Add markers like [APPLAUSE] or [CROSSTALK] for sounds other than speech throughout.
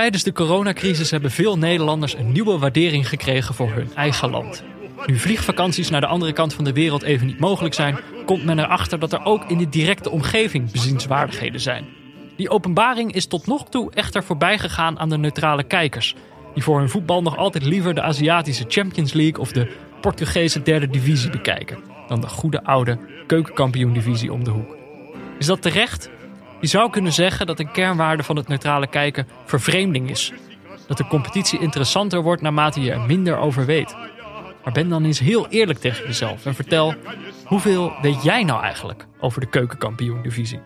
Tijdens de coronacrisis hebben veel Nederlanders een nieuwe waardering gekregen voor hun eigen land. Nu vliegvakanties naar de andere kant van de wereld even niet mogelijk zijn, komt men erachter dat er ook in de directe omgeving bezienswaardigheden zijn. Die openbaring is tot nog toe echter voorbij gegaan aan de neutrale kijkers, die voor hun voetbal nog altijd liever de Aziatische Champions League of de Portugese derde divisie bekijken dan de goede oude keukenkampioen-divisie om de hoek. Is dat terecht? Je zou kunnen zeggen dat een kernwaarde van het neutrale kijken vervreemding is. Dat de competitie interessanter wordt naarmate je er minder over weet. Maar ben dan eens heel eerlijk tegen jezelf en vertel: hoeveel weet jij nou eigenlijk over de keukenkampioen-divisie?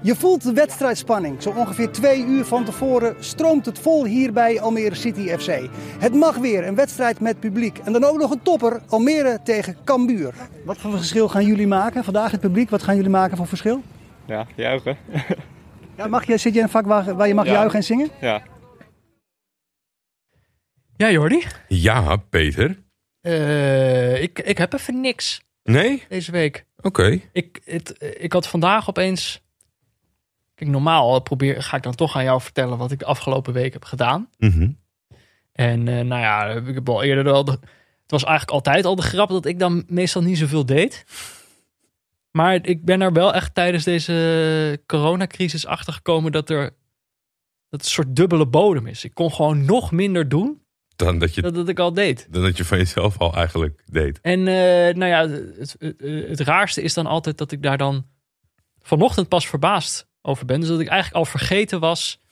Je voelt de wedstrijdspanning. Zo ongeveer twee uur van tevoren stroomt het vol hier bij Almere City FC. Het mag weer, een wedstrijd met publiek. En dan ook nog een topper, Almere tegen Cambuur. Wat voor verschil gaan jullie maken vandaag, het publiek? Wat gaan jullie maken voor verschil? Ja, juichen. [LAUGHS] Ja, mag je, zit je in een vak waar, waar je mag Ja. juichen en zingen? Ja. Ja, Jordi? Ja, Peter. Eh, ik, ik heb even niks Nee? deze week. Oké. Ik, het, ik had vandaag opeens. Kijk, normaal probeer, ga ik dan toch aan jou vertellen wat ik de afgelopen week heb gedaan. Mhm. En eh, nou ja, ik heb al eerder al. De, het was eigenlijk altijd al de grap dat ik dan meestal niet zoveel deed. Maar ik ben er wel echt tijdens deze coronacrisis achter gekomen dat er dat een soort dubbele bodem is. Ik kon gewoon nog minder doen Dan, dat je, dan dat ik al deed. dan dat je van jezelf al eigenlijk deed. En eh, nou ja, het, het, het raarste is dan altijd dat ik daar dan vanochtend pas verbaasd over ben. Dus dat ik eigenlijk al vergeten was.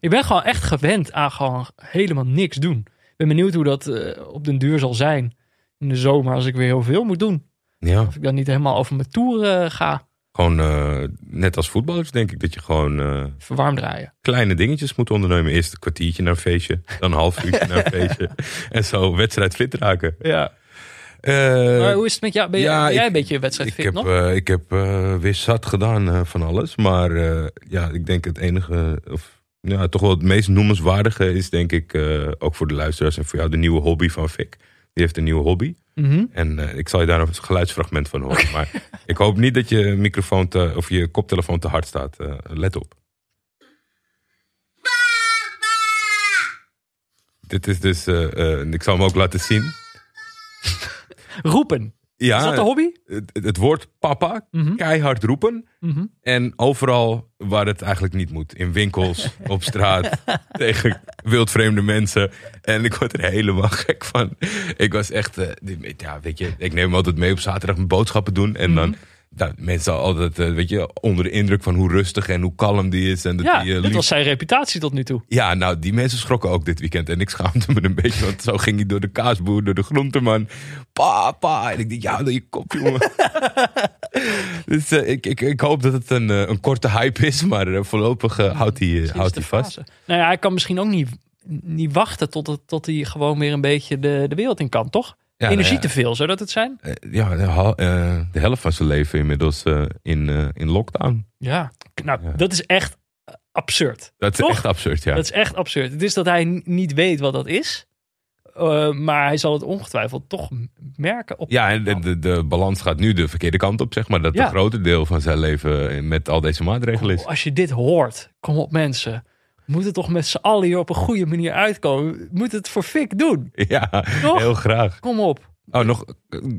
Ik ben gewoon echt gewend aan gewoon helemaal niks doen. Ik ben benieuwd hoe dat eh, op den duur zal zijn in de zomer als ik weer heel veel moet doen. Ja, Of ik dan niet helemaal over mijn tour eh, ga gewoon eh, net als voetballers denk ik dat je gewoon eh, verwarm draaien. kleine dingetjes moet ondernemen. Eerst een kwartiertje naar een feestje, dan een half uurtje naar een [LAUGHS] feestje. En zo wedstrijd fit raken. Ja. Maar hoe is het met jou? Ben, jij- ja, jij ik- een beetje wedstrijd ik fit heb, nog? ik heb weer zat gedaan van alles. Maar ja, ik denk het enige, of ja, toch wel het meest noemenswaardige is denk ik, ook voor de luisteraars en voor jou, de nieuwe hobby van Fik. Die heeft een nieuwe hobby. Mhm. En eh, ik zal je daar een geluidsfragment van horen. Maar ik hoop niet dat je microfoon te, of je koptelefoon te hard staat. Eh, let op. Dit is dus, eh, ik zal hem ook laten zien. Roepen. Ja, Is dat de hobby? Het, het woord papa, Mhm. keihard roepen. Mhm. En overal waar het eigenlijk niet moet. In winkels, [LAUGHS] op straat, tegen wildvreemde mensen. En ik word er helemaal gek van. Ik was echt, eh, ja, weet je, ik neem hem altijd mee op zaterdag mijn boodschappen doen. En dan, nou, mensen altijd, eh, weet je, onder de indruk van hoe rustig en hoe kalm die is. En dat Ja, die, dit lief- was zijn reputatie tot nu toe. ja, nou, die mensen schrokken ook dit weekend. En ik schaamde me een beetje, want zo ging hij door de kaasboer, door de groenteman. Papa! En ik dacht, ja, door je kop, jongen. [LAUGHS] dus eh, ik, ik, ik hoop dat het een, een korte hype is, maar voorlopig houdt hij, houdt hij vast. Nou ja, hij kan misschien ook niet, niet wachten tot, het, tot hij gewoon weer een beetje de, de wereld in kan, toch? Ja, Energie nou te veel, zou dat het zijn? eh, ja, de, eh, de helft van zijn leven inmiddels eh, in, in lockdown. Ja. Nou, dat is echt absurd. Dat is Toch? echt absurd, ja. Dat is echt absurd. Het is dat hij niet weet wat dat is. maar hij zal het ongetwijfeld toch merken. Op Ja, en de, de, de balans gaat nu de verkeerde kant op, zeg maar. Dat Ja. een grote deel van zijn leven met al deze maatregelen is. Als je dit hoort, kom op mensen. We moeten toch met z'n allen hier op een goede manier uitkomen. We moeten het voor Fik doen. Ja, Toch? heel graag. Kom op. Oh, nog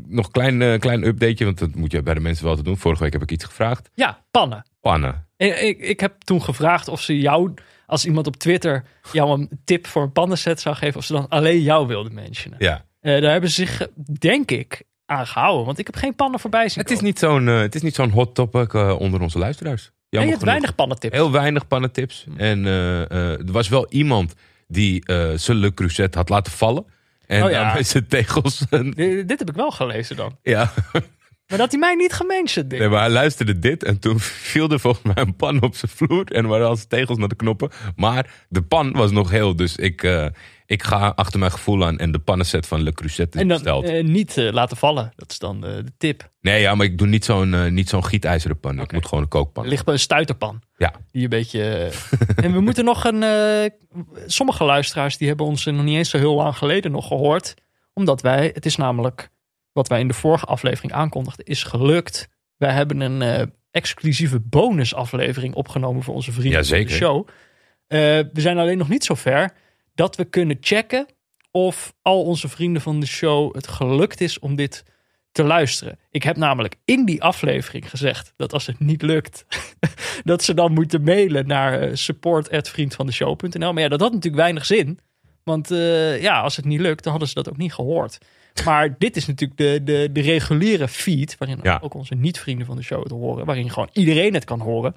nog klein, eh, klein updateje, want dat moet je bij de mensen wel te doen. Vorige week heb ik iets gevraagd. Ja, pannen. Pannen. En ik, ik heb toen gevraagd of ze jou, als iemand op Twitter jou een tip voor een pannenset zou geven, of ze dan alleen jou wilden mentionen. Ja. Eh, daar hebben ze zich, denk ik, aan gehouden. Want ik heb geen pannen voorbij zien Het is komen. niet zo'n eh, het is niet zo'n hot topic onder onze luisteraars. En je hebt genoeg. weinig pannentips. Heel weinig pannentips. En eh, eh, er was wel iemand die eh zijn Le Creuset had laten vallen. En Oh ja. zijn tegels... [LAUGHS] Dit, dit heb ik wel gelezen dan. ja, Maar dat hij mij niet gementioned nee, maar hij luisterde dit en toen viel er volgens mij een pan op zijn vloer. En waren al zijn tegels naar de knoppen. Maar de pan was nog heel, dus ik, ik ga achter mijn gevoel aan. En de pannenset van Le Creuset is En dan besteld. eh, niet eh, laten vallen. Dat is dan de, de tip. Nee, ja, maar ik doe niet zo'n eh, niet zo'n gietijzeren pan. Ik moet gewoon een kookpan. Ligt bij een stuiterpan. Ja. Die een beetje. eh, [LAUGHS] en we moeten nog een. eh, sommige luisteraars die hebben ons nog niet eens zo heel lang geleden nog gehoord. Omdat wij. Het is namelijk. Wat wij in de vorige aflevering aankondigden. Is gelukt. Wij hebben een eh, exclusieve bonusaflevering opgenomen voor onze vrienden van de show. Eh, we zijn alleen nog niet zo ver dat we kunnen checken of al onze vrienden van de show het gelukt is om dit te luisteren. Ik heb namelijk in die aflevering gezegd dat als het niet lukt, [LAUGHS] dat ze dan moeten mailen naar uh, support@vriendvandeshow.nl. Maar ja, dat had natuurlijk weinig zin. Want uh, ja, als het niet lukt, dan hadden ze dat ook niet gehoord. Maar dit is natuurlijk de, de, de reguliere feed, waarin Ja. ook onze niet-vrienden van de show het horen, waarin gewoon iedereen het kan horen.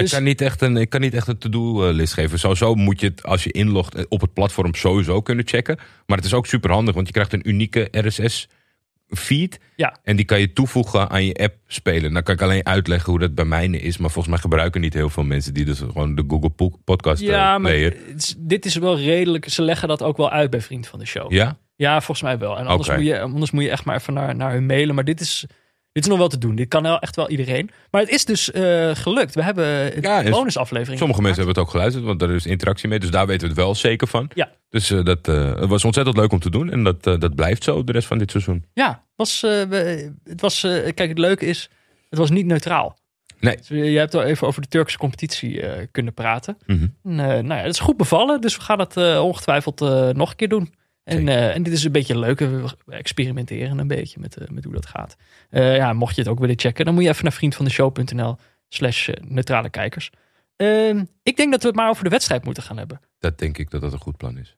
Ik Dus- kan niet echt een, ik kan niet echt een to-do-list geven. Sowieso moet je het, als je inlogt, eh, op het platform sowieso kunnen checken. Maar het is ook super handig, want je krijgt een unieke RSS-feed. Ja. En die kan je toevoegen aan je app spelen. Dan kan ik alleen uitleggen hoe dat bij mijne is. Maar volgens mij gebruiken niet heel veel mensen die dus gewoon de Google Po- Podcast ja, eh, maar player. het is- dit is wel redelijk. Ze leggen dat ook wel uit bij Vriend van de Show. Ja? Ja, volgens mij wel. En anders, moet, je, anders moet je echt maar even naar, naar hun mailen. Maar dit is, dit is nog wel te doen. Dit kan wel echt wel iedereen. Maar het is dus eh, gelukt. We hebben een Ja, bonusaflevering. Sommige mensen hebben het ook geluisterd, want er is interactie mee. Dus daar weten we het wel zeker van. Ja. Dus eh, dat eh, het was ontzettend leuk om te doen. En dat, dat blijft zo de rest van dit seizoen. Ja, was, we- het was. kijk, het leuke is, het was niet neutraal. Nee. Dus je hebt al even over de Turkse competitie kunnen praten. Mhm. En, nou ja, het is goed bevallen, dus we gaan het ongetwijfeld nog een keer doen. En, eh, en dit is een beetje leuk. We experimenteren een beetje met, eh, met hoe dat gaat. Eh, ja, mocht je het ook willen checken, dan moet je even naar vriendvandeshow.nl slash neutrale kijkers. Ehm, ik denk dat we het maar over de wedstrijd moeten gaan hebben. Dat denk ik dat dat een goed plan is.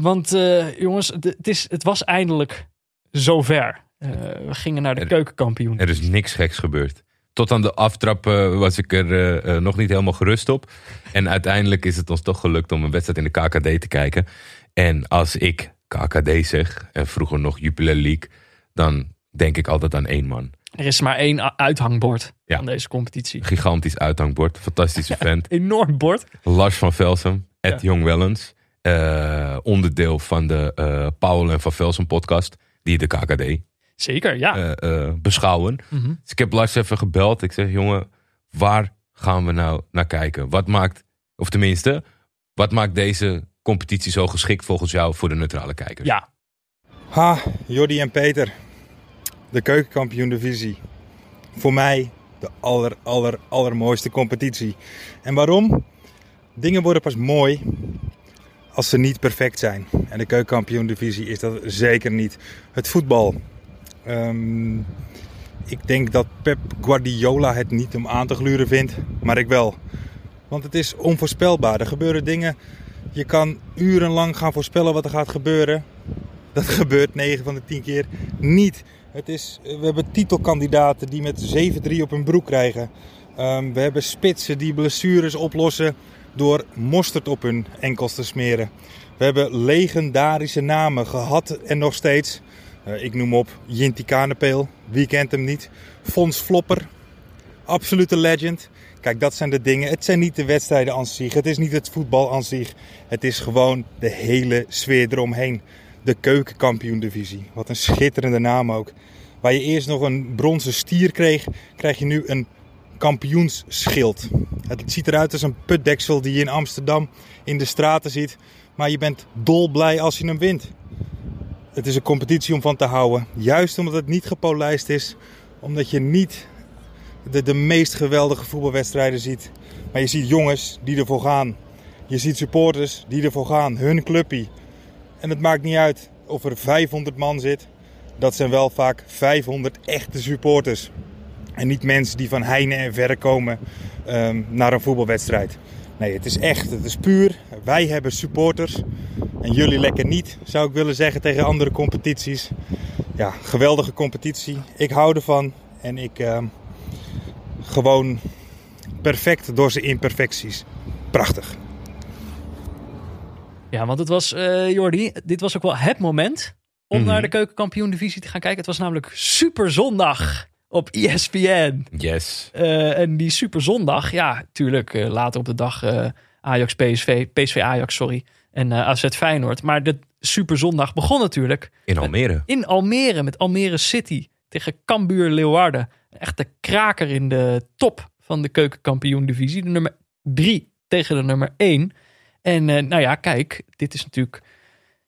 Want jongens, het, is, het was eindelijk zover. We gingen naar de Er- keukenkampioen. Er is niks geks gebeurd. Tot aan de aftrap was ik er nog niet helemaal gerust op. En uiteindelijk is het ons toch gelukt om een wedstrijd in de KKD te kijken. En als ik KKD zeg, en vroeger nog Jupiler League, dan denk ik altijd aan één man. Er is maar één uithangbord Ja. van deze competitie. Gigantisch uithangbord, fantastische vent. Enorm bord. Lars van Velsum, Ed Ja. Jong Wellens. eh, onderdeel van de eh Paul en Van Velsen podcast, die de KKD Zeker, ja. eh, beschouwen. Mhm. Dus ik heb Lars even gebeld. Ik zeg, jongen, waar gaan we nou naar kijken? Wat maakt, of tenminste, wat maakt deze competitie zo geschikt volgens jou voor de neutrale kijkers? Ja, Ha, Jordi en Peter. De keukenkampioen divisie. Voor mij de aller, aller, allermooiste competitie. En waarom? Dingen worden pas mooi als ze niet perfect zijn. En de keukenkampioen divisie is dat zeker niet. Het voetbal. Ehm, ik denk dat Pep Guardiola het niet om aan te gluren vindt, maar ik wel. Want het is onvoorspelbaar. Er gebeuren dingen. Je kan urenlang gaan voorspellen wat er gaat gebeuren. Dat [LAUGHS] gebeurt 9 van de 10 keer niet. Het is, we hebben titelkandidaten die met 7-3 op hun broek krijgen. Ehm, we hebben spitsen die blessures oplossen door mosterd op hun enkels te smeren. We hebben legendarische namen gehad en nog steeds. Eh, ik noem op Jinty Kanepeel, wie kent hem niet? Fons Flopper, absolute legend. Kijk, dat zijn de dingen. Het zijn niet de wedstrijden aan zich. Het is niet het voetbal aan zich. Het is gewoon de hele sfeer eromheen. De keukenkampioen-divisie. Wat een schitterende naam ook. Waar je eerst nog een bronzen stier kreeg, krijg je nu een kampioensschild. Het ziet eruit als een putdeksel die je in Amsterdam in de straten ziet. Maar je bent dolblij als je hem wint. Het is een competitie om van te houden. Juist omdat het niet gepolijst is. Omdat je niet de, de meest geweldige voetbalwedstrijden ziet. Maar je ziet jongens die ervoor gaan. Je ziet supporters die ervoor gaan. Hun clubpie. En het maakt niet uit of er 500 man zit. Dat zijn wel vaak 500 echte supporters. En niet mensen die van heine en verre komen ehm, naar een voetbalwedstrijd. Nee, het is echt, het is puur. Wij hebben supporters. En jullie lekker niet, zou ik willen zeggen tegen andere competities. Ja, geweldige competitie. Ik hou ervan. En ik ehm, gewoon perfect door zijn imperfecties. Prachtig. Ja, want het was, eh Jordi, dit was ook wel het moment om Mhm. naar de keukenkampioen divisie te gaan kijken. Het was namelijk Super Zondag op ESPN. Yes. Eh, en die Super Zondag, ja, tuurlijk, eh, later op de dag eh, Ajax PSV, PSV Ajax, sorry, en eh, AZ Feyenoord. Maar de Super Zondag begon natuurlijk In Almere. in Almere met Almere City tegen Cambuur Leeuwarden. Echte kraker in de top van de keukenkampioen divisie. De nummer drie tegen de nummer één. En eh, nou ja, kijk, dit is natuurlijk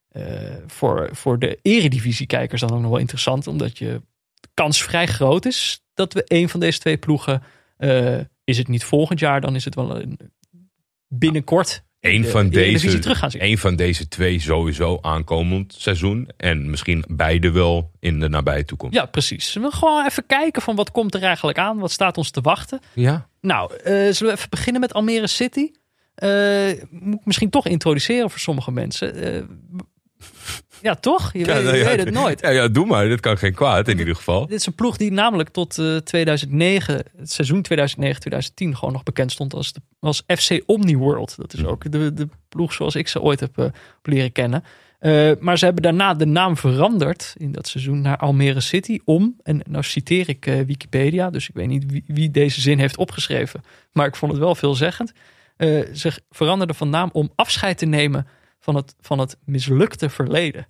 eh, voor, voor de eredivisiekijkers dan ook nog wel interessant. Omdat je de kans vrij groot is dat we een van deze twee ploegen... eh, is het niet volgend jaar, dan is het wel binnenkort Eén de- van, de deze, terug gaan zien. één van deze twee sowieso aankomend seizoen. En misschien beide wel in de nabije toekomst. Ja, precies. We willen gewoon even kijken van wat komt er eigenlijk aan. Wat staat ons te wachten. Ja. Nou, eh, zullen we even beginnen met Almere City? Eh, moet ik misschien toch introduceren voor sommige mensen. Eh, ja, toch? Je, weet, je nou ja, weet het nooit. Ja, ja, doe maar. Dit kan geen kwaad in ieder geval. Dit is een ploeg die namelijk tot eh, 2009, het seizoen 2009-2010, gewoon nog bekend stond als, de, als FC Omniworld. Dat is ook de, de ploeg zoals ik ze ooit heb eh, leren kennen. Eh, maar ze hebben daarna de naam veranderd in dat seizoen naar Almere City om, en nou citeer ik Wikipedia, dus ik weet niet wie, wie deze zin heeft opgeschreven, maar ik vond het wel veelzeggend. Ze veranderden van naam om afscheid te nemen van het, van het mislukte verleden.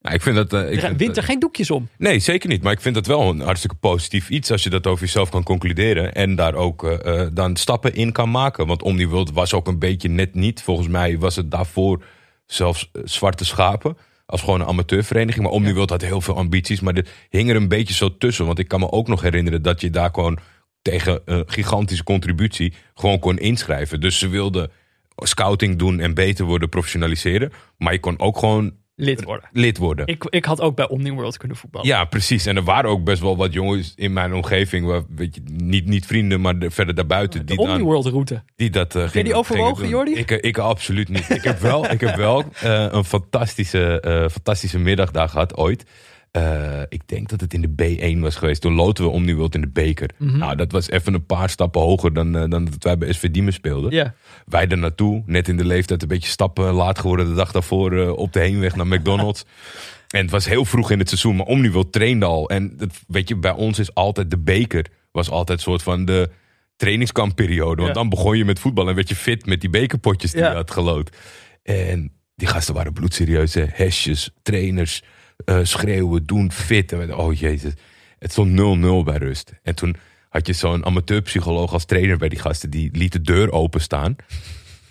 Nou, ik vind dat... eh, ik Er wint er geen doekjes om. Nee, zeker niet. Maar ik vind dat wel een hartstikke positief iets als je dat over jezelf kan concluderen. En daar ook eh, eh, dan stappen in kan maken. Want Omniworld was ook een beetje net niet. Volgens mij was het daarvoor zelfs zwarte schapen. Als gewoon een amateurvereniging. Maar Omniworld had heel veel ambities. Maar dit hing er een beetje zo tussen. Want ik kan me ook nog herinneren dat je daar gewoon tegen een gigantische contributie gewoon kon inschrijven. Dus ze wilden scouting doen en beter worden professionaliseren. Maar je kon ook gewoon Lid worden. lid worden. Ik, ik had ook bij Omniworld kunnen voetballen. Ja, precies. En er waren ook best wel wat jongens in mijn omgeving, waar, weet je, niet, niet vrienden, maar de- verder daarbuiten, de die, dan, Omniworld route. die dat uh, die overwogen, Jordi? Ik, eh, ik absoluut niet. Ik heb wel, ik heb wel eh, een fantastische, eh, fantastische middag daar gehad ooit. Eh, ik denk dat het in de B1 was geweest. Toen loten we Omniworld in de beker. Mhm. Nou, dat was even een paar stappen hoger dan, eh, dan dat wij bij SV Diemen speelden. Wij er naartoe, net in de leeftijd een beetje stappen laat geworden de dag daarvoor eh, op de heenweg naar McDonald's. [LAUGHS] en het was heel vroeg in het seizoen, maar Omniworld trainde al. En dat, weet je, bij ons is altijd de beker, was altijd een soort van de trainingskampperiode. Want Ja. dan begon je met voetbal en werd je fit met die bekerpotjes die Ja. je had gelood. En die gasten waren bloedserieus, hè. Hesjes, trainers, eh, schreeuwen, doen, fit. En we- oh jezus, het stond 0-0 bij rust. En toen had je zo'n amateurpsycholoog als trainer bij die gasten. Die liet de deur openstaan.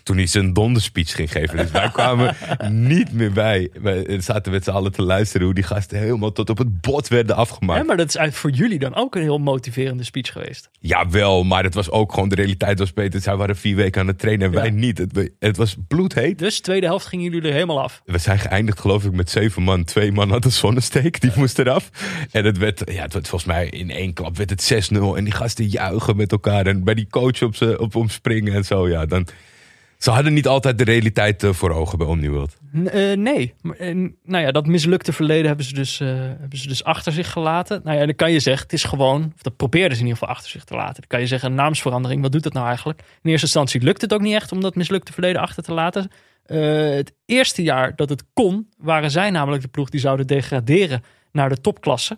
Toen hij zijn donderspeech ging geven. Dus wij kwamen niet meer bij. We zaten met z'n allen te luisteren hoe die gasten helemaal tot op het bot werden afgemaakt. Ja, maar dat is voor jullie dan ook een heel motiverende speech geweest. Jawel, maar het was ook gewoon de realiteit was Peter. Zij waren vier weken aan het trainen en Ja. wij niet. Het, het was bloedheet. Dus tweede helft gingen jullie er helemaal af. We zijn geëindigd geloof ik met zeven man. Twee man had een zonnesteek, die moest eraf. En het werd, ja, het werd volgens mij in één klap werd het 6-0. En die gasten juichen met elkaar. En bij die coach op, ze, op om springen en zo. Ja, dan, ze hadden niet altijd de realiteit eh, voor ogen bij Omniworld. Eh, nee. Eh, nou ja, dat mislukte verleden hebben ze, dus, hebben ze dus achter zich gelaten. Nou ja, dan kan je zeggen, het is gewoon, of dat probeerden ze in ieder geval achter zich te laten. Dan kan je zeggen, een naamsverandering, wat doet dat nou eigenlijk? In eerste instantie lukt het ook niet echt om dat mislukte verleden achter te laten. Het eerste jaar dat het kon, waren zij namelijk de ploeg die zouden degraderen naar de topklasse.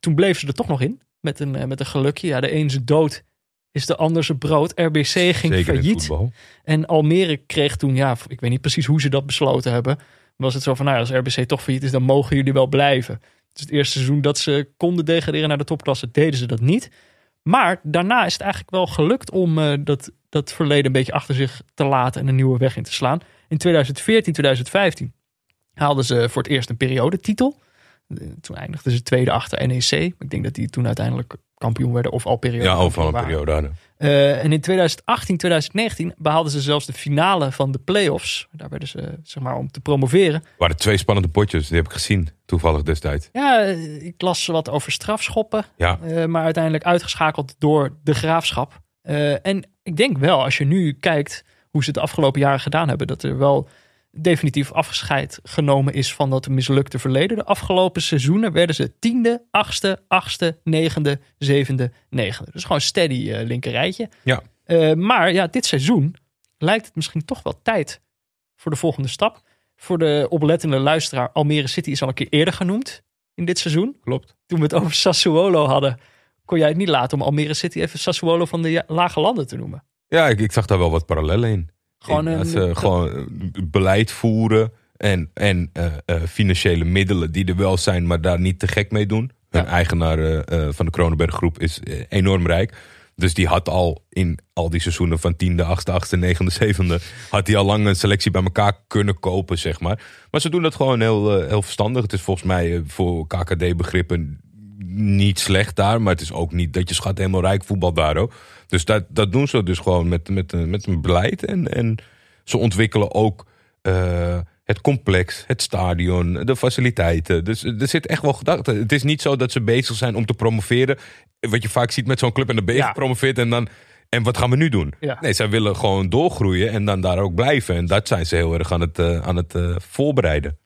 Toen bleven ze er toch nog in, met een, met een gelukje. Ja, de een zijn dood is de ander zijn brood. RBC ging Zeker failliet. En Almere kreeg toen, ja, ik weet niet precies hoe ze dat besloten hebben. Was het zo van, nou als RBC toch failliet is, dan mogen jullie wel blijven. Dus het eerste seizoen dat ze konden degraderen naar de topklasse, deden ze dat niet. Maar daarna is het eigenlijk wel gelukt om eh, dat, dat verleden een beetje achter zich te laten en een nieuwe weg in te slaan. In 2014, 2015 haalden ze voor het eerst een periodetitel. Eh, Toen eindigden ze tweede achter NEC. Ik denk dat die toen uiteindelijk kampioen werden of al periode. Ja, overal een waren. periode. Eh, en in 2018, 2019 behaalden ze zelfs de finale van de play-offs. Daar werden ze, zeg maar, om te promoveren. Er waren twee spannende potjes, die heb ik gezien. Toevallig destijds. Ja, ik las wat over strafschoppen. Ja, eh, maar uiteindelijk uitgeschakeld door de graafschap. Eh, en ik denk wel, als je nu kijkt hoe ze het de afgelopen jaren gedaan hebben, dat er wel definitief afscheid genomen is van dat mislukte verleden. De afgelopen seizoenen werden ze tiende, achtste, achtste, negende, zevende, negende. Dus gewoon steady eh linkerrijtje. Ja. Eh, maar ja, dit seizoen lijkt het misschien toch wel tijd voor de volgende stap. Voor de oplettende luisteraar, Almere City is al een keer eerder genoemd in dit seizoen. klopt. Toen we het over Sassuolo hadden, kon jij het niet laten om Almere City even Sassuolo van de lage landen te noemen. Ja, ik, ik zag daar wel wat parallellen in. Gewoon een- dat ze gewoon eh, beleid voeren en, en eh, eh, financiële middelen die er wel zijn, maar daar niet te gek mee doen. Ja. eigenaar eh, eh, van de Kronenberg groep is eh, enorm rijk. Dus die had al in al die seizoenen van tiende, achtste, achtste, negende, zevende... had hij al lang een selectie bij elkaar kunnen kopen, zeg maar. Maar ze doen dat gewoon heel, eh, heel verstandig. Het is volgens mij eh, voor KKD-begrippen niet slecht daar, maar het is ook niet dat je schat helemaal rijk voetbal daar ook. Dus dat, dat doen ze dus gewoon met, met, met een beleid. En, en ze ontwikkelen ook eh, het complex, het stadion, de faciliteiten. Dus er zit echt wel gedachte. Het is niet zo dat ze bezig zijn om te promoveren. Wat je vaak ziet met zo'n club en ben je Ja. gepromoveerd en dan. En wat gaan we nu doen? Ja. Nee, zij willen gewoon doorgroeien en dan daar ook blijven. En dat zijn ze heel erg aan het, eh, aan het eh, voorbereiden.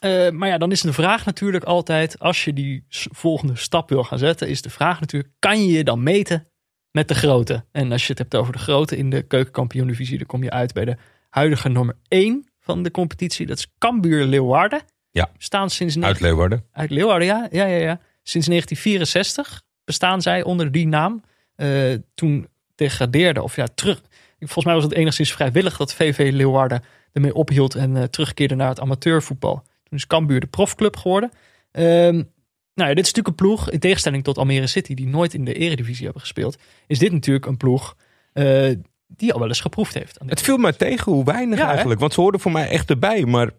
Eh, maar ja, dan is de vraag natuurlijk altijd, als je die volgende stap wil gaan zetten, is de vraag natuurlijk, kan je je dan meten met de grote? En als je het hebt over de grote in de keukenkampioen-divisie, dan kom je uit bij de huidige nummer 1 van de competitie. Dat is Cambuur Leeuwarden. Ja. Staan sinds Uit Leeuwarden. uit Leeuwarden, ja. ja, ja, ja. Sinds 1964 bestaan zij onder die naam. Eh, toen degradeerde, of ja, terug. Volgens mij was het enigszins vrijwillig dat VV Leeuwarden ermee ophield en eh, terugkeerde naar het amateurvoetbal. Toen is Cambuur de profclub geworden. Ehm, nou ja, dit is natuurlijk een ploeg, in tegenstelling tot Almere City, die nooit in de eredivisie hebben gespeeld, is dit natuurlijk een ploeg eh, die al wel eens geproefd heeft. Het viel mij tegen hoe weinig Ja, hè? eigenlijk. Want ze hoorden voor mij echt erbij. Maar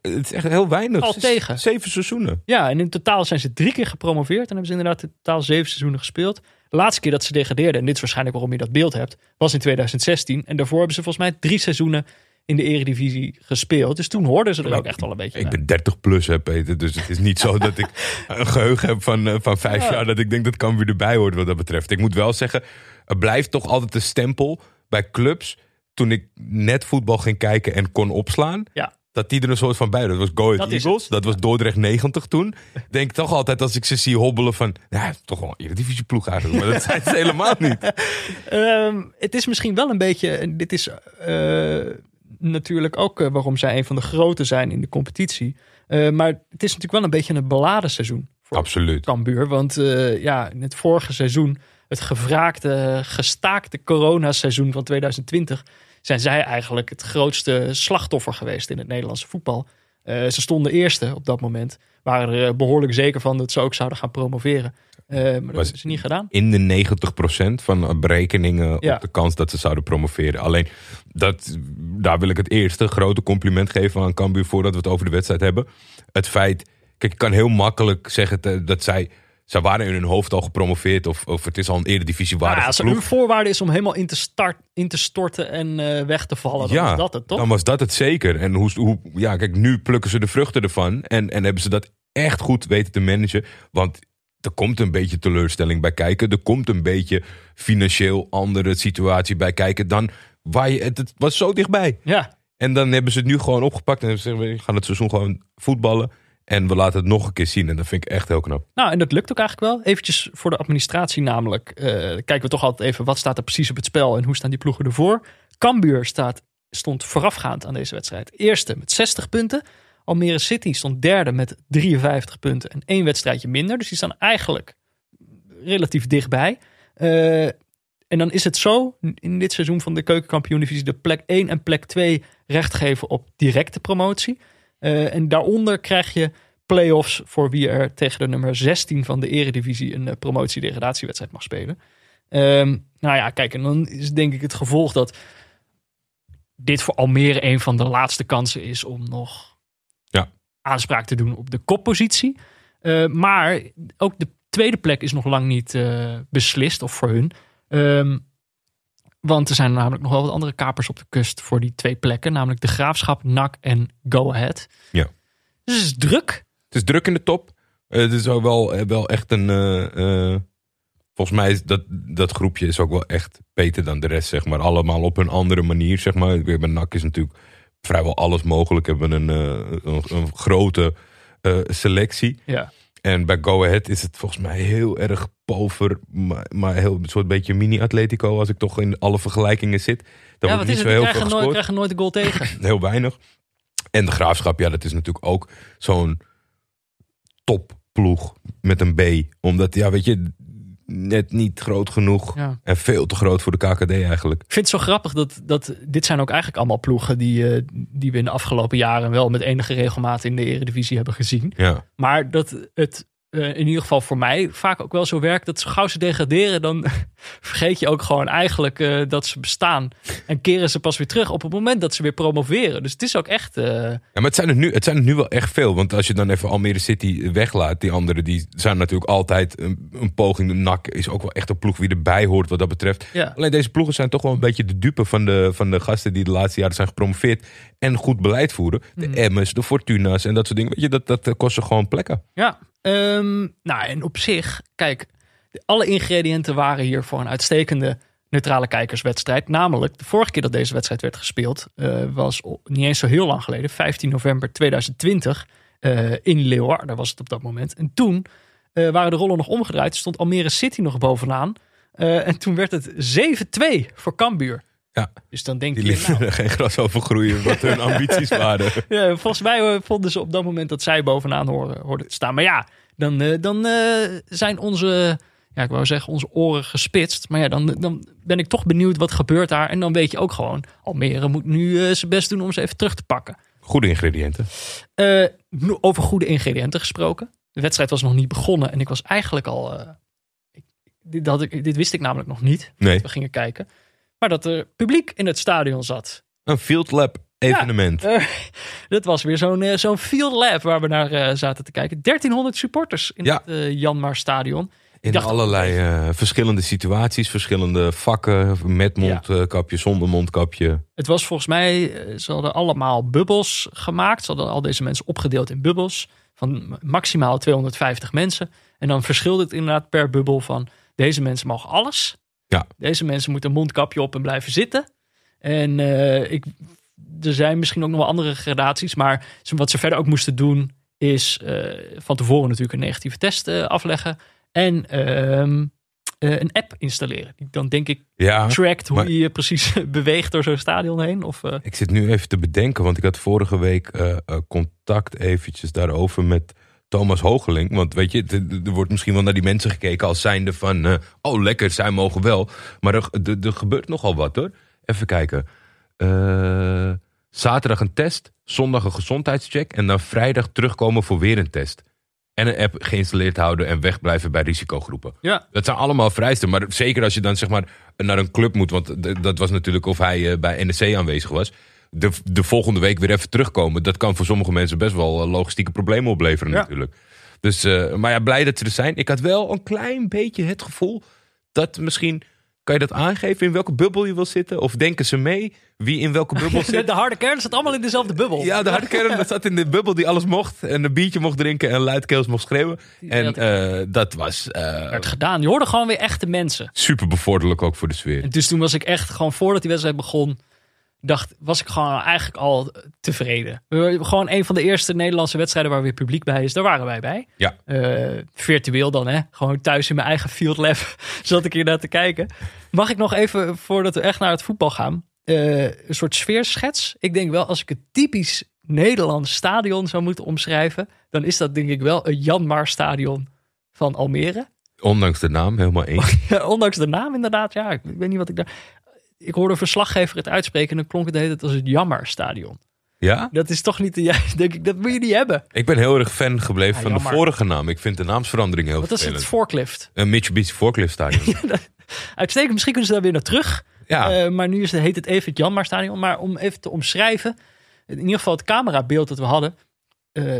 het is echt heel weinig. Is tegen. Zeven seizoenen. Ja, en in totaal zijn ze drie keer gepromoveerd. En hebben ze inderdaad in totaal zeven seizoenen gespeeld. De laatste keer dat ze degradeerden, en dit is waarschijnlijk waarom je dat beeld hebt, was in 2016. En daarvoor hebben ze volgens mij drie seizoenen in de eredivisie gespeeld. Dus toen hoorden ze er ook echt wel een beetje Ik ben 30 plus, hè, Peter. Dus het is niet zo dat ik [LAUGHS] een geheugen heb van, eh, van vijf Ja. jaar. Dat ik denk dat kan weer erbij hoort wat dat betreft. Ik moet wel zeggen, er blijft toch altijd een stempel bij clubs. Toen ik net voetbal ging kijken en kon opslaan. Ja. Dat die er een soort van bij. Dat was Go Ahead Eagles. Dat was Dordrecht 90 toen. [LAUGHS] Denk toch altijd als ik ze zie hobbelen van... Ja, toch wel een Eredivisie-ploeg eigenlijk. Maar dat zijn ze [LAUGHS] helemaal niet. Ehm, het is misschien wel een beetje, dit is eh, natuurlijk ook eh, waarom zij een van de grote zijn in de competitie. Eh, maar het is natuurlijk wel een beetje een beladen seizoen voor Absoluut. Cambuur. Want eh, ja, in het vorige seizoen, het gevraagde, gestaakte coronaseizoen van 2020, zijn zij eigenlijk het grootste slachtoffer geweest in het Nederlandse voetbal. Ze stonden eerste op dat moment. Waren er eh, behoorlijk zeker van dat ze ook zouden gaan promoveren. Eh, maar dat Was- hebben ze niet gedaan. in de 90% van berekeningen Ja. op de kans dat ze zouden promoveren. Alleen, dat, daar wil ik het eerste grote compliment geven aan Cambuur voordat we het over de wedstrijd hebben. Het feit, kijk, ik kan heel makkelijk zeggen dat zij, zij waren in hun hoofd al gepromoveerd of, of het is al een eredivisie Nou ja, als een voorwaarde is om helemaal in te, start, in te storten en eh, weg te vallen, dan is dat het, toch? dan was dat het zeker. En hoe, hoe, ja, kijk, nu plukken ze de vruchten ervan. En, en hebben ze dat echt goed weten te managen. Want er komt een beetje teleurstelling bij kijken. Er komt een beetje financieel andere situatie bij kijken dan waar je. Het, het was zo dichtbij. Ja, En dan hebben ze het nu gewoon opgepakt. En zeggen we gaan het seizoen gewoon voetballen. En we laten het nog een keer zien. En dat vind ik echt heel knap. nou en dat lukt ook eigenlijk wel. Eventjes voor de administratie namelijk. eh, kijken we toch altijd even wat staat er precies op het spel en hoe staan die ploegen ervoor. Cambuur staat, stond voorafgaand aan deze wedstrijd. Eerste met 60 punten. Almere City stond derde met 53 punten en één wedstrijdje minder. Dus die staan eigenlijk relatief dichtbij. Eh, en dan is het zo, in dit seizoen van de keukenkampioen-divisie... de plek 1 en plek 2 recht geven op directe promotie. Eh, en daaronder krijg je play-offs voor wie er tegen de nummer 16 van de eredivisie... een eh, promotie-degradatiewedstrijd mag spelen. Ehm, nou ja, kijk, en dan is denk ik het gevolg dat dit voor Almere een van de laatste kansen is om nog. Aanspraak te doen op de koppositie. Eh, maar ook de tweede plek is nog lang niet eh, beslist, of voor hun. Ehm, want er zijn namelijk nog wel wat andere kapers op de kust voor die twee plekken. Namelijk de Graafschap, NAC en Go Ahead. Ja. Dus het is druk. Het is druk in de top. Eh, het is ook wel, wel echt een. volgens mij is dat, dat groepje is ook wel echt beter dan de rest, zeg maar. Allemaal op een andere manier, zeg maar. Weer bij NAC is natuurlijk vrijwel alles mogelijk. Hebben we een, eh, een, een grote eh, selectie. Ja. En bij Go Ahead is het volgens mij heel erg pover. Maar, maar heel, een soort beetje mini-atletico als ik toch in alle vergelijkingen zit. Daar ja, wordt niet is zo heel veel krijgen nooit, krijgen nooit een goal tegen. [LAUGHS] heel weinig. En de graafschap, ja, dat is natuurlijk ook zo'n topploeg met een B. Omdat, ja, weet je, net niet groot genoeg. Ja. En veel te groot voor de KKD eigenlijk. Ik vind het zo grappig dat, dat dit zijn ook eigenlijk allemaal ploegen die, eh, die we in de afgelopen jaren wel met enige regelmaat in de eredivisie hebben gezien. Ja, Maar dat het eh, in ieder geval voor mij vaak ook wel zo werkt. Dat zo gauw ze degraderen, dan vergeet je ook gewoon eigenlijk eh, dat ze bestaan. En keren ze pas weer terug op het moment dat ze weer promoveren. Dus het is ook echt... eh, Ja, maar het zijn, er nu, het zijn er nu wel echt veel. Want als je dan even Almere City weglaat, die anderen die zijn natuurlijk altijd een, een poging. De NAC is ook wel echt een ploeg wie erbij hoort wat dat betreft. Ja. Alleen deze ploegen zijn toch wel een beetje de dupe van de, van de gasten die de laatste jaren zijn gepromoveerd. En goed beleid voeren. De Mhm. Emmers, de Fortuna's en dat soort dingen. Weet je, dat, dat eh, kost ze gewoon plekken. Ja, ehm, nou en op zich, kijk, alle ingrediënten waren hier voor een uitstekende neutrale kijkerswedstrijd. Namelijk, de vorige keer dat deze wedstrijd werd gespeeld, eh, was niet eens zo heel lang geleden, 15 november 2020, eh, in Leeuwarden was het op dat moment. En toen eh, waren de rollen nog omgedraaid, stond Almere City nog bovenaan. En toen werd het 7-2 voor Cambuur. Ja. Dus dan denk Die je, lieten nou, er geen gras over groeien wat hun [LAUGHS] ambities waren. Ja, volgens mij vonden ze op dat moment dat zij bovenaan hoorden staan. Maar ja, dan, dan zijn onze, ja, ik wou zeggen, onze oren gespitst. Maar ja, dan, dan ben ik toch benieuwd wat gebeurt daar. En dan weet je ook gewoon, Almere moet nu eh, zijn best doen om ze even terug te pakken. Goede ingrediënten. Eh, over goede ingrediënten gesproken. De wedstrijd was nog niet begonnen en ik was eigenlijk al. eh, dit, had ik, dit wist ik namelijk nog niet. Nee, We gingen kijken. Maar dat er publiek in het stadion zat. een Field Lab evenement. Dat was weer zo'n zo'n field lab waar we naar zaten te kijken. 1300 supporters in Ja. het Janmar Stadion. In dacht- allerlei eh, verschillende situaties, verschillende vakken. Met mondkapje, zonder mondkapje. Het was volgens mij, eh, ze hadden allemaal bubbels gemaakt. Ze hadden al deze mensen opgedeeld in bubbels van maximaal 250 mensen. En dan verschilde het inderdaad per bubbel van deze mensen mogen alles. Ja. Deze mensen moeten een mondkapje op en blijven zitten. En eh, ik, er zijn misschien ook nog wel andere gradaties. Maar wat ze verder ook moesten doen is van tevoren natuurlijk een negatieve test afleggen. En ehm, eh, een app installeren. Die dan denk ik Ja, trackt hoe maar- je je precies [LAUGHS] beweegt door zo'n stadion heen. Of, eh, ik zit nu even te bedenken, want ik had vorige week eh, contact eventjes daarover met Thomas Hoogeling. Want weet je, er wordt misschien wel naar die mensen gekeken als zijnde van... oh, lekker, zij mogen wel. Maar er, er, er gebeurt nogal wat hoor. Even kijken. Zaterdag een test, zondag een gezondheidscheck... en dan vrijdag terugkomen voor weer een test. En een app geïnstalleerd houden en wegblijven bij risicogroepen. ja, Dat zijn allemaal vereisten. Maar zeker als je dan zeg maar naar een club moet. Want dat was natuurlijk of hij eh, bij NEC aanwezig was. De, de volgende week weer even terugkomen. Dat kan voor sommige mensen best wel eh, logistieke problemen opleveren Ja. natuurlijk. Dus, eh, maar ja, blij dat ze er zijn. Ik had wel een klein beetje het gevoel dat misschien... Kan je dat aangeven in welke bubbel je wil zitten? Of denken ze mee wie in welke bubbel [LAUGHS] zit? de harde kern zit allemaal in dezelfde bubbel. Ja, de harde kern dat zat in de bubbel die alles mocht. En een biertje mocht drinken en luidkeels mocht schreeuwen. En eh, dat was eh, werd gedaan. Je hoorde gewoon weer echte mensen. super bevorderlijk ook voor de sfeer. En dus toen was ik echt gewoon voordat die wedstrijd begon, dacht, was ik gewoon eigenlijk al tevreden. We Gewoon een van de eerste Nederlandse wedstrijden waar weer publiek bij is. Daar waren wij bij. Ja. Eh, virtueel dan, hè? Gewoon thuis in mijn eigen field lab [LAUGHS] zat ik hier naar te kijken. Mag ik nog even, voordat we echt naar het voetbal gaan, eh, een soort sfeerschets? Ik denk wel, als ik het typisch Nederlands stadion zou moeten omschrijven, dan is dat denk ik wel een Janmar stadion van Almere. Ondanks de naam, helemaal. [LAUGHS] Ja, ondanks de naam inderdaad, ja. Ik weet niet wat ik daar... Ik hoorde een verslaggever het uitspreken en dan klonk het de hele tijd als het Jammerstadion. Ja? Dat is toch niet de juiste, [LAUGHS] denk ik, dat moet je niet hebben. Ik ben heel erg fan gebleven Ja, van de vorige naam. Ik vind de naamsverandering heel Wat is het? Forklift. Een Mitsubishi Forklift Stadion. [LAUGHS] Uitstekend, misschien kunnen ze daar weer naar terug. ja, Eh, maar nu is het, heet het even het Janmarstadion. Maar om even te omschrijven, in ieder geval het camerabeeld dat we hadden. eh,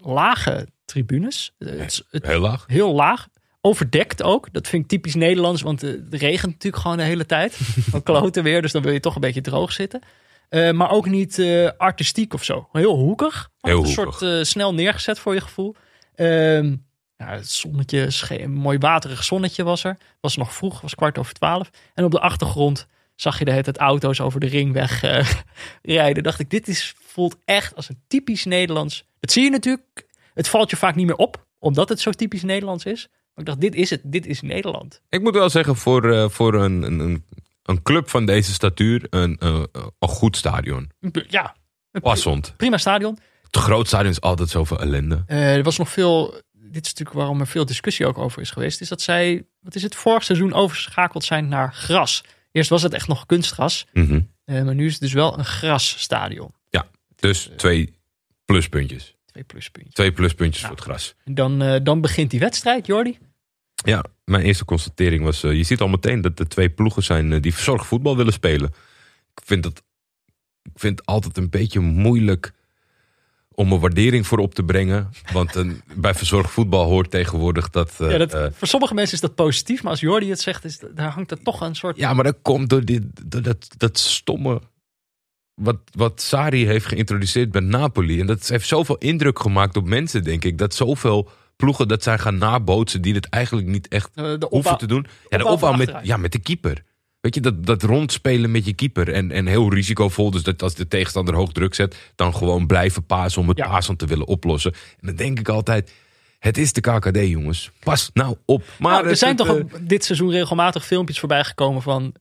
lage tribunes. Eh, het, heel laag. heel laag. Overdekt ook. Dat vind ik typisch Nederlands, want eh, het regent natuurlijk gewoon de hele tijd. [LAUGHS] Van kloten weer, dus dan wil je toch een beetje droog zitten. Eh, maar ook niet eh, artistiek of zo. Heel hoekig. Heel een hoekig. soort snel neergezet voor je gevoel. Ehm, ja, het zonnetje, een mooi waterig zonnetje was er. Was nog vroeg, was kwart over twaalf. En op de achtergrond zag je de hele tijd auto's over de ringweg [LAUGHS] rijden. Dacht ik, dit is, voelt echt als een typisch Nederlands. Dat zie je natuurlijk. Het valt je vaak niet meer op, omdat het zo typisch Nederlands is. Maar ik dacht, dit is het. Dit is Nederland. Ik moet wel zeggen, voor, eh, voor een, een, een- club van deze statuur, een, eh, een goed stadion. Ja, Passend. prima stadion. Het groot stadion is altijd zoveel ellende. Eh, er was nog veel, dit is natuurlijk waarom er veel discussie ook over is geweest, is dat zij, wat is het, vorig seizoen overgeschakeld zijn naar gras. Eerst was het echt nog kunstgras, Mhm. eh, maar nu is het dus wel een grasstadion. Dus twee pluspuntjes. Twee pluspuntjes. Twee pluspuntjes Nou. voor het gras. En Dan, eh, dan begint die wedstrijd, Jordi. Ja, mijn eerste constatering was... eh, je ziet al meteen dat er twee ploegen zijn eh, die verzorgd voetbal willen spelen. Ik vind dat... Ik vind het altijd een beetje moeilijk om een waardering voor op te brengen. Want een, [LAUGHS] bij verzorgd voetbal hoort tegenwoordig dat... ja, dat, voor sommige mensen is dat positief, maar als Jordi het zegt, is, daar hangt er toch een soort... Ja, maar dat komt door, dit, door dat, dat stomme. Wat, wat Sari heeft geïntroduceerd bij Napoli. En dat heeft zoveel indruk gemaakt op mensen, denk ik. Dat zoveel ploegen dat zijn gaan nabootsen. die het eigenlijk niet echt eh, hoeven te doen. Ja, de opbouw met, ja, met de keeper. Weet je, dat, dat rondspelen met je keeper. En, en heel risicovol. Dus dat als de tegenstander hoog druk zet. dan gewoon blijven pasen om het Ja. pasen te willen oplossen. En dan denk ik altijd. Het is de KKD, jongens. Pas nou op. Maar Nou, er zijn toch eh, dit seizoen regelmatig filmpjes voorbij gekomen van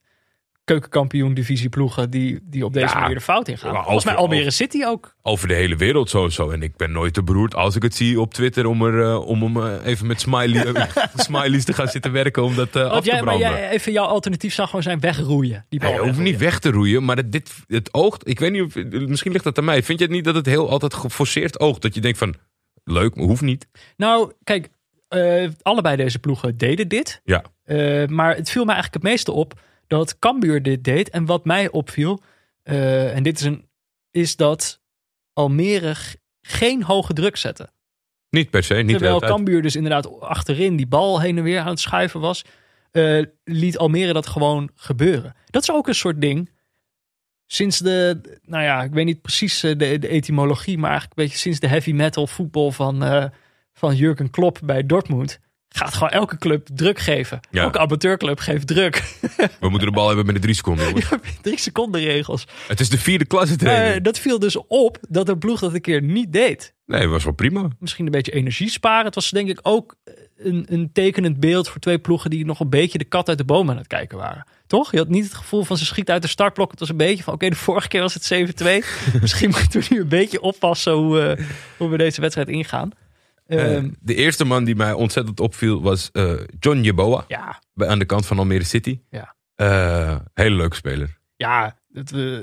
keukenkampioen divisieploegen die, die op deze Ja, manier de fout ingaan. maar Volgens mij over- Almere City ook. over de hele wereld sowieso. En ik ben nooit te beroerd als ik het zie op Twitter om, er, eh, om hem eh, even met smiley, [LAUGHS] smileys te gaan zitten werken om dat eh, af te jij, maar branden. jij, even jouw alternatief zou gewoon zijn wegroeien. Die Nee, hoeft niet weg te roeien, maar het, dit, het oogt. Ik weet niet of. Misschien ligt dat aan mij. Vind je het niet dat het heel altijd geforceerd oogt? Dat je denkt van. Leuk, maar hoeft niet. Nou, kijk, eh, allebei deze ploegen deden dit. Ja. Eh, maar het viel mij eigenlijk het meeste op dat Cambuur dit deed. En wat mij opviel, eh, en dit is, een, is dat Almere geen hoge druk zette. Niet per se. Niet Terwijl. Cambuur dus inderdaad achterin die bal heen en weer aan het schuiven was, eh, liet Almere dat gewoon gebeuren. Dat is ook een soort ding. Sinds de, nou ja, ik weet niet precies eh, de, de etymologie, maar eigenlijk een beetje sinds de heavy metal voetbal van, van Jurgen Klopp bij Dortmund, gaat gewoon elke club druk geven. Ja. Elke amateurclub geeft druk. [LAUGHS] We moeten de bal hebben de drie seconden. jongens. [LAUGHS] Drie seconden regels. Het is de vierde klasse training. Eh, dat viel dus op dat de ploeg dat een keer niet deed. nee, was wel prima. misschien een beetje energie sparen. Het was denk ik ook een, een tekenend beeld voor twee ploegen die nog een beetje de kat uit de boom aan het kijken waren. Toch? Je had niet het gevoel van ze schieten uit de startblok. Het was een beetje van oké, de vorige keer was het 7-2. [LAUGHS] misschien moeten we nu een beetje oppassen hoe, eh, hoe we deze wedstrijd ingaan. Eh, Ehm, de eerste man die mij ontzettend opviel was eh, John Jeboa. ja, bij- Aan de kant van Almere City. Ja. Eh, hele leuke speler. ja het, eh,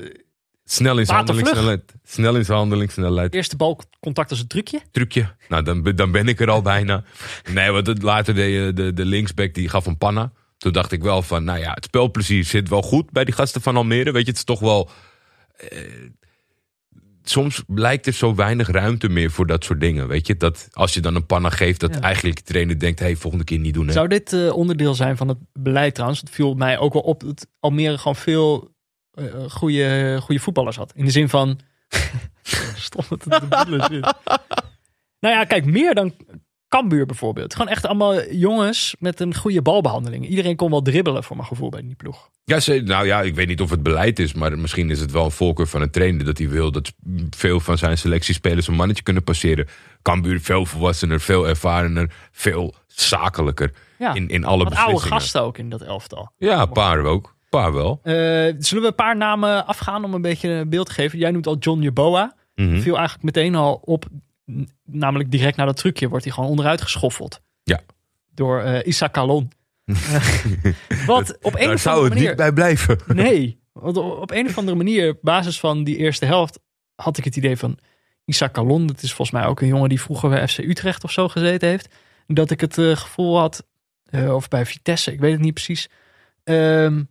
Snel in zijn handeling, snelheid. Snel in zijn handeling, snelheid. eerste balcontact als een trucje. trucje. Nou, dan, ben- dan ben ik er al bijna. [LAUGHS] Nee, want later deed je de, de linksback, die gaf een panna. Toen dacht ik wel van, nou ja, het spelplezier zit wel goed bij die gasten van Almere. Weet je, het is toch wel... soms lijkt er zo weinig ruimte meer voor dat soort dingen. Weet je, dat als je dan een panna geeft, dat Ja. eigenlijk de trainer denkt... hé, hey, volgende keer niet doen. Hè? Zou dit eh, onderdeel zijn van het beleid trouwens? Het viel mij ook wel op dat Almere gewoon veel eh, goede, goede voetballers had. In de zin van... [LAUGHS] Stom dat het zin. Nou ja, kijk, meer dan Cambuur bijvoorbeeld. Gewoon echt allemaal jongens met een goede balbehandeling. Iedereen kon wel dribbelen voor mijn gevoel bij die ploeg. Ja, ze, nou ja, ik weet niet of het beleid is, maar misschien is het wel een voorkeur van een trainer dat hij wil dat veel van zijn selectiespelers een mannetje kunnen passeren. Cambuur veel volwassener, veel ervarener, veel zakelijker Ja, in, in alle wat oude beslissingen. gasten ook in dat elftal. Ja, een paar ook. Een paar wel. Eh, zullen we een paar namen afgaan om een beetje een beeld te geven? Jij noemt al John Jeboa. Mhm. viel eigenlijk meteen al op. Namelijk direct na dat trucje wordt hij gewoon onderuit geschoffeld. Ja. Door eh Issa Kalon. [LAUGHS] Wat op een Daar of zou andere het manier... niet bij blijven. [LAUGHS] Nee, want op een of andere manier, op basis van die eerste helft, had ik het idee van Issa Kalon. Dat is volgens mij ook een jongen die vroeger bij FC Utrecht of zo gezeten heeft. Dat ik het eh, gevoel had, eh, of bij Vitesse, ik weet het niet precies. Ehm,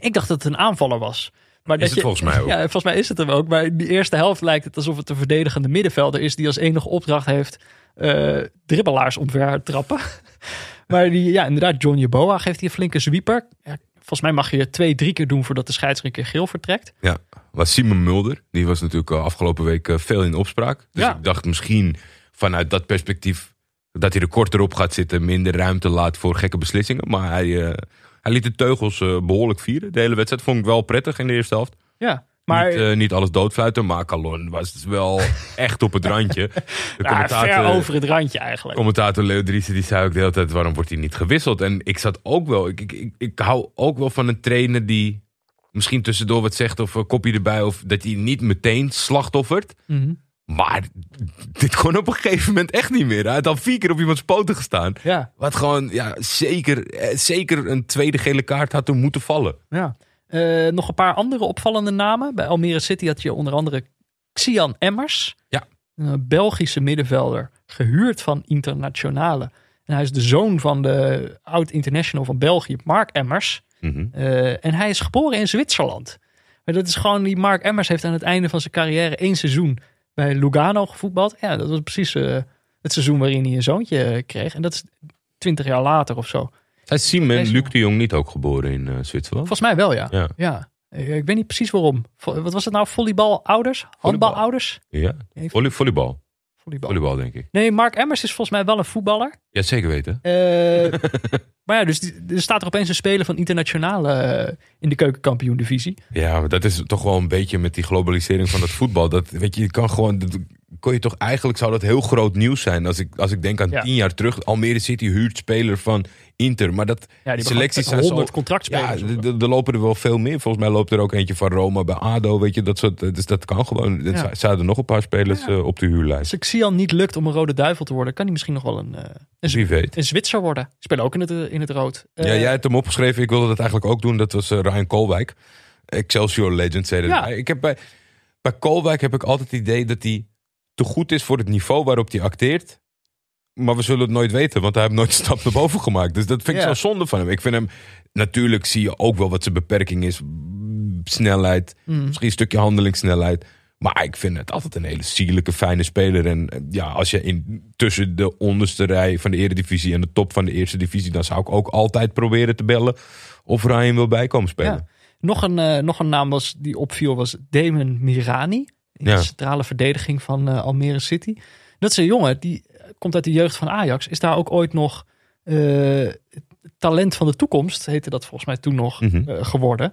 ik dacht dat het een aanvaller was. Maar Is dat het je- volgens mij ook. Ja, volgens mij is het hem ook. Maar in die eerste helft lijkt het alsof het een verdedigende middenvelder is die als enige opdracht heeft eh dribbelaars omver trappen. [LAUGHS] maar die, ja, inderdaad, John Jeboa geeft hier een flinke zwieper. Ja, volgens mij mag je twee, drie keer doen voordat de scheidsrechter een keer geel vertrekt. Ja, was Simon Mulder. Die was natuurlijk eh, afgelopen week eh, veel in opspraak. Dus Ja. ik dacht misschien vanuit dat perspectief dat hij er korter op gaat zitten, minder ruimte laat voor gekke beslissingen. Maar hij, hij liet de teugels eh, behoorlijk vieren. De hele wedstrijd vond ik wel prettig in de eerste helft. Ja, maar niet, eh, niet alles doodfluiten, maar Calon was wel [LAUGHS] echt op het randje. De ja, ver over het randje eigenlijk. commentator Leo Driessen die zei ook de hele tijd, waarom wordt hij niet gewisseld? En ik zat ook wel, ik, ik, ik, ik hou ook wel van een trainer die misschien tussendoor wat zegt of een kopje erbij. Of dat hij niet meteen slachtoffert. Mhm. Maar dit kon op een gegeven moment echt niet meer. Hij had al vier keer op iemands poten gestaan. Ja, Wat gewoon ja, zeker, eh, zeker een tweede gele kaart had toen moeten vallen. ja. Eh, nog een paar andere opvallende namen. Bij Almere City had je onder andere Xian Emmers. Ja. Een Belgische middenvelder, gehuurd van Internationale. En hij is de zoon van de oud-international van België, Mark Emmers. Mhm. Eh, en hij is geboren in Zwitserland. Maar dat is gewoon, die Mark Emmers heeft aan het einde van zijn carrière één seizoen bij Lugano gevoetbald. Ja, dat was precies eh, het seizoen waarin hij een zoontje eh, kreeg. En dat is twintig jaar later of zo. Zijn Simon Luc de Jong niet ook geboren in eh, Zwitserland? Volgens mij wel, ja. Ja. ja. Ik weet niet precies waarom. Wat was het nou? Volleybalouders? Handbalouders? Ja, Volley- volleybal. Volleybal. Volleybal, denk ik. Nee, Mark Emmers is volgens mij wel een voetballer. Ja, zeker weten. Eh, [LAUGHS] maar ja, dus die- er staat er opeens een speler van internationale eh, in de keukenkampioen-divisie. Ja, maar dat is toch wel een beetje met die globalisering van het voetbal. Dat, weet je, je kan gewoon. Dat, kon je toch eigenlijk zou dat heel groot nieuws zijn als ik, als ik denk aan Ja. tien jaar terug. Almere City huurt speler van Inter. Maar dat Ja, die selecties zijn 100 zo- contractspelers. Ja, er lopen er wel veel meer. Volgens mij loopt er ook eentje van Roma bij ADO. Weet je, dat soort. Dus dat kan gewoon. Er Ja. zouden nog een paar spelers Ja. eh, op de huurlijst. Als ik zie al niet lukt om een rode duivel te worden, kan hij misschien nog wel een, eh, een, Wie weet. een Zwitser worden. Spelen ook in het, in het rood. Eh, ja, jij hebt hem opgeschreven. Ik wilde dat eigenlijk ook doen. Dat was eh, Ryan Koolwijk. Excelsior Legend, zei dat. Ja. Ik heb bij, bij Koolwijk heb ik altijd het idee dat hij te goed is voor het niveau waarop hij acteert. Maar we zullen het nooit weten, want hij heeft nooit [LAUGHS] een stap naar boven gemaakt. Dus dat vind ik Ja. zo zonde van hem. Ik vind hem, natuurlijk zie je ook wel wat zijn beperking is. Snelheid, mm. misschien een stukje handelingssnelheid. Maar ik vind het altijd een hele sierlijke, fijne speler. En eh, ja, als je in, tussen de onderste rij van de eredivisie en de top van de eerste divisie... dan zou ik ook altijd proberen te bellen of Ryan wil bijkomen spelen. Ja. Nog, een, eh, nog een naam was, die opviel was Damon Mirani. In Ja. de centrale verdediging van eh, Almere City. Dat is een jongen, die komt uit de jeugd van Ajax. Is daar ook ooit nog eh, talent van de toekomst, heette dat volgens mij toen nog, Mhm. geworden.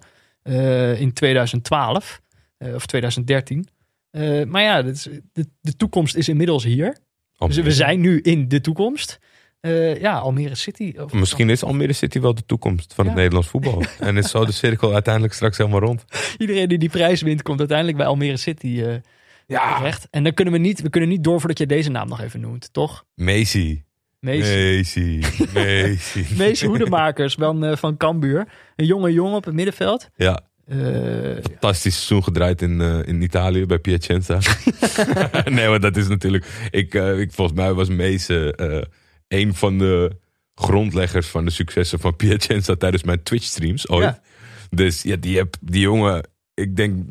in 2012 eh, of 2013. Eh, maar ja, is- de, de toekomst is inmiddels hier. Dus we zijn nu in de toekomst. Eh, ja, Almere City. Of- Misschien is Almere City wel de toekomst van het. Nederlands voetbal. [LAUGHS] en is zo de cirkel uiteindelijk straks helemaal rond. Iedereen die die prijs wint, komt uiteindelijk bij Almere City eh Ja, terecht. En dan kunnen we niet, we kunnen niet door voordat je deze naam nog even noemt, toch? Messi. Messi. Messi. [LAUGHS] Mees Hoedemakers van, eh, van Cambuur. Een jonge jongen op het middenveld. Ja, Eh, fantastisch seizoen gedraaid in, eh, in Italië bij Piacenza. [LAUGHS] nee, maar dat is natuurlijk... Ik, eh, ik, volgens mij was Mees een van de grondleggers van de successen van Piacenza tijdens mijn Twitch streams ooit. Ja. Dus ja, die, heb, die jongen, ik denk...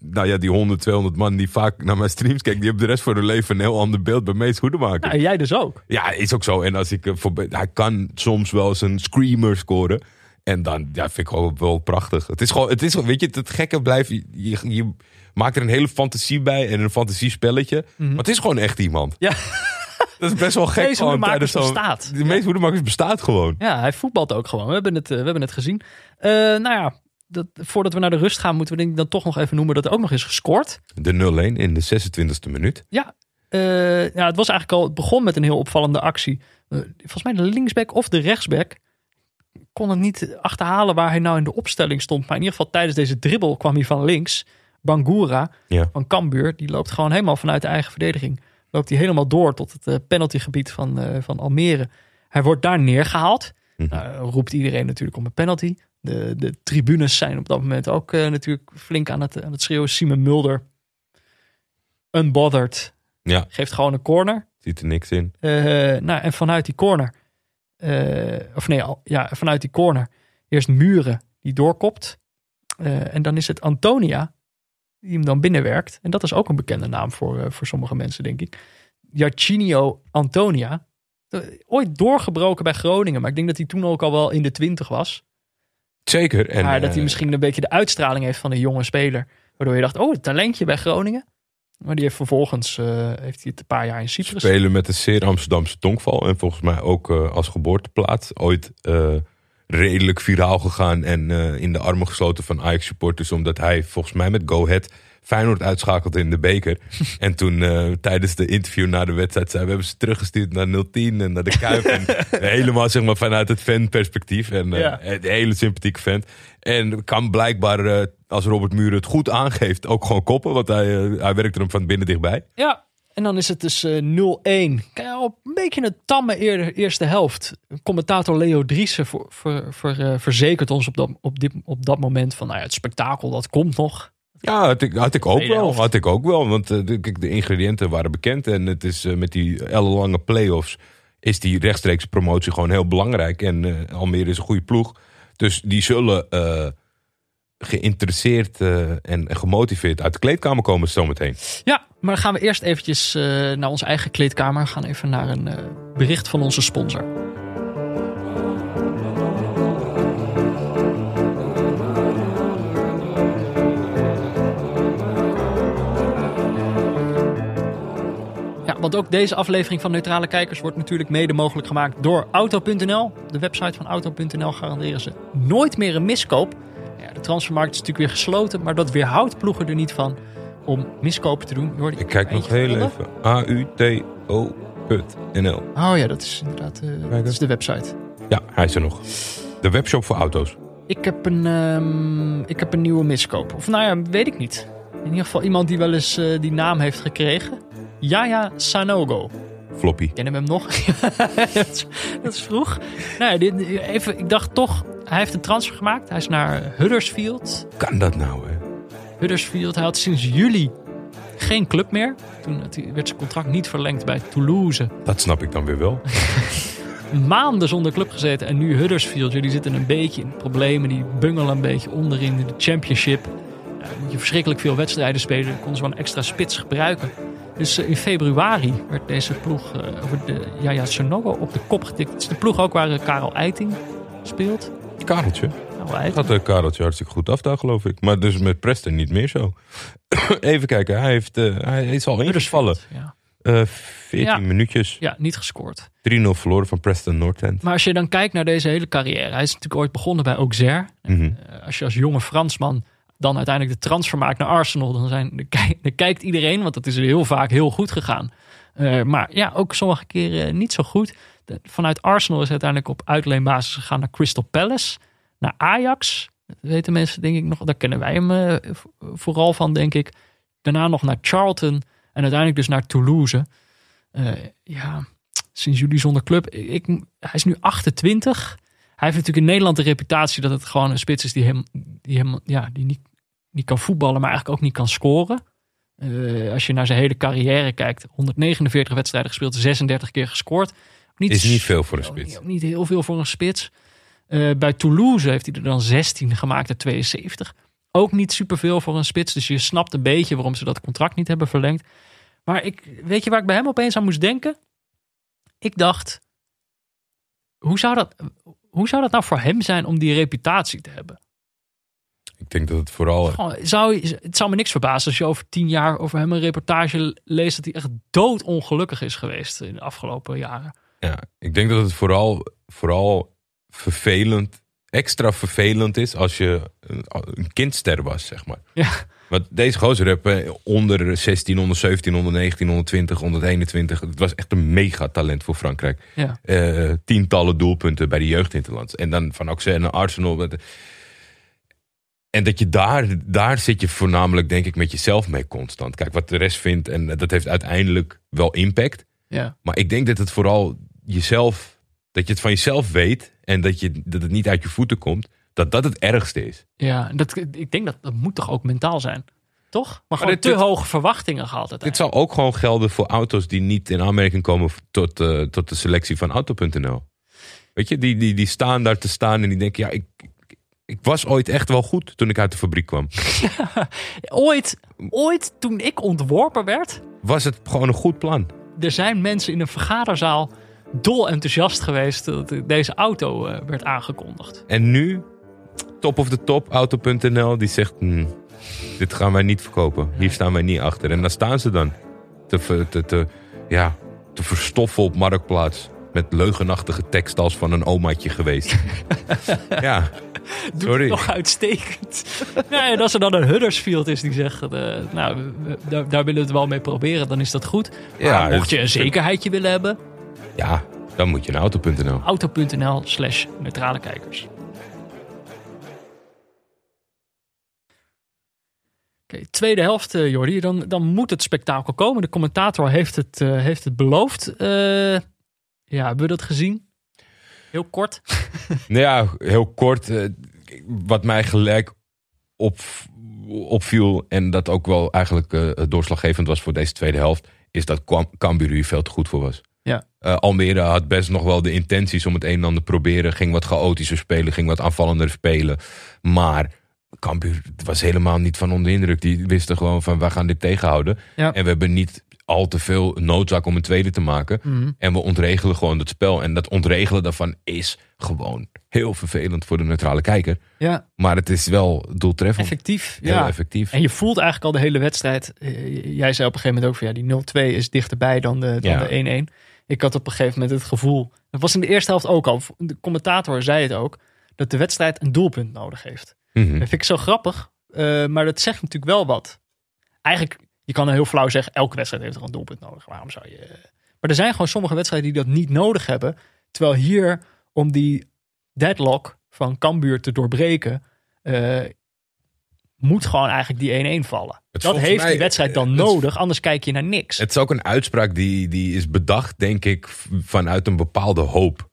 Nou ja, die 100, 200 man die vaak naar mijn streams kijken... die hebben de rest van hun leven een heel ander beeld bij Mees Hoedemakers. nou, en jij dus ook. Ja, is ook zo. En als ik voorbij, hij kan soms wel eens een screamer scoren. En dan ja, vind ik gewoon wel prachtig. Het is gewoon, het is, weet je, het gekke blijft. Je, je, je maakt er een hele fantasie bij en een fantasiespelletje. Maar het is gewoon echt iemand. Ja. [LAUGHS] Dat is best wel gek. Gewoon Hoedemakers bestaat. De meeste hoedemakers bestaat gewoon. Ja, hij voetbalt ook gewoon. We hebben het, eh, we hebben het gezien. Eh, nou ja, dat, voordat we naar de rust gaan, moeten we denk ik dan toch nog even noemen dat er ook nog is gescoord. De 0-1 in de 26e minuut. Ja, eh, ja, het was eigenlijk al. Het begon met een heel opvallende actie. Volgens mij de linksback of de rechtsback kon het niet achterhalen waar hij nou in de opstelling stond. Maar in ieder geval tijdens deze dribbel kwam hij van links. Bangura Ja. van Cambuur, die loopt gewoon helemaal vanuit de eigen verdediging. Loopt hij helemaal door tot het eh, penaltygebied van, eh, van Almere. Hij wordt daar neergehaald. Mhm. Nou, roept iedereen natuurlijk om een penalty. De, de tribunes zijn op dat moment ook eh, natuurlijk flink aan het, aan het schreeuwen. Simon Mulder, unbothered, Ja, geeft gewoon een corner. ziet er niks in. Eh, nou, en vanuit die corner, eh, of nee, al- ja, vanuit die corner, eerst Muren die doorkopt. Eh, en dan is het Antonia die hem dan binnenwerkt. En dat is ook een bekende naam voor, eh, voor sommige mensen, denk ik. Jarcinio Antonia. Ooit doorgebroken bij Groningen, maar ik denk dat hij toen ook al wel in de twintig was. Zeker. En, maar dat hij misschien een beetje de uitstraling heeft van een jonge speler. Waardoor je dacht, oh, een talentje bij Groningen. Maar die heeft vervolgens, eh, heeft hij het een paar jaar in Cyprus. spelen met een zeer Amsterdamse tongval. En volgens mij ook eh, als geboorteplaats. Ooit eh, redelijk viraal gegaan en in de armen gesloten van Ajax supporters. Omdat hij volgens mij met Go Ahead Feyenoord uitschakelde in de beker. [LAUGHS] en toen eh, tijdens de interview na de wedstrijd zei... we hebben ze teruggestuurd naar 010 en naar de Kuip. en [LAUGHS] helemaal zeg maar vanuit het fanperspectief. En Ja. een hele sympathieke vent. En kan blijkbaar, eh, als Robert Muren het goed aangeeft, ook gewoon koppen. Want hij, hij werkte hem van binnen dichtbij. Ja, en dan is het dus eh, 0-1. Kijk, op een beetje een tamme eer- eerste helft. Commentator Leo Driessen ver, ver, ver- verzekert ons op dat, op, dit, op dat moment van... Nou ja, het spektakel, dat komt nog. Ja, had ik, had ik ook wel. Had ik ook wel. Want eh, de, ingrediënten waren bekend. En het is eh, met die ellenlange play-offs is die rechtstreeks promotie gewoon heel belangrijk. En eh, Almere is een goede ploeg. Dus die zullen geïnteresseerd en, gemotiveerd uit de kleedkamer komen zometeen. Ja, maar dan gaan we eerst eventjes naar onze eigen kleedkamer. We gaan even naar een bericht van onze sponsor. Want ook deze aflevering van Neutrale Kijkers wordt natuurlijk mede mogelijk gemaakt door Auto.nl. De website van Auto.nl garanderen ze nooit meer een miskoop. Ja, de transfermarkt is natuurlijk weer gesloten, maar dat weerhoudt ploegen er niet van om miskopen te doen. Jordi, Ik kijk nog heel even. AUTO.nl. Oh ja, dat is inderdaad eh, dat is de website. Ja, hij is er nog. De webshop voor auto's. Ik heb een, ehm, ik heb een nieuwe miskoop. Of nou ja, weet ik niet. In ieder geval iemand die wel eens eh, die naam heeft gekregen. Yaya Sanogo. Floppy. Kennen we hem nog? [LAUGHS] dat, is, dat is vroeg. Nou, dit, even, ik dacht toch, hij heeft een transfer gemaakt. Hij is naar Huddersfield. Kan dat nou, hè? Huddersfield, hij had sinds juli geen club meer. Toen werd zijn contract niet verlengd bij Toulouse. Dat snap ik dan weer wel. [LAUGHS] maanden zonder club gezeten. En nu Huddersfield, ja, die zitten een beetje in problemen. Die bungelen een beetje onderin in de championship. Moet je verschrikkelijk veel wedstrijden spelen. Dan konden ze wel een extra spits gebruiken. Dus eh, in februari werd deze ploeg eh, over de Yaya Sonogo op de kop getikt. Het is de ploeg ook waar eh, Karel Eiting speelt. Kareltje. Karel Eiting. Gaat de Kareltje hartstikke goed af daar, geloof ik. Maar dus met Preston niet meer zo. [COUGHS] Even kijken, hij, heeft, eh, hij is al ingevallen. Ja. Eh 14 Ja. minuutjes. ja, niet gescoord. 3-0 verloren van Preston North End. Maar als je dan kijkt naar deze hele carrière. Hij is natuurlijk ooit begonnen bij Auxerre. Mhm. Als je als jonge Fransman dan uiteindelijk de transfer maakt naar Arsenal, dan, zijn, kijkt iedereen, want dat is heel vaak heel goed gegaan. Eh, maar ja, ook sommige keren niet zo goed. Vanuit Arsenal is uiteindelijk op uitleenbasis gegaan naar Crystal Palace, naar Ajax. Dat weten mensen denk ik nog, daar kennen wij hem eh, vooral van, denk ik. Daarna nog naar Charlton en uiteindelijk dus naar Toulouse. Eh, ja, sinds jullie zonder club. Ik, hij is nu 28. Hij heeft natuurlijk in Nederland de reputatie dat het gewoon een spits is die hem, die hem ja, die niet, niet kan voetballen, maar eigenlijk ook niet kan scoren. Eh, als je naar zijn hele carrière kijkt, 149 wedstrijden gespeeld, 36 keer gescoord. Niet Is niet veel voor een spits. niet heel veel voor een spits. Eh, bij Toulouse heeft hij er dan 16 gemaakt uit 72. Ook niet superveel voor een spits. Dus je snapt een beetje waarom ze dat contract niet hebben verlengd. Maar ik, weet je waar ik bij hem opeens aan moest denken? Ik dacht, hoe zou dat, hoe zou dat nou voor hem zijn om die reputatie te hebben? Ik denk dat het vooral... Gewoon, zou, het zou me niks verbazen als je over tien jaar over hem een reportage leest dat hij echt doodongelukkig is geweest in de afgelopen jaren. Ja, ik denk dat het vooral, vooral vervelend, extra vervelend is als je een, een kindster was, zeg maar. Ja. Want deze gozer heb eh, onder 16, onder 17, onder 19, onder 20, onder 21. Het was echt een megatalent voor Frankrijk. Ja. Eh, tientallen doelpunten bij de jeugdinterlands. En dan van Auxerre naar Arsenal. En dat je daar, daar zit je voornamelijk, denk ik, met jezelf mee constant. Kijk, wat de rest vindt. En dat heeft uiteindelijk wel impact. Ja. Maar ik denk dat het vooral jezelf, dat je het van jezelf weet en dat, je, dat het niet uit je voeten komt, dat dat het ergste is. Ja, dat, ik denk dat dat moet toch ook mentaal zijn. Toch? Maar gewoon dit- te dit- hoge verwachtingen gehad. Dit zal ook gewoon gelden voor auto's die niet in aanmerking komen tot, eh, tot de selectie van Auto.nl. Weet je, die, die, die staan daar te staan en die denken, ja, ik, ik, ik was ooit echt wel goed toen ik uit de fabriek kwam. [LAUGHS] Ooit, ooit toen ik ontworpen werd, Was het gewoon een goed plan? er zijn mensen in een vergaderzaal dol enthousiast geweest dat deze auto eh, werd aangekondigd. En nu, top of the top, Auto.nl, die zegt, "Hmm, dit gaan wij niet verkopen. Hier staan wij niet achter. En dan staan ze dan te, ver- te, te, ja, te verstoffen op Marktplaats. Met leugenachtige tekst als van een omaatje geweest. [LAUGHS] ja, Doet Sorry. uitstekend. [LAUGHS] nou, en als er dan een Huddersfield is die zegt, eh, nou, daar, daar willen we het wel mee proberen, dan is dat goed. Maar Ja, mocht je een zekerheidje willen hebben, ja, dan moet je naar Auto.nl. auto.nl slash neutrale kijkers. Tweede helft, eh, Jordi. Dan, dan moet het spektakel komen. De commentator heeft het, eh, heeft het beloofd. Eh, ja, hebben we dat gezien? Heel kort. [LAUGHS] Nou ja, heel kort. wat mij gelijk op opviel en dat ook wel eigenlijk doorslaggevend was voor deze tweede helft, is dat Cambuur hier veel te goed voor was. Ja. Almere had best nog wel de intenties om het een en ander proberen. Ging wat chaotischer spelen, ging wat aanvallender spelen. Maar Cambuur was helemaal niet van onder de indruk. Die wisten gewoon van, wij gaan dit tegenhouden. Ja. En we hebben niet al te veel noodzaak om een tweede te maken. Mhm. En we ontregelen gewoon het spel. En dat ontregelen daarvan is gewoon heel vervelend voor de neutrale kijker. Ja, Maar het is wel doeltreffend. effectief. Heel Ja. effectief. En je voelt eigenlijk al de hele wedstrijd. eh, Jij zei op een gegeven moment ook van ja, die 0-2 is dichterbij dan de, dan Ja. de 1-1. Ik had op een gegeven moment het gevoel. Dat was in de eerste helft ook al. De commentator zei het ook. Dat de wedstrijd een doelpunt nodig heeft. Mhm. Dat vind ik zo grappig. eh, maar dat zegt natuurlijk wel wat. Eigenlijk, je kan heel flauw zeggen, elke wedstrijd heeft er een doelpunt nodig. Waarom zou je... Maar er zijn gewoon sommige wedstrijden die dat niet nodig hebben. Terwijl hier, om die deadlock van Cambuur te doorbreken... eh, moet gewoon eigenlijk die 1-1 vallen. Het dat heeft mij- die wedstrijd dan het nodig, anders kijk je naar niks. Het is ook een uitspraak die, die is bedacht, denk ik, vanuit een bepaalde hoop.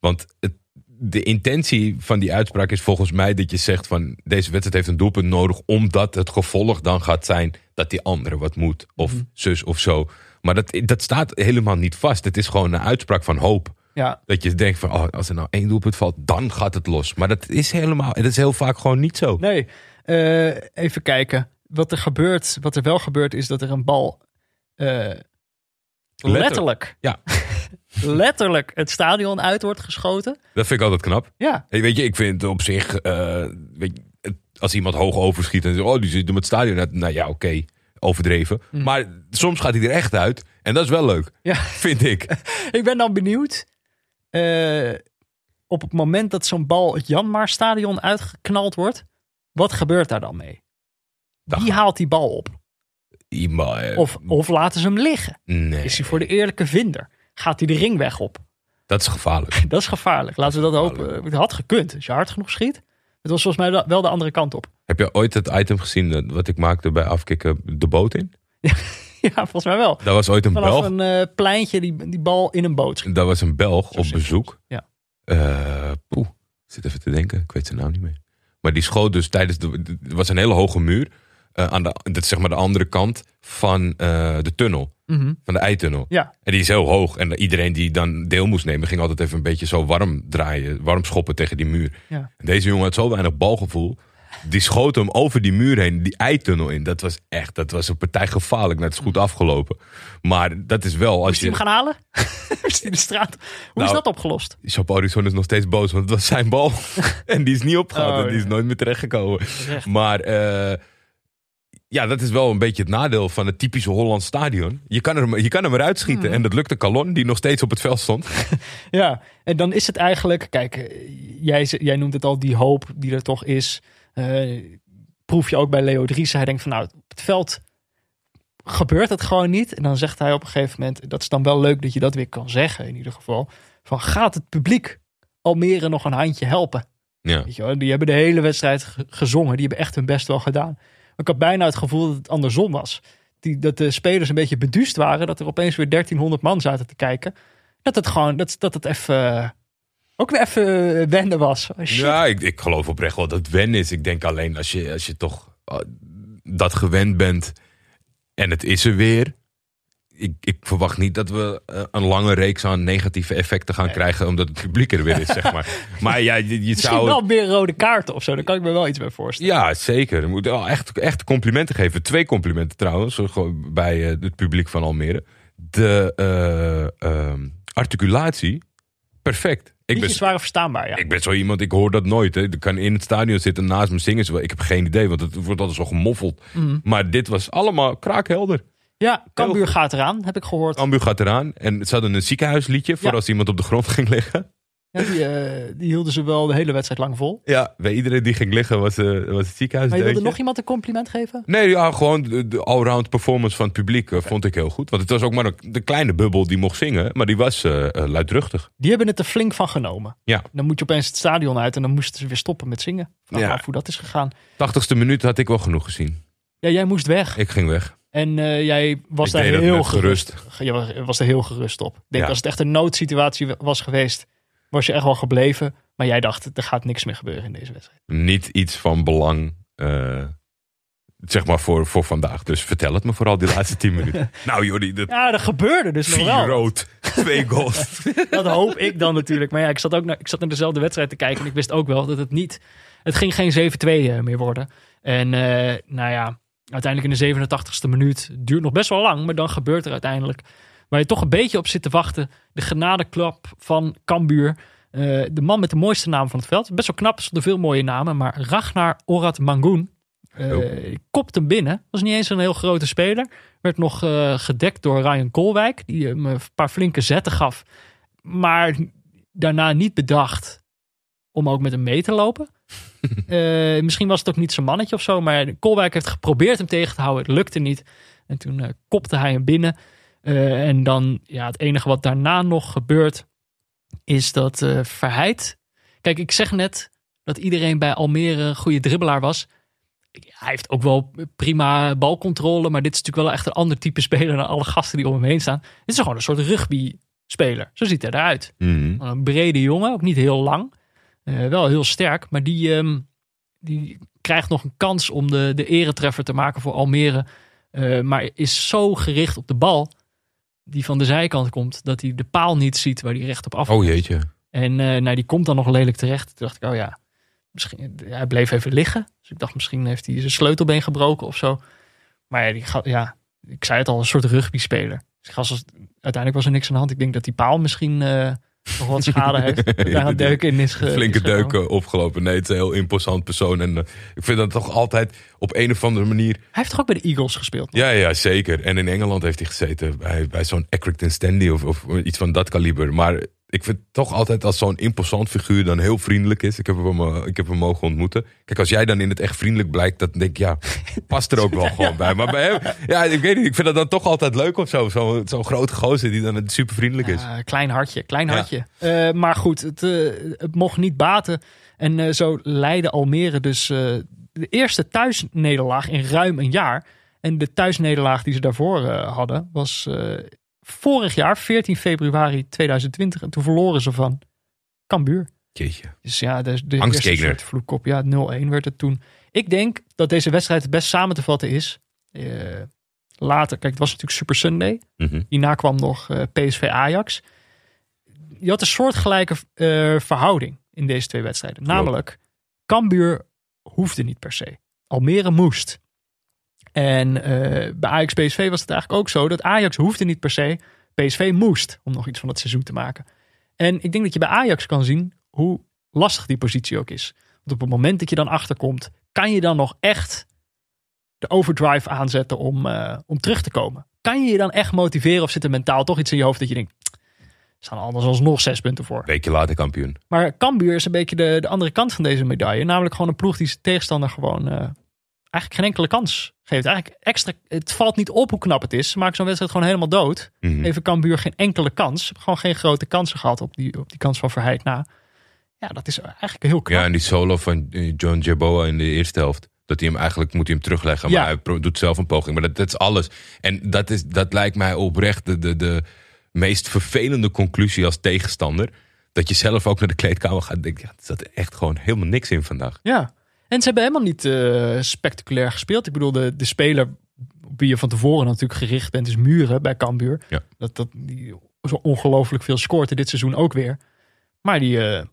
Want het, de intentie van die uitspraak is volgens mij dat je zegt van deze wedstrijd heeft een doelpunt nodig, omdat het gevolg dan gaat zijn dat die andere wat moet, of Mhm. zus of zo. Maar dat, dat staat helemaal niet vast. Het is gewoon een uitspraak van hoop. Ja, Dat je denkt van, oh, als er nou één doelpunt valt, dan gaat het los. Maar dat is helemaal, dat is heel vaak gewoon niet zo. nee. Eh, even kijken. Wat er gebeurt, wat er wel gebeurt, is dat er een bal eh, letterlijk, Ja. [LAUGHS] letterlijk het stadion uit wordt geschoten. Dat vind ik altijd knap. Ja, Hey, weet je, ik vind op zich, eh, weet je, als iemand hoog overschiet en zegt, oh, die zit om het stadion uit. Nou ja, oké, overdreven. Maar soms gaat hij er echt uit. En dat is wel leuk, ja. vind ik. [LAUGHS] ik ben dan benieuwd. eh, op het moment dat zo'n bal het Janmaar-stadion uitgeknald wordt, wat gebeurt daar dan mee? Wie haalt die bal op? Iemand, eh, Of, of laten ze hem liggen? nee, Is hij voor de eerlijke vinder? Gaat hij de ringweg op? dat is gevaarlijk. [LAUGHS] Dat is gevaarlijk. Laten we dat hopen. Het had gekund. Als je hard genoeg schiet. Het was volgens mij wel de andere kant op. [LAUGHS] Heb je ooit het item gezien dat- wat ik maakte bij afkicken de boot in? Ja, volgens mij wel. Dat was ooit een Vanaf Belg. een eh, pleintje die, die bal in een boot schiet. Dat was een Belg Zo op bezoek. Ja. Eh, poeh, ik zit even te denken. Ik weet zijn naam niet meer. Maar die schoot dus tijdens de. Er was een hele hoge muur. Eh, aan de, dat is zeg maar de andere kant van eh, de tunnel. Mhm. Van de eitunnel. Ja, En die is heel hoog. En iedereen die dan deel moest nemen, ging altijd even een beetje zo warm draaien. Warm schoppen tegen die muur. ja. En deze jongen had zo weinig balgevoel. Die schoot hem over die muur heen, die eitunnel in. Dat was echt, dat was een partij gevaarlijk. Net is goed afgelopen. Maar dat is wel, als Moest je... hem gaan halen? [LAUGHS] Moest hij de straat? Hoe is Nou, dat opgelost? Chap Horizon is nog steeds boos, want het was zijn bal. [LAUGHS] en die is niet opgehaald Oh, en die is ja. nooit meer terechtgekomen. Terecht. Maar eh, ja, dat is wel een beetje het nadeel van het typische Hollands stadion. Je kan, er, je kan hem eruit schieten. Hmm. En dat lukte Calon, die nog steeds op het veld stond. [LAUGHS] Ja, en dan is het eigenlijk... Kijk, eh, jij, jij noemt het al die hoop die er toch is. Eh, proef je ook bij Leo Dries. Hij denkt van nou, op het veld gebeurt het gewoon niet. En dan zegt hij op een gegeven moment... Dat is dan wel leuk dat je dat weer kan zeggen in ieder geval. Van gaat het publiek Almere nog een handje helpen? Ja. Weet je wel, die hebben de hele wedstrijd ge- gezongen. Die hebben echt hun best wel gedaan. Ik had bijna het gevoel dat het andersom was. Die, dat de spelers een beetje beduust waren. Dat er opeens weer 1300 man zaten te kijken. Dat het gewoon, dat, dat het even, ook weer even eh, wennen was. Oh. Ja, ik, ik geloof oprecht wel dat het wennen is. Ik denk alleen als je, als je toch uh, dat gewend bent en het is er weer. Ik, ik verwacht niet dat we uh, een lange reeks aan negatieve effecten gaan krijgen omdat het publiek er weer is, zeg maar. [LAUGHS] Maar ja, je, je Misschien zou... wel meer rode kaarten of zo. Daar kan ik me wel iets bij voorstellen. Ja, zeker. Wel echt, echt complimenten geven. Twee complimenten trouwens, gewoon bij uh, het publiek van Almere. De uh, uh, articulatie, perfect. Ik ben, waren verstaanbaar, ja. Ik ben zo iemand, ik hoor dat nooit. Hè. Ik kan in het stadion zitten naast me zingen. Ik heb geen idee, want het wordt altijd zo gemoffeld. Mm. Maar dit was allemaal kraakhelder. Ja, Cambuur gaat eraan, heb ik gehoord. Cambuur gaat eraan. En ze hadden een ziekenhuisliedje voor Ja. als iemand op de grond ging liggen. Ja, die, uh, die hielden ze wel de hele wedstrijd lang vol. Ja, bij iedereen die ging liggen was, uh, was het ziekenhuis. Maar je wilde nog iemand een compliment geven? Nee, ja, gewoon de, de allround performance van het publiek uh, vond ik heel goed. Want het was ook maar een, de kleine bubbel die mocht zingen. Maar die was luidruchtig. Die hebben het er flink van genomen. Ja. Dan moet je opeens het stadion uit en dan moesten ze weer stoppen met zingen. Vraag Ja. af hoe dat is gegaan. 80ste minuut had ik wel genoeg gezien. Ja, jij moest weg. Ik ging weg. En uh, jij was Ik daar heel gerust. gerust. Je was, was er heel gerust op. Ik denk Ja. als het echt een noodsituatie was geweest, was je echt wel gebleven. Maar jij dacht, er gaat niks meer gebeuren in deze wedstrijd. Niet iets van belang. eh, zeg maar voor, voor vandaag. Dus vertel het me vooral die laatste 10 minuten. [LAUGHS] Nou Jordi, dat Ja, dat gebeurde dus nog vier wel. rood, twee goals. [LAUGHS] Dat hoop ik dan natuurlijk. Maar ja, ik zat ook naar, ik zat naar dezelfde wedstrijd te kijken. En ik wist ook wel dat het niet. Het ging geen 7-2 eh, meer worden. En eh, nou ja, uiteindelijk in de 87ste minuut. Duurt nog best wel lang, maar dan gebeurt er uiteindelijk. Waar je toch een beetje op zit te wachten. De genadeklap van Cambuur. Eh, de man met de mooiste naam van het veld. Best wel knap, er stonden veel mooie namen. Maar Ragnar Orat Mangoen. eh Oh. kopt hem binnen. Was niet eens een heel grote speler. Werd nog eh, gedekt door Ryan Koolwijk. Die hem een paar flinke zetten gaf. Maar daarna niet bedacht om ook met hem mee te lopen. Eh, misschien was het ook niet zijn mannetje of zo. Maar Koolwijk heeft geprobeerd hem tegen te houden. Het lukte niet. En toen eh, kopte hij hem binnen. Eh, en dan, ja, het enige wat daarna nog gebeurt, is dat Verheid. Kijk, ik zeg net dat iedereen bij Almere een goede dribbelaar was. Hij heeft ook wel prima balcontrole, maar dit is natuurlijk wel echt een ander type speler dan alle gasten die om hem heen staan. Dit is gewoon een soort rugby-speler. Zo ziet hij eruit. Mhm. Een brede jongen, ook niet heel lang. Eh, wel heel sterk, maar die, ehm, die krijgt nog een kans om de, de eretreffer te maken voor Almere. Eh, maar is zo gericht op de bal, die van de zijkant komt, dat hij de paal niet ziet waar hij recht op af Oh jeetje. En eh, nou, die komt dan nog lelijk terecht. Toen dacht ik, oh ja, misschien, hij bleef even liggen. Dus ik dacht, misschien heeft hij zijn sleutelbeen gebroken of zo. Maar ja, die, ja ik zei het al, een soort rugby-speler. Dus uiteindelijk was er niks aan de hand. Ik denk dat die paal misschien nog wat schade heeft. [LAUGHS] Daar een deuk in is ge- Flinke deuken opgelopen. Nee, het is een heel imposant persoon. En eh, ik vind dat toch altijd op een of andere manier... Hij heeft toch ook bij de Eagles gespeeld? Ja, ja, zeker. En in Engeland heeft hij gezeten bij, bij zo'n Accrington Stanley of, of iets van dat kaliber. Maar ik vind toch altijd als zo'n imposant figuur dan heel vriendelijk is. Ik heb, hem, eh, ik heb hem mogen ontmoeten. Kijk, als jij dan in het echt vriendelijk blijkt, dan denk ik, ja, past er ook wel [LAUGHS] gewoon bij. Maar bij hem, ja, ik weet niet, ik vind dat dan toch altijd leuk of zo. Zo'n zo'n grote gozer die dan super vriendelijk is. Ja, klein hartje, klein Ja. hartje. Eh, maar goed, het, eh, het mocht niet baten. En zo leidde Almere dus de eerste thuisnederlaag in ruim een jaar. En de thuisnederlaag die ze daarvoor hadden was vorig jaar, 14 februari 2020. En toen verloren ze van Cambuur. Jeetje. Dus ja, de, eerste soort vloek op. Ja, 0-1 werd het toen. Ik denk dat deze wedstrijd het best samen te vatten is. Eh, later, kijk, het was natuurlijk Super Sunday. Mhm. Hierna kwam nog eh, PSV Ajax. Je had een soortgelijke eh, verhouding in deze twee wedstrijden. Namelijk, Cambuur hoefde niet per se. Almere moest. En eh, bij Ajax PSV was het eigenlijk ook zo dat Ajax hoefde niet per se. PSV moest om nog iets van het seizoen te maken. En ik denk dat je bij Ajax kan zien hoe lastig die positie ook is. Want op het moment dat je dan achterkomt, kan je dan nog echt de overdrive aanzetten om, eh, om terug te komen. Kan je je dan echt motiveren of zit er mentaal toch iets in je hoofd dat je denkt, er staan anders alsnog zes punten voor. Weekje later kampioen. Maar Cambuur is een beetje de, de andere kant van deze medaille. Namelijk gewoon een ploeg die zijn tegenstander gewoon eh, eigenlijk geen enkele kans geeft. Eigenlijk extra, het valt niet op hoe knap het is. Ze maken zo'n wedstrijd gewoon helemaal dood. Mhm. Even Cambuur geen enkele kans. Gewoon geen grote kansen gehad op die, op die kans van Verheid na. Ja, dat is eigenlijk heel knap. Ja, en die solo van eh, John Jerboa in de eerste helft. Dat hij hem eigenlijk moet hij hem terugleggen. Maar Ja. hij doet zelf een poging. Maar dat, dat is alles. En dat, is, dat lijkt mij oprecht de, de, de meest vervelende conclusie als tegenstander. Dat je zelf ook naar de kleedkamer gaat en denkt, ja, er zat echt gewoon helemaal niks in vandaag. Ja, en ze hebben helemaal niet eh, spectaculair gespeeld. Ik bedoel, de, de speler op wie je van tevoren natuurlijk gericht bent, is Muren bij Cambuur. Ja. Dat, dat die zo ongelooflijk veel scoort in dit seizoen ook weer. Maar die eh,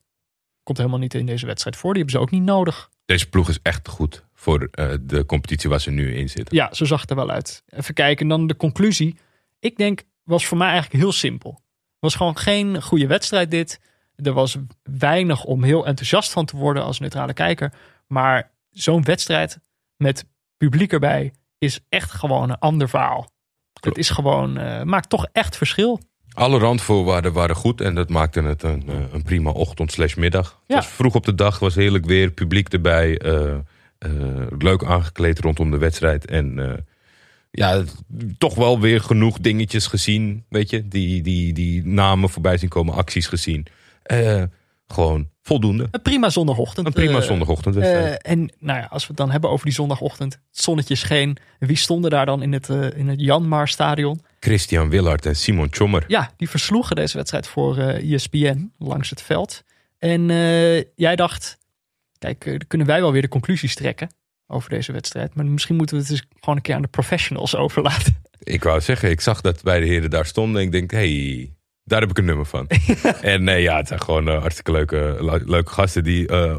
komt helemaal niet in deze wedstrijd voor. Die hebben ze ook niet nodig. Deze ploeg is echt goed voor eh, de competitie waar ze nu in zitten. Ja, zo zag het er wel uit. Even kijken, dan de conclusie. Ik denk, was voor mij eigenlijk heel simpel. Het was gewoon geen goede wedstrijd dit. Er was weinig om heel enthousiast van te worden als neutrale kijker. Maar zo'n wedstrijd met publiek erbij is echt gewoon een ander verhaal. Het is gewoon, eh, maakt toch echt verschil. Alle randvoorwaarden waren goed en dat maakte het een, eh, een prima ochtend slash middag. Het was vroeg op de dag, was heerlijk weer, publiek erbij. eh, leuk aangekleed rondom de wedstrijd. En ja, toch wel weer genoeg dingetjes gezien, weet je. Die, die, die namen voorbij zien komen, acties gezien. Gewoon voldoende. Een prima zondagochtend. Een prima Eh, zondagochtendwedstrijd. Eh, en nou ja, als we het dan hebben over die zondagochtend. Het zonnetje scheen. Wie stonden daar dan in het, eh, in het Janmar stadion? Christian Willard en Simon Tjommer. Ja, die versloegen deze wedstrijd voor ESPN langs het veld. En jij dacht, kijk, dan kunnen wij wel weer de conclusies trekken over deze wedstrijd. Maar misschien moeten we het eens gewoon een keer aan de professionals [LAUGHS] overlaten. Ik wou zeggen, ik zag dat bij de heren daar stonden. En ik denk, hey, daar heb ik een nummer van. [LAUGHS] en nee, ja, het zijn gewoon uh, hartstikke leuke, le- leuke gasten die... uh,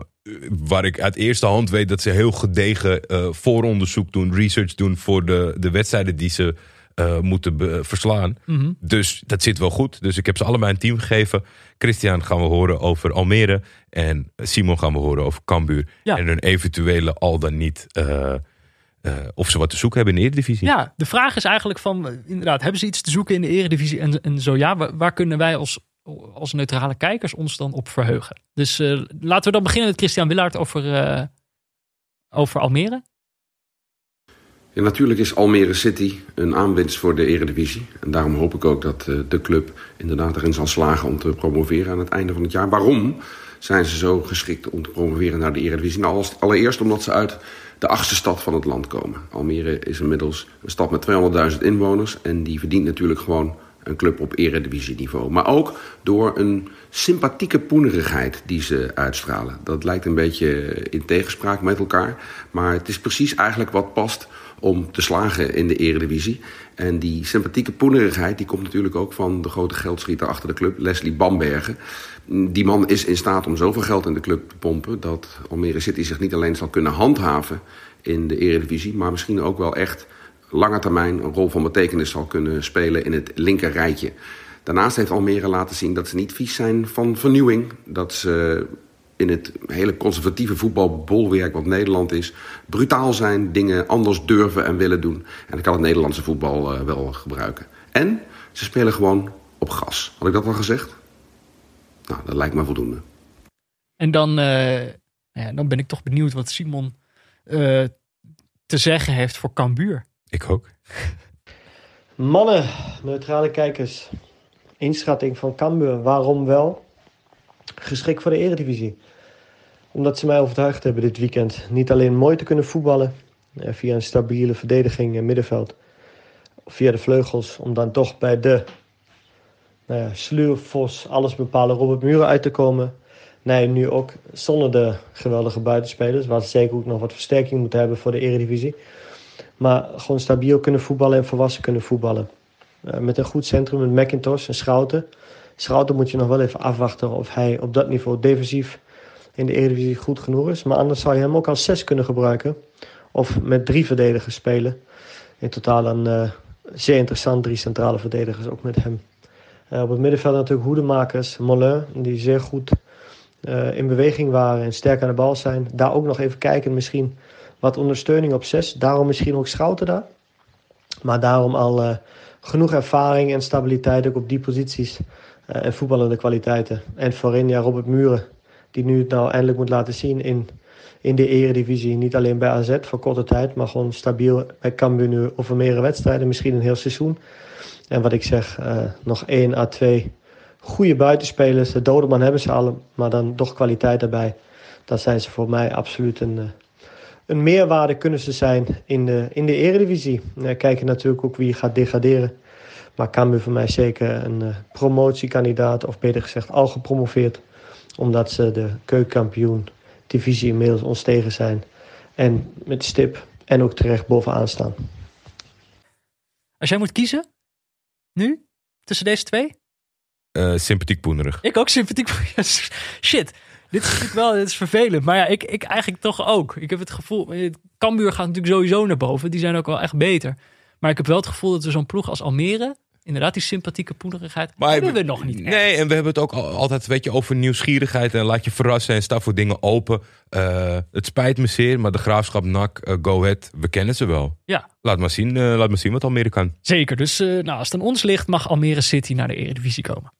waar ik uit eerste hand weet dat ze heel gedegen uh, vooronderzoek doen, research doen voor de, de wedstrijden die ze uh, moeten verslaan. Mhm. Dus dat zit wel goed. Dus ik heb ze allebei een team gegeven. Christian gaan we horen over Almere. En Simon gaan we horen over Cambuur. Ja. En hun eventuele al dan niet... Uh, uh, of ze wat te zoeken hebben in de Eredivisie. Ja, de vraag is eigenlijk van, uh, inderdaad, hebben ze iets te zoeken in de Eredivisie? En, en zo ja, waar, waar, kunnen wij als, als neutrale kijkers ons dan op verheugen? Dus uh, laten we dan beginnen met Christian Willaert over, uh, over Almere. Ja, natuurlijk is Almere City een aanwinst voor de Eredivisie. En daarom hoop ik ook dat uh, de club inderdaad erin zal slagen om te promoveren aan het einde van het jaar. Waarom zijn ze zo geschikt om te promoveren naar de Eredivisie? Nou, allereerst omdat ze uit de achtste stad van het land komen. Almere is inmiddels een stad met 200.000 inwoners. En die verdient natuurlijk gewoon een club op eredivisieniveau. Maar ook door een sympathieke poenerigheid die ze uitstralen. Dat lijkt een beetje in tegenspraak met elkaar. Maar het is precies eigenlijk wat past om te slagen in de eredivisie. En die sympathieke poenerigheid die komt natuurlijk ook van de grote geldschieter achter de club, Leslie Bambergen. Die man is in staat om zoveel geld in de club te pompen dat Almere City zich niet alleen zal kunnen handhaven in de eredivisie, maar misschien ook wel echt lange termijn een rol van betekenis zal kunnen spelen in het linker rijtje. Daarnaast heeft Almere laten zien dat ze niet vies zijn van vernieuwing. Dat ze in het hele conservatieve voetbalbolwerk wat Nederland is... brutaal zijn, dingen anders durven en willen doen. En dat kan het Nederlandse voetbal uh, wel gebruiken. En ze spelen gewoon op gas. Had ik dat al gezegd? Nou, dat lijkt me voldoende. En dan, uh, ja, dan ben ik toch benieuwd wat Simon uh, te zeggen heeft voor Cambuur. Ik ook. [LAUGHS] Mannen, neutrale kijkers. Inschatting van Cambuur. Waarom wel? Geschikt voor de eredivisie. Omdat ze mij overtuigd hebben dit weekend. Niet alleen mooi te kunnen voetballen. Eh, via een stabiele verdediging en middenveld. Via de vleugels. Om dan toch bij de nou ja, alles bepalen Robert Muren uit te komen. Nee, nu ook zonder de geweldige buitenspelers. Waar ze zeker ook nog wat versterking moeten hebben voor de eredivisie. Maar gewoon stabiel kunnen voetballen en volwassen kunnen voetballen. Uh, met een goed centrum met McIntosh en Schouten. Schouten moet je nog wel even afwachten of hij op dat niveau defensief in de Eredivisie goed genoeg is. Maar anders zou je hem ook als zes kunnen gebruiken. Of met drie verdedigers spelen. In totaal dan uh, zeer interessant, drie centrale verdedigers ook met hem. Uh, op het middenveld natuurlijk hoedemakers, Mollin, die zeer goed uh, in beweging waren en sterk aan de bal zijn. Daar ook nog even kijken misschien wat ondersteuning op zes. Daarom misschien ook Schouten daar. Maar daarom al uh, genoeg ervaring en stabiliteit ook op die posities. Uh, en voetballende kwaliteiten. En voorin ja, Robert Muren. Die nu het nou eindelijk moet laten zien in, in de eredivisie. Niet alleen bij AZ voor korte tijd. Maar gewoon stabiel bij Cambuur nu over meerdere wedstrijden. Misschien een heel seizoen. En wat ik zeg, uh, nog 1 à 2 goede buitenspelers. De Dodeman hebben ze al. Maar dan toch kwaliteit erbij. Dan zijn ze voor mij absoluut een uh, een meerwaarde kunnen ze zijn in de, in de eredivisie. Kijken natuurlijk ook wie gaat degraderen. Maar Cambuur voor mij zeker een uh, promotiekandidaat. Of beter gezegd al gepromoveerd. Omdat ze de keukenkampioen divisie inmiddels ons tegen zijn. En met stip en ook terecht bovenaan staan. Als jij moet kiezen, nu, tussen deze twee? Uh, sympathiek poenerig. Ik ook sympathiek [LAUGHS] Shit. Dit is natuurlijk wel dit is vervelend. Maar ja, ik, ik eigenlijk toch ook. Ik heb het gevoel... Cambuur gaat natuurlijk sowieso naar boven. Die zijn ook wel echt beter. Maar ik heb wel het gevoel dat we zo'n ploeg als Almere... Inderdaad, die sympathieke poenerigheid maar hebben we nog niet. Nee, echt. en we hebben het ook altijd weet je, over nieuwsgierigheid. En laat je verrassen en sta voor dingen open. Uh, het spijt me zeer, maar de Graafschap, NAC, uh, Go Ahead, we kennen ze wel. Ja. Laat maar zien, uh, laat maar zien wat Almere kan. Zeker, dus nou, als het aan ons ligt... mag Almere City naar de Eredivisie komen.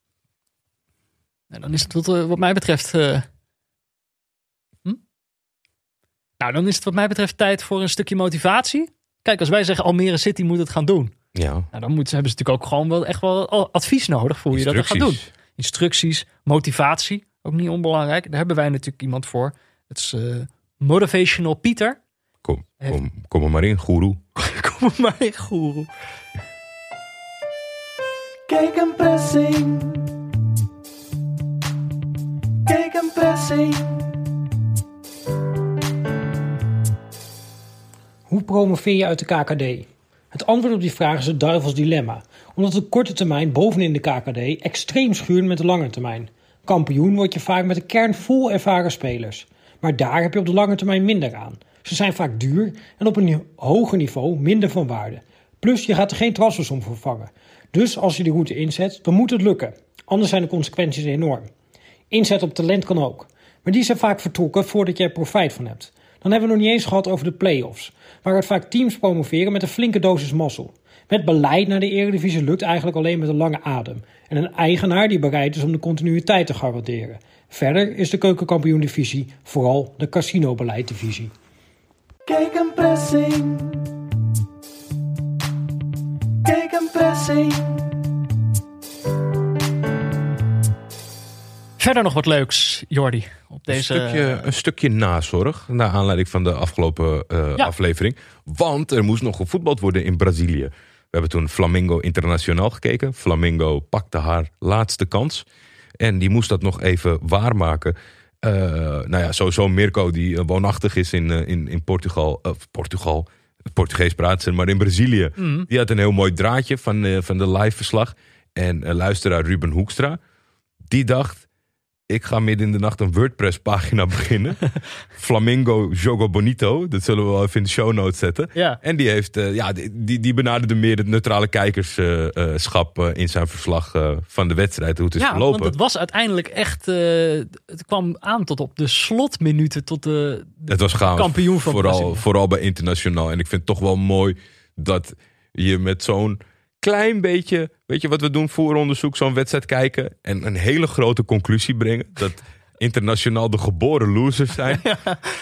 En dan is het wat, wat mij betreft... Hm? Nou, dan is het wat mij betreft tijd voor een stukje motivatie. Kijk, als wij zeggen Almere City moet het gaan doen. Ja. Nou, dan moeten, hebben ze natuurlijk ook gewoon wel echt wel advies nodig voor hoe je dat gaat doen. Instructies, motivatie, ook niet onbelangrijk. Daar hebben wij natuurlijk iemand voor. Het is uh, Motivational Pieter. Kom, kom, kom er maar in, goeroe. [LAUGHS] kom er maar in, goeroe. Kijk een pressing. Kijk een pressing. promoveer je uit de KKD? Het antwoord op die vraag is het duivels dilemma. Omdat de korte termijn bovenin de KKD extreem schuurt met de lange termijn. Kampioen word je vaak met een kern vol ervaren spelers. Maar daar heb je op de lange termijn minder aan. Ze zijn vaak duur en op een hoger niveau minder van waarde. Plus je gaat er geen transfersom voor vangen. Dus als je die route inzet, dan moet het lukken. Anders zijn de consequenties enorm. Inzet op talent kan ook. Maar die zijn vaak vertrokken voordat je er profijt van hebt. Dan hebben we nog niet eens gehad over de play-offs. Waaruit vaak teams promoveren met een flinke dosis mazzel. Met beleid naar de eredivisie lukt eigenlijk alleen met een lange adem. En een eigenaar die bereid is om de continuïteit te garanderen. Verder is de keukenkampioen-divisie vooral de casino-beleiddivisie. Kijk een pressing. Kijk een pressing. Verder nog wat leuks, Jordi, op deze... Een stukje, een stukje nazorg, naar aanleiding van de afgelopen eh, Ja. aflevering. Want er moest nog gevoetbald worden in Brazilië. We hebben toen Flamingo Internationaal gekeken. Flamingo pakte haar laatste kans. En die moest dat nog even waarmaken. Eh nou ja, sowieso Mirko, die eh, woonachtig is in, in, in Portugal. Of Portugal, Portugees praat ze, maar in Brazilië. Mhm. Die had een heel mooi draadje van, van de live verslag. En luisteraar Ruben Hoekstra, die dacht... Ik ga midden in de nacht een WordPress pagina [LAUGHS] beginnen. Flamingo Jogo Bonito. Dat zullen we wel even in de show notes zetten. Ja. En die, heeft, eh, ja, die, die, benaderde meer het neutrale kijkerschap eh, in zijn verslag eh, van de wedstrijd. Hoe het is ja, verlopen. want het was uiteindelijk echt... eh, het kwam aan tot op de slotminuten tot de, de Het was kampioen van vooral, Brazilië. vooral bij internationaal. En ik vind het toch wel mooi dat je met zo'n klein beetje, weet je wat we doen, vooronderzoek, zo'n wedstrijd kijken en een hele grote conclusie brengen. Dat internationaal de geboren losers zijn. [LAUGHS]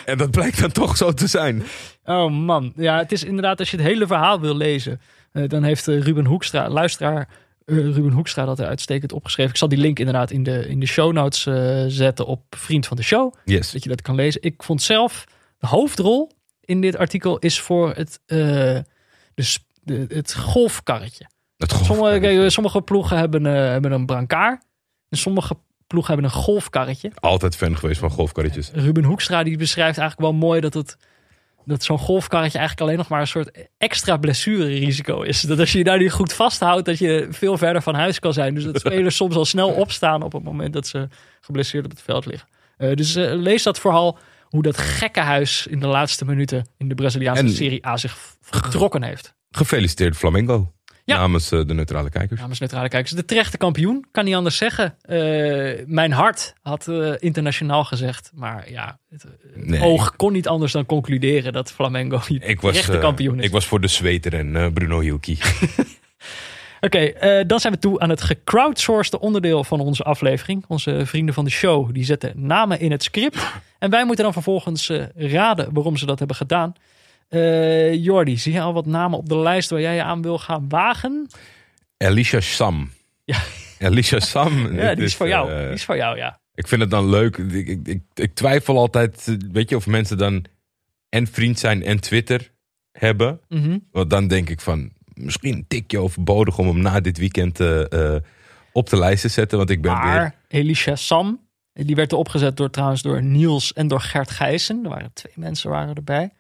En dat blijkt dan toch zo te zijn. Oh man, ja, het is inderdaad, als je het hele verhaal wil lezen, eh, dan heeft eh, Ruben Hoekstra, luisteraar eh, Ruben Hoekstra, dat er uitstekend opgeschreven. Ik zal die link inderdaad in de, in de show notes zetten op Vriend van de Show, Yes. dat je dat kan lezen. Ik vond zelf, de hoofdrol in dit artikel is voor het, de, het golfkarretje. Het Sommige, kijk, sommige ploegen hebben, eh, hebben een brancard en sommige ploegen hebben een golfkarretje. Altijd fan geweest van golfkarretjes. Ruben Hoekstra die beschrijft eigenlijk wel mooi dat het dat zo'n golfkarretje eigenlijk alleen nog maar een soort extra blessurerisico is. Dat als je je daar niet goed vasthoudt, dat je veel verder van huis kan zijn. Dus dat [LAUGHS] spelers soms al snel opstaan op het moment dat ze geblesseerd op het veld liggen. Eh, dus eh, lees dat vooral hoe dat gekke huis in de laatste minuten in de Braziliaanse En- Serie A zich getrokken heeft. Gefeliciteerd Flamingo. Ja. Namens eh, de neutrale kijkers. Namens neutrale kijkers. De terechte kampioen, kan niet anders zeggen. Eh, mijn hart had eh, internationaal gezegd. Maar ja, het, het Nee. oog kon niet anders dan concluderen dat Flamengo niet Ik was, terechte kampioen is. ik was voor de zweter en Bruno Hilki. [LAUGHS] Oké, dan zijn we toe aan het gecrowdsourced onderdeel van onze aflevering. Onze vrienden van de show, die zetten namen in het script. En wij moeten dan vervolgens raden waarom ze dat hebben gedaan. Eh Jordi, zie je al wat namen op de lijst waar jij je aan wil gaan wagen? Alicia Sam. Ja. Alicia Sam. [LAUGHS] Ja, die is voor jou. eh, Die is voor jou, ja. Ik vind het dan leuk. Ik, ik, ik, ik twijfel altijd, weet je, of mensen dan en vriend zijn en Twitter hebben. Mhm. Want dan denk ik van, misschien een tikje overbodig om hem na dit weekend eh, op de lijst te zetten. Want ik ben weer... Maar Elisha Sam, die werd er opgezet door, trouwens door Niels en door Gert Gijssen. Er waren twee mensen waren erbij.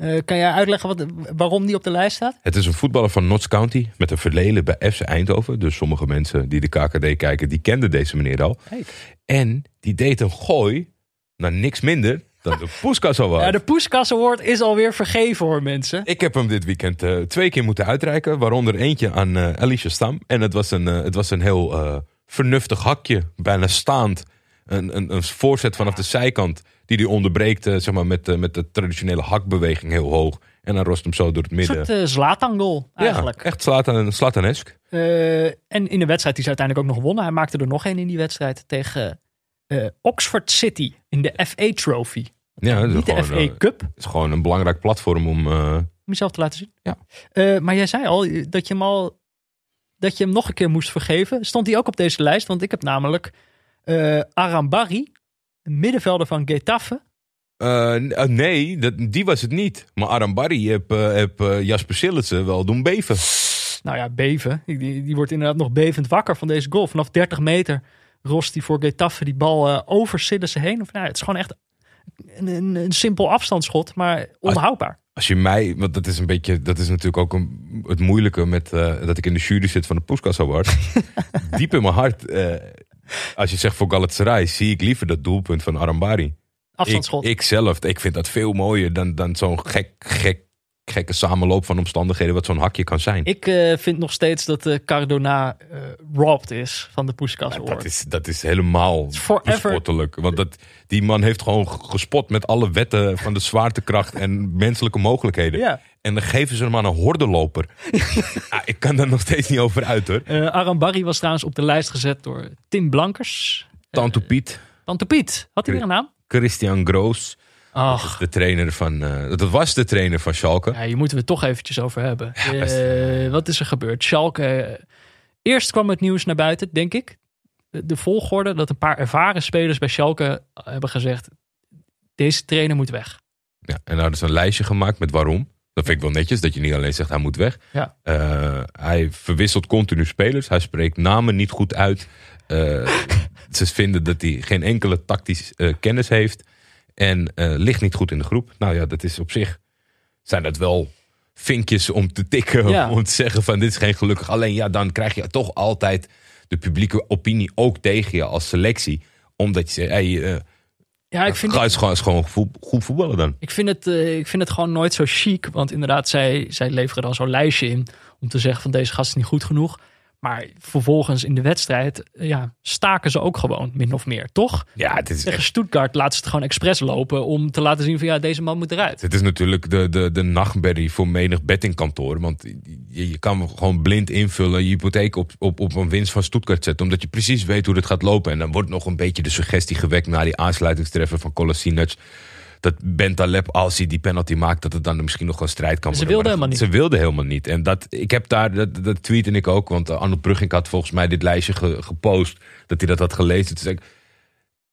Eh, kan jij uitleggen wat, waarom die op de lijst staat? Het is een voetballer van Notts County met een verleden bij FC Eindhoven. Dus sommige mensen die de KKD kijken, die kenden deze meneer al. Kijk. En die deed een gooi naar niks minder dan de Poeskas Award. Ja, de Poeskas Award is alweer vergeven hoor mensen. Ik heb hem dit weekend eh, twee keer moeten uitreiken. Waaronder eentje aan eh Alicia Stam. En het was een, het was een heel vernuftig hakje. Bijna staand. Een, een, een voorzet vanaf de zijkant. Die hij onderbreekt eh, zeg maar, met, eh, met de traditionele hakbeweging heel hoog. En dan rost hem zo door het Een midden. soort uh, Zlatan-goal eigenlijk. Ja, echt Zlatan, Zlatanesk. Eh, en in de wedstrijd die ze uiteindelijk ook nog wonnen. Hij maakte er nog één in die wedstrijd tegen eh, Oxford City in de FA Trophy. Ja, dat is Niet de gewoon, FA eh, Cup, Het is gewoon een belangrijk platform om... eh, om jezelf te laten zien. Ja. Eh, maar jij zei al dat je hem al dat je hem nog een keer moest vergeven. Stond hij ook op deze lijst? Want ik heb namelijk eh Arambari, een middenvelder van Getafe. eh, eh, nee, dat, die was het niet. Maar Arambari heb, eh, heb Jasper Sillissen wel doen beven. Nou ja, beven. Die, die wordt inderdaad nog bevend wakker van deze goal. Vanaf 30 meter rost hij voor Getafe die bal over Sillissen heen. Of, nou, het is gewoon echt een, een, een simpel afstandsschot, maar onhoudbaar. Als je mij, want dat is een beetje, dat is natuurlijk ook een, het moeilijke met dat ik in de jury zit van de Puskas Award. [LAUGHS] Diep in mijn hart, als je zegt voor Galatasaray, zie ik liever dat doelpunt van Arambari. Afstandsschot. Ik, ik zelf, ik vind dat veel mooier dan, dan zo'n gek, gek, gekke samenloop van omstandigheden wat zo'n hakje kan zijn. Ik eh, vind nog steeds dat de Cardona eh robbed is van de Puskas dat, is, dat is helemaal bespottelijk. Want dat, die man heeft gewoon gespot met alle wetten van de zwaartekracht en menselijke mogelijkheden. Ja. En dan geven ze hem aan een hordenloper. ja, [LAUGHS] ik kan daar nog steeds niet over uit hoor. Eh, Arambari was trouwens op de lijst gezet door Tim Blankers. Tanto Piet, Tante Piet, had hij weer een naam? Christian Groos, Ach, de trainer van, eh, dat was de trainer van Schalke. ja, hier moeten we het toch eventjes over hebben. Ja, Eh, wat is er gebeurd? Schalke, eh, eerst kwam het nieuws naar buiten, denk ik. De, de volgorde dat een paar ervaren spelers bij Schalke hebben gezegd... deze trainer moet weg. Ja, en daar ze een lijstje gemaakt met waarom. Dat vind ik wel netjes, dat je niet alleen zegt hij moet weg. Ja. Hij verwisselt continu spelers. Hij spreekt namen niet goed uit. [LAUGHS] Ze vinden dat hij geen enkele tactisch eh, kennis heeft. En eh, ligt niet goed in de groep. Nou ja, dat is op zich... Zijn dat wel vinkjes om te tikken. Ja. Om te zeggen van dit is geen gelukkig. Alleen ja, dan krijg je toch altijd de publieke opinie ook tegen je als selectie. Omdat je zegt, hey, eh Ja, ik vind, eens gewoon, gewoon goed, voetballen dan. ik, vind het, eh, ik vind het gewoon nooit zo chic. Want inderdaad, zij, zij leveren dan zo'n lijstje in... om te zeggen van deze gast is niet goed genoeg. Maar vervolgens in de wedstrijd eh, ja, staken ze ook gewoon, min of meer. Toch? Ja, het is Tegen Stuttgart laten ze het gewoon expres lopen... om te laten zien van ja, deze man moet eruit. Het is natuurlijk de, de, de nachtmerrie voor menig bettingkantoor. Want je, je kan gewoon blind invullen. Je hypotheek op, op, op een winst van Stuttgart zetten. Omdat je precies weet hoe het gaat lopen. En dan wordt nog een beetje de suggestie gewekt na die aansluitingstreffer van Kolasinac. Dat Bentaleb, als hij die penalty maakt, dat het dan misschien nog een strijd kan Ze worden. wilden Maar helemaal Ze wilden helemaal niet. En dat, ik heb daar, dat, dat tweette ik ook. Want Arnold Brugging had volgens mij dit lijstje ge- gepost. Dat hij dat had gelezen. Ik,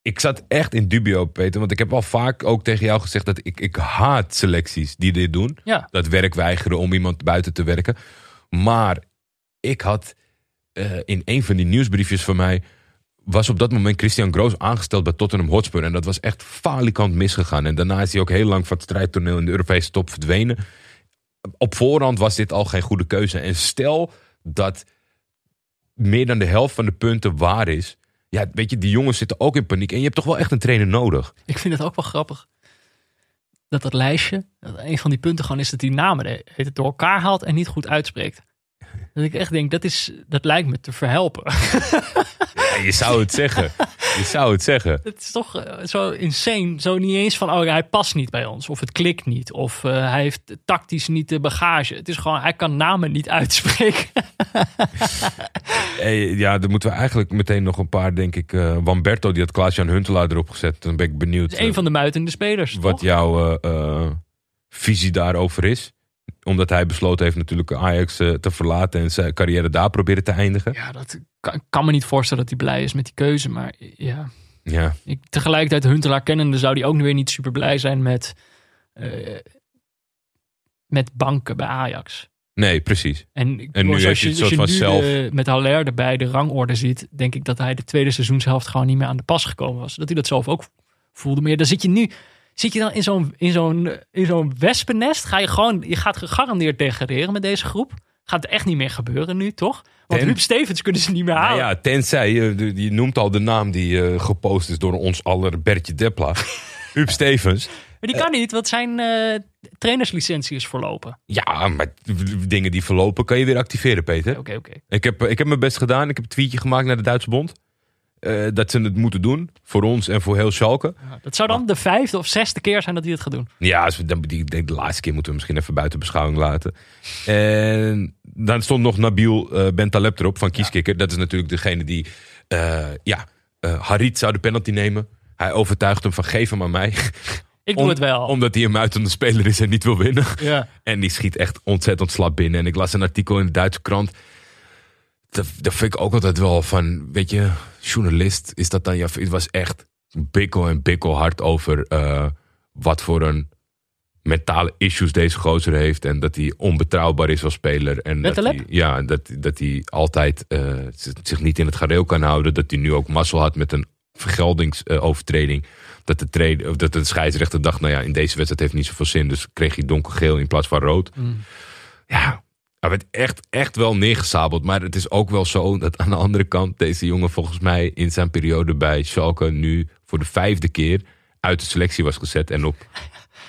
ik zat echt in dubio, Peter. Want ik heb al vaak ook tegen jou gezegd dat ik, ik haat selecties die dit doen. Ja, Dat werk weigeren om iemand buiten te werken. Maar ik had eh, in een van die nieuwsbriefjes van mij... was op dat moment Christian Groos aangesteld bij Tottenham Hotspur. En dat was echt falikant misgegaan. En daarna is hij ook heel lang van het strijdtoneel in de Europese top verdwenen. Op voorhand was dit al geen goede keuze. En stel dat meer dan de helft van de punten waar is... Ja, weet je, die jongens zitten ook in paniek. En je hebt toch wel echt een trainer nodig. ik vind het ook wel grappig. Dat dat lijstje, dat een van die punten gewoon is dat die namen het, door elkaar haalt en niet goed uitspreekt. Dat ik echt denk, dat, is, dat lijkt me te verhelpen. [LAUGHS] Ja, je zou het zeggen. Je zou het zeggen. Het is toch eh, zo insane. Zo niet eens van, oh hij past niet bij ons. Of het klikt niet. Of eh, hij heeft tactisch niet de bagage. Het is gewoon, hij kan namen niet uitspreken. [LAUGHS] Hey, ja, dan moeten we eigenlijk meteen nog een paar, denk ik. eh Wamberto, die had Klaas-Jan Huntelaar erop gezet. Dan ben ik benieuwd een van de muitende spelers. wat toch? jouw visie daarover is. Omdat hij besloten heeft natuurlijk Ajax eh, te verlaten en zijn carrière daar proberen te eindigen. Ja, dat kan, kan me niet voorstellen dat hij blij is met die keuze. Maar ja, Ja, ik, tegelijkertijd Huntelaar kennende zou hij ook weer niet super blij zijn met, eh, met banken bij Ajax. nee, precies. En, nu heeft als het je, soort als je van nu zelf- eh, met Haller erbij de rangorde ziet, denk ik dat hij de tweede seizoenshelft gewoon niet meer aan de pas gekomen was. Dat hij dat zelf ook voelde. Maar ja, dan zit je nu, zit je dan in zo'n, in zo'n, in zo'n wespennest, ga je gewoon, je gaat gegarandeerd degraderen met deze groep. Gaat echt niet meer gebeuren nu, toch? Want En- Huub Stevens kunnen ze niet meer Nou halen. ja, tenzij, je, de- je noemt al de naam die eh, gepost is door ons aller Bertje Depla. [LAUGHS] Huub Stevens. Maar die kan niet, want zijn eh, trainerslicentie is verlopen. Ja, maar dingen die verlopen kan je weer activeren, Peter. Oké, oké. Ik heb, ik heb mijn best gedaan. Ik heb een tweetje gemaakt naar de Duitse bond. Eh, dat ze het moeten doen. Voor ons en voor heel Schalke. Ja, Dat zou dan de vijfde of zesde keer zijn dat hij het gaat doen. Ja, dan, die, denk de laatste keer moeten we misschien even buiten beschouwing laten. En dan stond nog Nabil eh Bentaleb erop van Kieskikker. Dat is natuurlijk degene die... eh, ja, Harit zou de penalty nemen. Hij overtuigt hem van geef hem aan mij. Ik doe Om- het wel. Omdat hij een muitende speler is en niet wil winnen. ja. En die schiet echt ontzettend slap binnen. En ik las een artikel in de Duitse krant. Dat, dat vind ik ook altijd wel van, weet je, journalist, is dat dan, ja, het was echt bikkel en bikkel hard over eh, wat voor een mentale issues deze gozer heeft. En dat hij onbetrouwbaar is als speler. En dat hij, ja, dat, dat hij altijd eh, zich niet in het gareel kan houden. Dat hij nu ook mazzel had met een vergeldingsovertreding. dat, de trainer, of dat de scheidsrechter dacht, nou ja, in deze wedstrijd heeft niet zoveel zin. Dus kreeg hij donkergeel in plaats van rood. Mm. Ja, hij werd echt, echt wel neergesabeld. Maar het is ook wel zo dat aan de andere kant deze jongen volgens mij in zijn periode bij Schalke nu voor de vijfde keer uit de selectie was gezet. En op,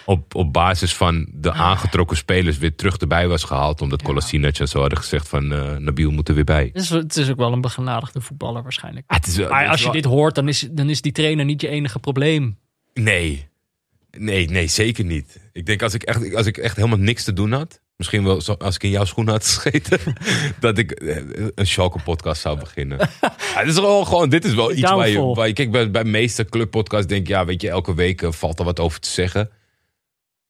op, op basis van de aangetrokken spelers weer terug erbij was gehaald. Omdat Kolasinac en zo hadden gezegd van eh, Nabil moet er weer bij. Het is, het is ook wel een begenadigde voetballer waarschijnlijk. Ah, het is wel- Maar het als je dit hoort, dan is, dan is die trainer niet je enige probleem. Nee. Nee, nee, zeker niet. Ik denk als ik echt, als ik echt helemaal niks te doen had. Misschien wel zo- als ik in jouw schoenen had gezeten. [LAUGHS] dat ik eh, een Schalke podcast zou beginnen. [LAUGHS] ja, dit is wel gewoon, dit is wel iets waar je, Downfall. waar je... Kijk, bij, bij meeste clubpodcasts denk ik, ja, weet je, elke week eh, valt er wat over te zeggen.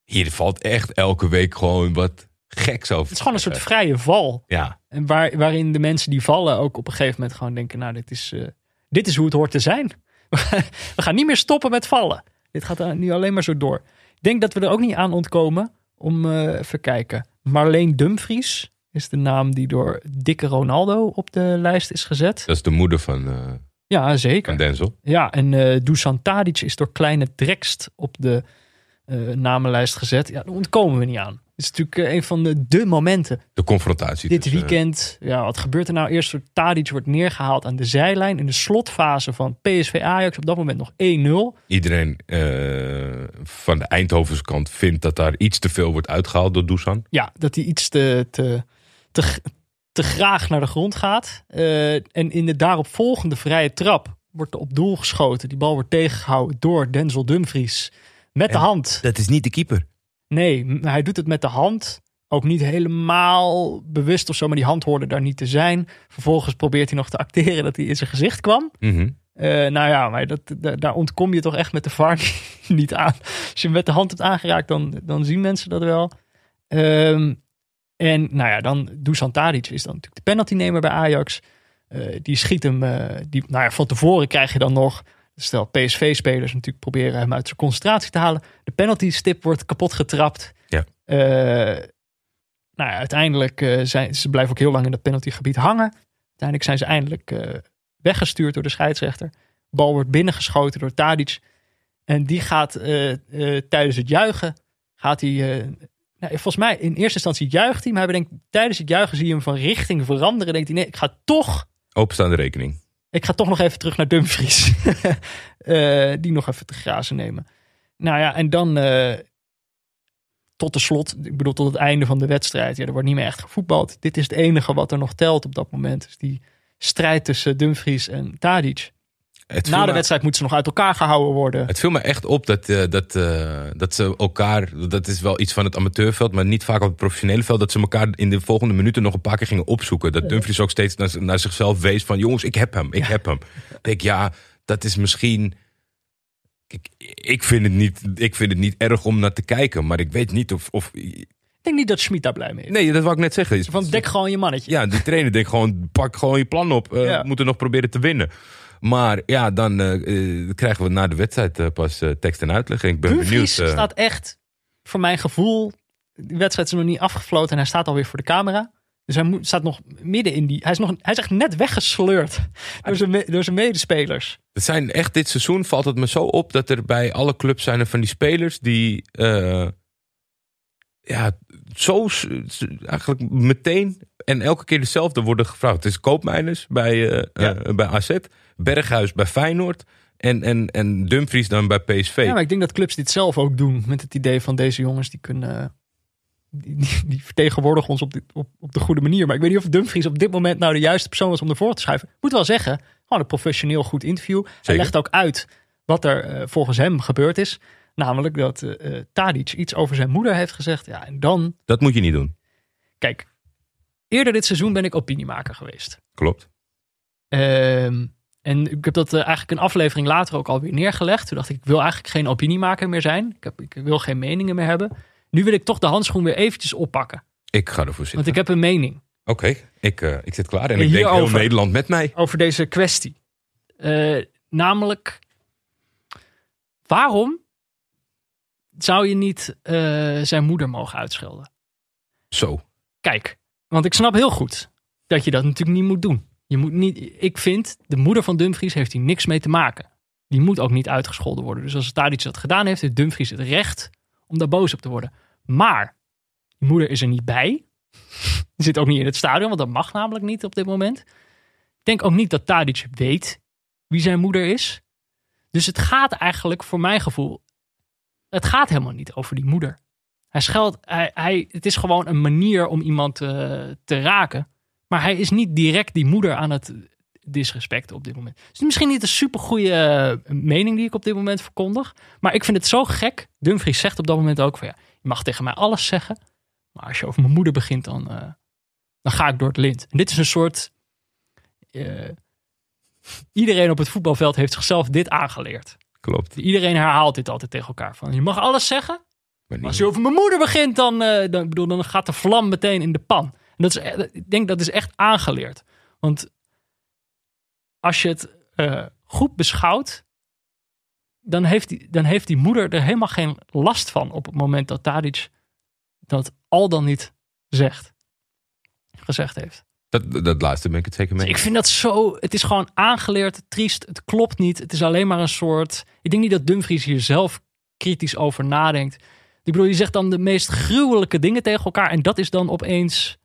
Hier valt echt elke week gewoon wat geks over Het is gewoon een soort vrije val. Ja, En waar, waarin de mensen die vallen ook op een gegeven moment gewoon denken: Nou, dit is, eh, dit is hoe het hoort te zijn. We [LAUGHS] gaan, we gaan niet meer stoppen met vallen. Dit gaat eh, nu alleen maar zo door. Ik denk dat we er ook niet aan ontkomen om eh, even kijken. Marleen Dumfries is de naam die door dikke Ronaldo op de lijst is gezet. dat is de moeder van, eh Ja, zeker. van Denzel. Ja, en eh Dusan Tadic is door Kleine Drekst op de eh, namenlijst gezet. Ja, daar ontkomen we niet aan. Het is natuurlijk eh, een van de, de momenten. De confrontatie. Dit tussen, weekend, ja, wat gebeurt er nou? Eerst wordt Tadic wordt neergehaald aan de zijlijn in de slotfase van PSV Ajax. Op dat moment nog 1-0. iedereen eh, van de Eindhovense kant vindt dat daar iets te veel wordt uitgehaald door Dusan. Ja, dat hij iets te, te, te, te graag naar de grond gaat. Eh, en in de daaropvolgende vrije trap wordt er op doel geschoten. Die bal wordt tegengehouden door Denzel Dumfries. Met de hand. Dat is niet de keeper. Nee, hij doet het met de hand. Ook niet helemaal bewust of zo, maar die hand hoorde daar niet te zijn. Vervolgens probeert hij nog te acteren dat hij in zijn gezicht kwam. Mhm. Eh, nou ja, maar dat, da- daar ontkom je toch echt met de VAR [LAUGHS] niet aan. Als je hem met de hand hebt aangeraakt, dan, dan zien mensen dat wel. Ehm, en nou ja, dan Dusan Tadic is dan natuurlijk de penaltynemer bij Ajax. Eh, die schiet hem, eh, die, nou ja, van tevoren krijg je dan nog, stel PSV-spelers natuurlijk proberen hem uit zijn concentratie te halen. De penalty stip wordt kapot getrapt. Ja. Eh, nou ja, uiteindelijk eh, zijn ze blijven ook heel lang in dat penaltygebied hangen. Uiteindelijk zijn ze eindelijk eh, weggestuurd door de scheidsrechter. Bal wordt binnengeschoten door Tadic. En die gaat tijdens het juichen, gaat hij, nou, volgens mij in eerste instantie juicht hij, maar hij bedenkt, tijdens het juichen zie je hem van richting veranderen. Denkt hij, nee, ik ga toch, Openstaande rekening. Ik ga toch nog even terug naar Dumfries. [LAUGHS] Eh, die nog even te grazen nemen. Nou ja, en dan eh, tot de slot, ik bedoel tot het einde van de wedstrijd. Ja, er wordt niet meer echt gevoetbald. Dit is het enige wat er nog telt op dat moment. Dus die strijd tussen Dumfries en Tadic. Het Na de me- wedstrijd moeten ze nog uit elkaar gehouden worden. Het viel me echt op dat, eh, dat, eh, dat ze elkaar, dat is wel iets van het amateurveld, maar niet vaak op het professionele veld, dat ze elkaar in de volgende minuten nog een paar keer gingen opzoeken. Dat Dumfries ook steeds naar, naar zichzelf wees van, jongens, ik heb hem, ik heb hem. Ik denk, ja, dat is misschien... Kijk, ik, vind het niet, ik vind het niet erg om naar te kijken, maar ik weet niet of... of Ik denk niet dat Schmid daar blij mee is. nee, dat wou ik net zeggen. Van dek gewoon je mannetje. Ja, die trainer denkt gewoon, pak gewoon je plan op. Ja. We moeten nog proberen te winnen. Maar ja, dan eh, eh, krijgen we na de wedstrijd eh, pas tekst en uitleg. En ik ben Dumfries benieuwd. eh, staat echt, voor mijn gevoel, die wedstrijd is nog niet afgefloten en hij staat alweer voor de camera. Dus hij moet, staat nog midden in die. Hij is, nog, hij is echt net weggesleurd door zijn, door zijn medespelers. Het zijn echt dit seizoen valt het me zo op dat er bij alle clubs zijn er van die spelers die eh, ja, zo eigenlijk meteen en elke keer dezelfde worden gevraagd. Het is Koopmeiners bij, Ja. bij AZ, Berghuis bij Feyenoord en, en, en Dumfries dan bij PSV. Ja, maar ik denk dat clubs dit zelf ook doen. Met het idee van deze jongens die kunnen. Die, die, vertegenwoordigen ons op, dit, op, op de goede manier. Maar ik weet niet of Dumfries op dit moment nou de juiste persoon was om ervoor te schuiven. Ik moet wel zeggen, gewoon een professioneel goed interview. Hij Zeker. legt ook uit wat er eh, volgens hem gebeurd is. Namelijk dat eh eh, Tadic iets over zijn moeder heeft gezegd. Ja, en dan, Dat moet je niet doen. kijk, eerder dit seizoen ben ik opiniemaker geweest. Klopt. Ehm, en ik heb dat eh, eigenlijk een aflevering later ook alweer neergelegd. Toen dacht ik, ik wil eigenlijk geen opiniemaker meer zijn. Ik, heb, ik wil geen meningen meer hebben. Nu wil ik toch de handschoen weer eventjes oppakken. Ik ga ervoor zitten. Want ik heb een mening Oké, ik, eh, ik zit klaar. En En ik denk heel Nederland met mij. over deze kwestie. Eh, namelijk, waarom zou je niet zijn moeder mogen uitschelden? Zo. Kijk, want ik snap heel goed dat je dat natuurlijk niet moet doen. Je moet niet, ik vind, de moeder van Dumfries heeft hier niks mee te maken. die moet ook niet uitgescholden worden. Dus als Tadic dat gedaan heeft, heeft Dumfries het recht om daar boos op te worden. Maar moeder is er niet bij. Die zit ook niet in het stadion, want dat mag namelijk niet op dit moment. Ik denk ook niet dat Tadic weet wie zijn moeder is. Dus het gaat eigenlijk, voor mijn gevoel, het gaat helemaal niet over die moeder. Hij scheldt, hij, hij, het is gewoon een manier om iemand eh, te raken. Maar hij is niet direct die moeder aan het disrespecten op dit moment. Is misschien niet een supergoeie eh, mening die ik op dit moment verkondig. Maar ik vind het zo gek. Dumfries zegt op dat moment ook van ja, je mag tegen mij alles zeggen. Maar als je over mijn moeder begint, dan, eh, dan ga ik door het lint. En dit is een soort... eh, iedereen op het voetbalveld heeft zichzelf dit aangeleerd. Klopt. Iedereen herhaalt dit altijd tegen elkaar. Van, je mag alles zeggen, Maar als je over mijn moeder begint, dan, eh, dan, bedoel, dan gaat de vlam meteen in de pan. En dat is, e- ik denk dat is echt aangeleerd. Want als je het eh, goed beschouwt, dan heeft, die, dan heeft die moeder er helemaal geen last van op het moment dat Tadic dat al dan niet zegt. Gezegd heeft. Dat, dat laatste ben ik het zeker mee. Dus ik vind dat zo. Het is gewoon aangeleerd, triest. Het klopt niet. Het is alleen maar een soort. Ik denk niet dat Dumfries hier zelf kritisch over nadenkt. Ik bedoel, je zegt dan de meest gruwelijke dingen tegen elkaar. En dat is dan opeens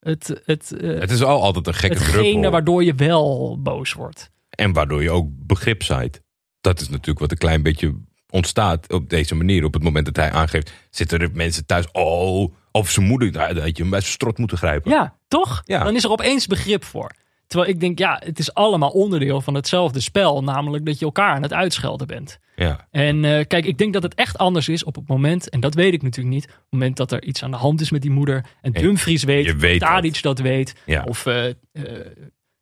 het, het, eh, Het is al altijd een gekke hetgene druppel. waardoor je wel boos wordt. En waardoor je ook begrip zaait. Dat is natuurlijk wat een klein beetje ontstaat op deze manier. Op het moment dat hij aangeeft, zitten er mensen thuis. Oh, of zijn moeder, had je hem bij zijn strot moeten grijpen. Ja, toch? Ja. Dan is er opeens begrip voor. Terwijl ik denk, ja, het is allemaal onderdeel van hetzelfde spel. Namelijk dat je elkaar aan het uitschelden bent. Ja. En eh, kijk, ik denk dat het echt anders is op het moment, en dat weet ik natuurlijk niet, op het moment dat er iets aan de hand is met die moeder. En Dumfries weet, je weet Tadic dat weet. Ja. Of eh,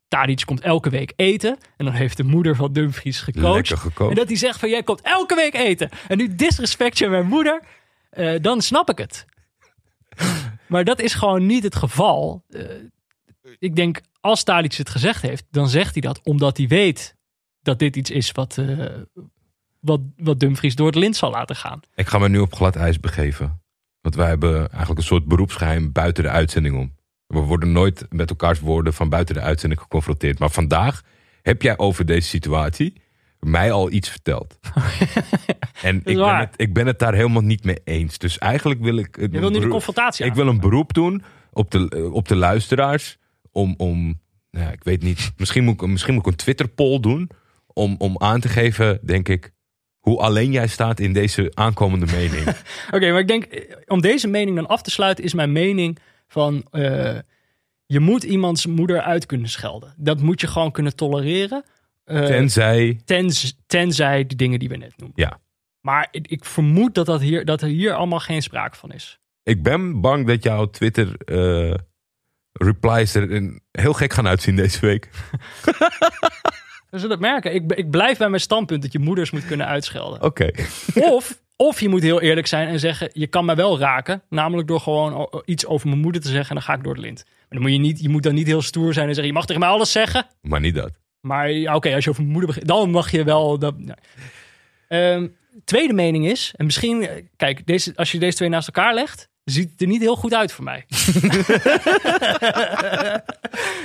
Tadic komt elke week eten. En dan heeft de moeder van Dumfries gecoacht. Gekookt. En dat hij zegt van, jij komt elke week eten. En nu disrespect je mijn moeder. dan snap ik het. [LAUGHS] maar dat is gewoon niet het geval. Ik denk, als Tadic het gezegd heeft, dan zegt hij dat omdat hij weet dat dit iets is wat, eh, wat, wat Dumfries door het lint zal laten gaan. Ik ga me nu op glad ijs begeven. Want wij hebben eigenlijk een soort beroepsgeheim buiten de uitzending om. We worden nooit met elkaars woorden van buiten de uitzending geconfronteerd. Maar vandaag heb jij over deze situatie mij al iets verteld. [LAUGHS] en ik ben, het, ik ben het daar helemaal niet mee eens. Dus eigenlijk wil ik... Je wil nu de confrontatie Ik wil een beroep doen op de, op de luisteraars. Om, om nou ja, ik weet niet, misschien moet ik, misschien moet ik een Twitter poll doen. Om, om aan te geven, denk ik, hoe alleen jij staat in deze aankomende mening. [LAUGHS] Oké, maar ik denk, eh, om deze mening dan af te sluiten, is mijn mening van eh, je moet iemands moeder uit kunnen schelden. Dat moet je gewoon kunnen tolereren. eh, Tenzij, tenz- tenzij de dingen die we net noemen. ja. Maar ik, ik vermoed dat, dat, hier, dat er hier allemaal geen sprake van is. Ik ben bang dat jouw Twitter replies er heel gek gaan uitzien deze week. [LAUGHS] We zullen het merken. Ik, ik blijf bij mijn standpunt dat je moeders moet kunnen uitschelden. Oké. Of, of je moet heel eerlijk zijn en zeggen: je kan mij wel raken. Namelijk door gewoon iets over mijn moeder te zeggen en dan ga ik door het lint. Maar dan moet je, niet, je moet dan niet heel stoer zijn en zeggen: je mag tegen mij alles zeggen. Maar niet dat. Maar oké, als je over mijn moeder begint, dan mag je wel. Dat. Ehm, tweede mening is, en misschien, eh, kijk, deze, als je deze twee naast elkaar legt, ziet het er niet heel goed uit voor mij.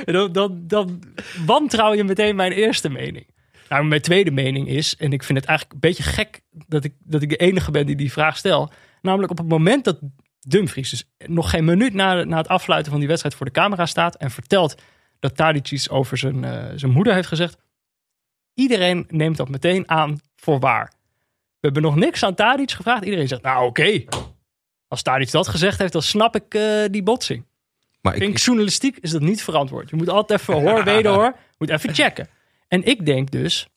[LAUGHS] dan, dan, dan wantrouw je meteen mijn eerste mening. Nou, mijn tweede mening is, en ik vind het eigenlijk een beetje gek dat ik, dat ik de enige ben die die vraag stel. Namelijk op het moment dat Dumfries, dus nog geen minuut na, na het afsluiten van die wedstrijd voor de camera staat en vertelt dat Tadic iets over zijn, eh, zijn moeder heeft gezegd. Iedereen neemt dat meteen aan voor waar. We hebben nog niks aan Tadic gevraagd. Iedereen zegt, nou oké, als Tadic dat gezegd heeft, dan snap ik eh, die botsing. Maar Ik ik, denk, journalistiek is dat niet verantwoord. Je moet altijd even [LAUGHS] hoor, wederhoor. moet even checken. En ik denk dus,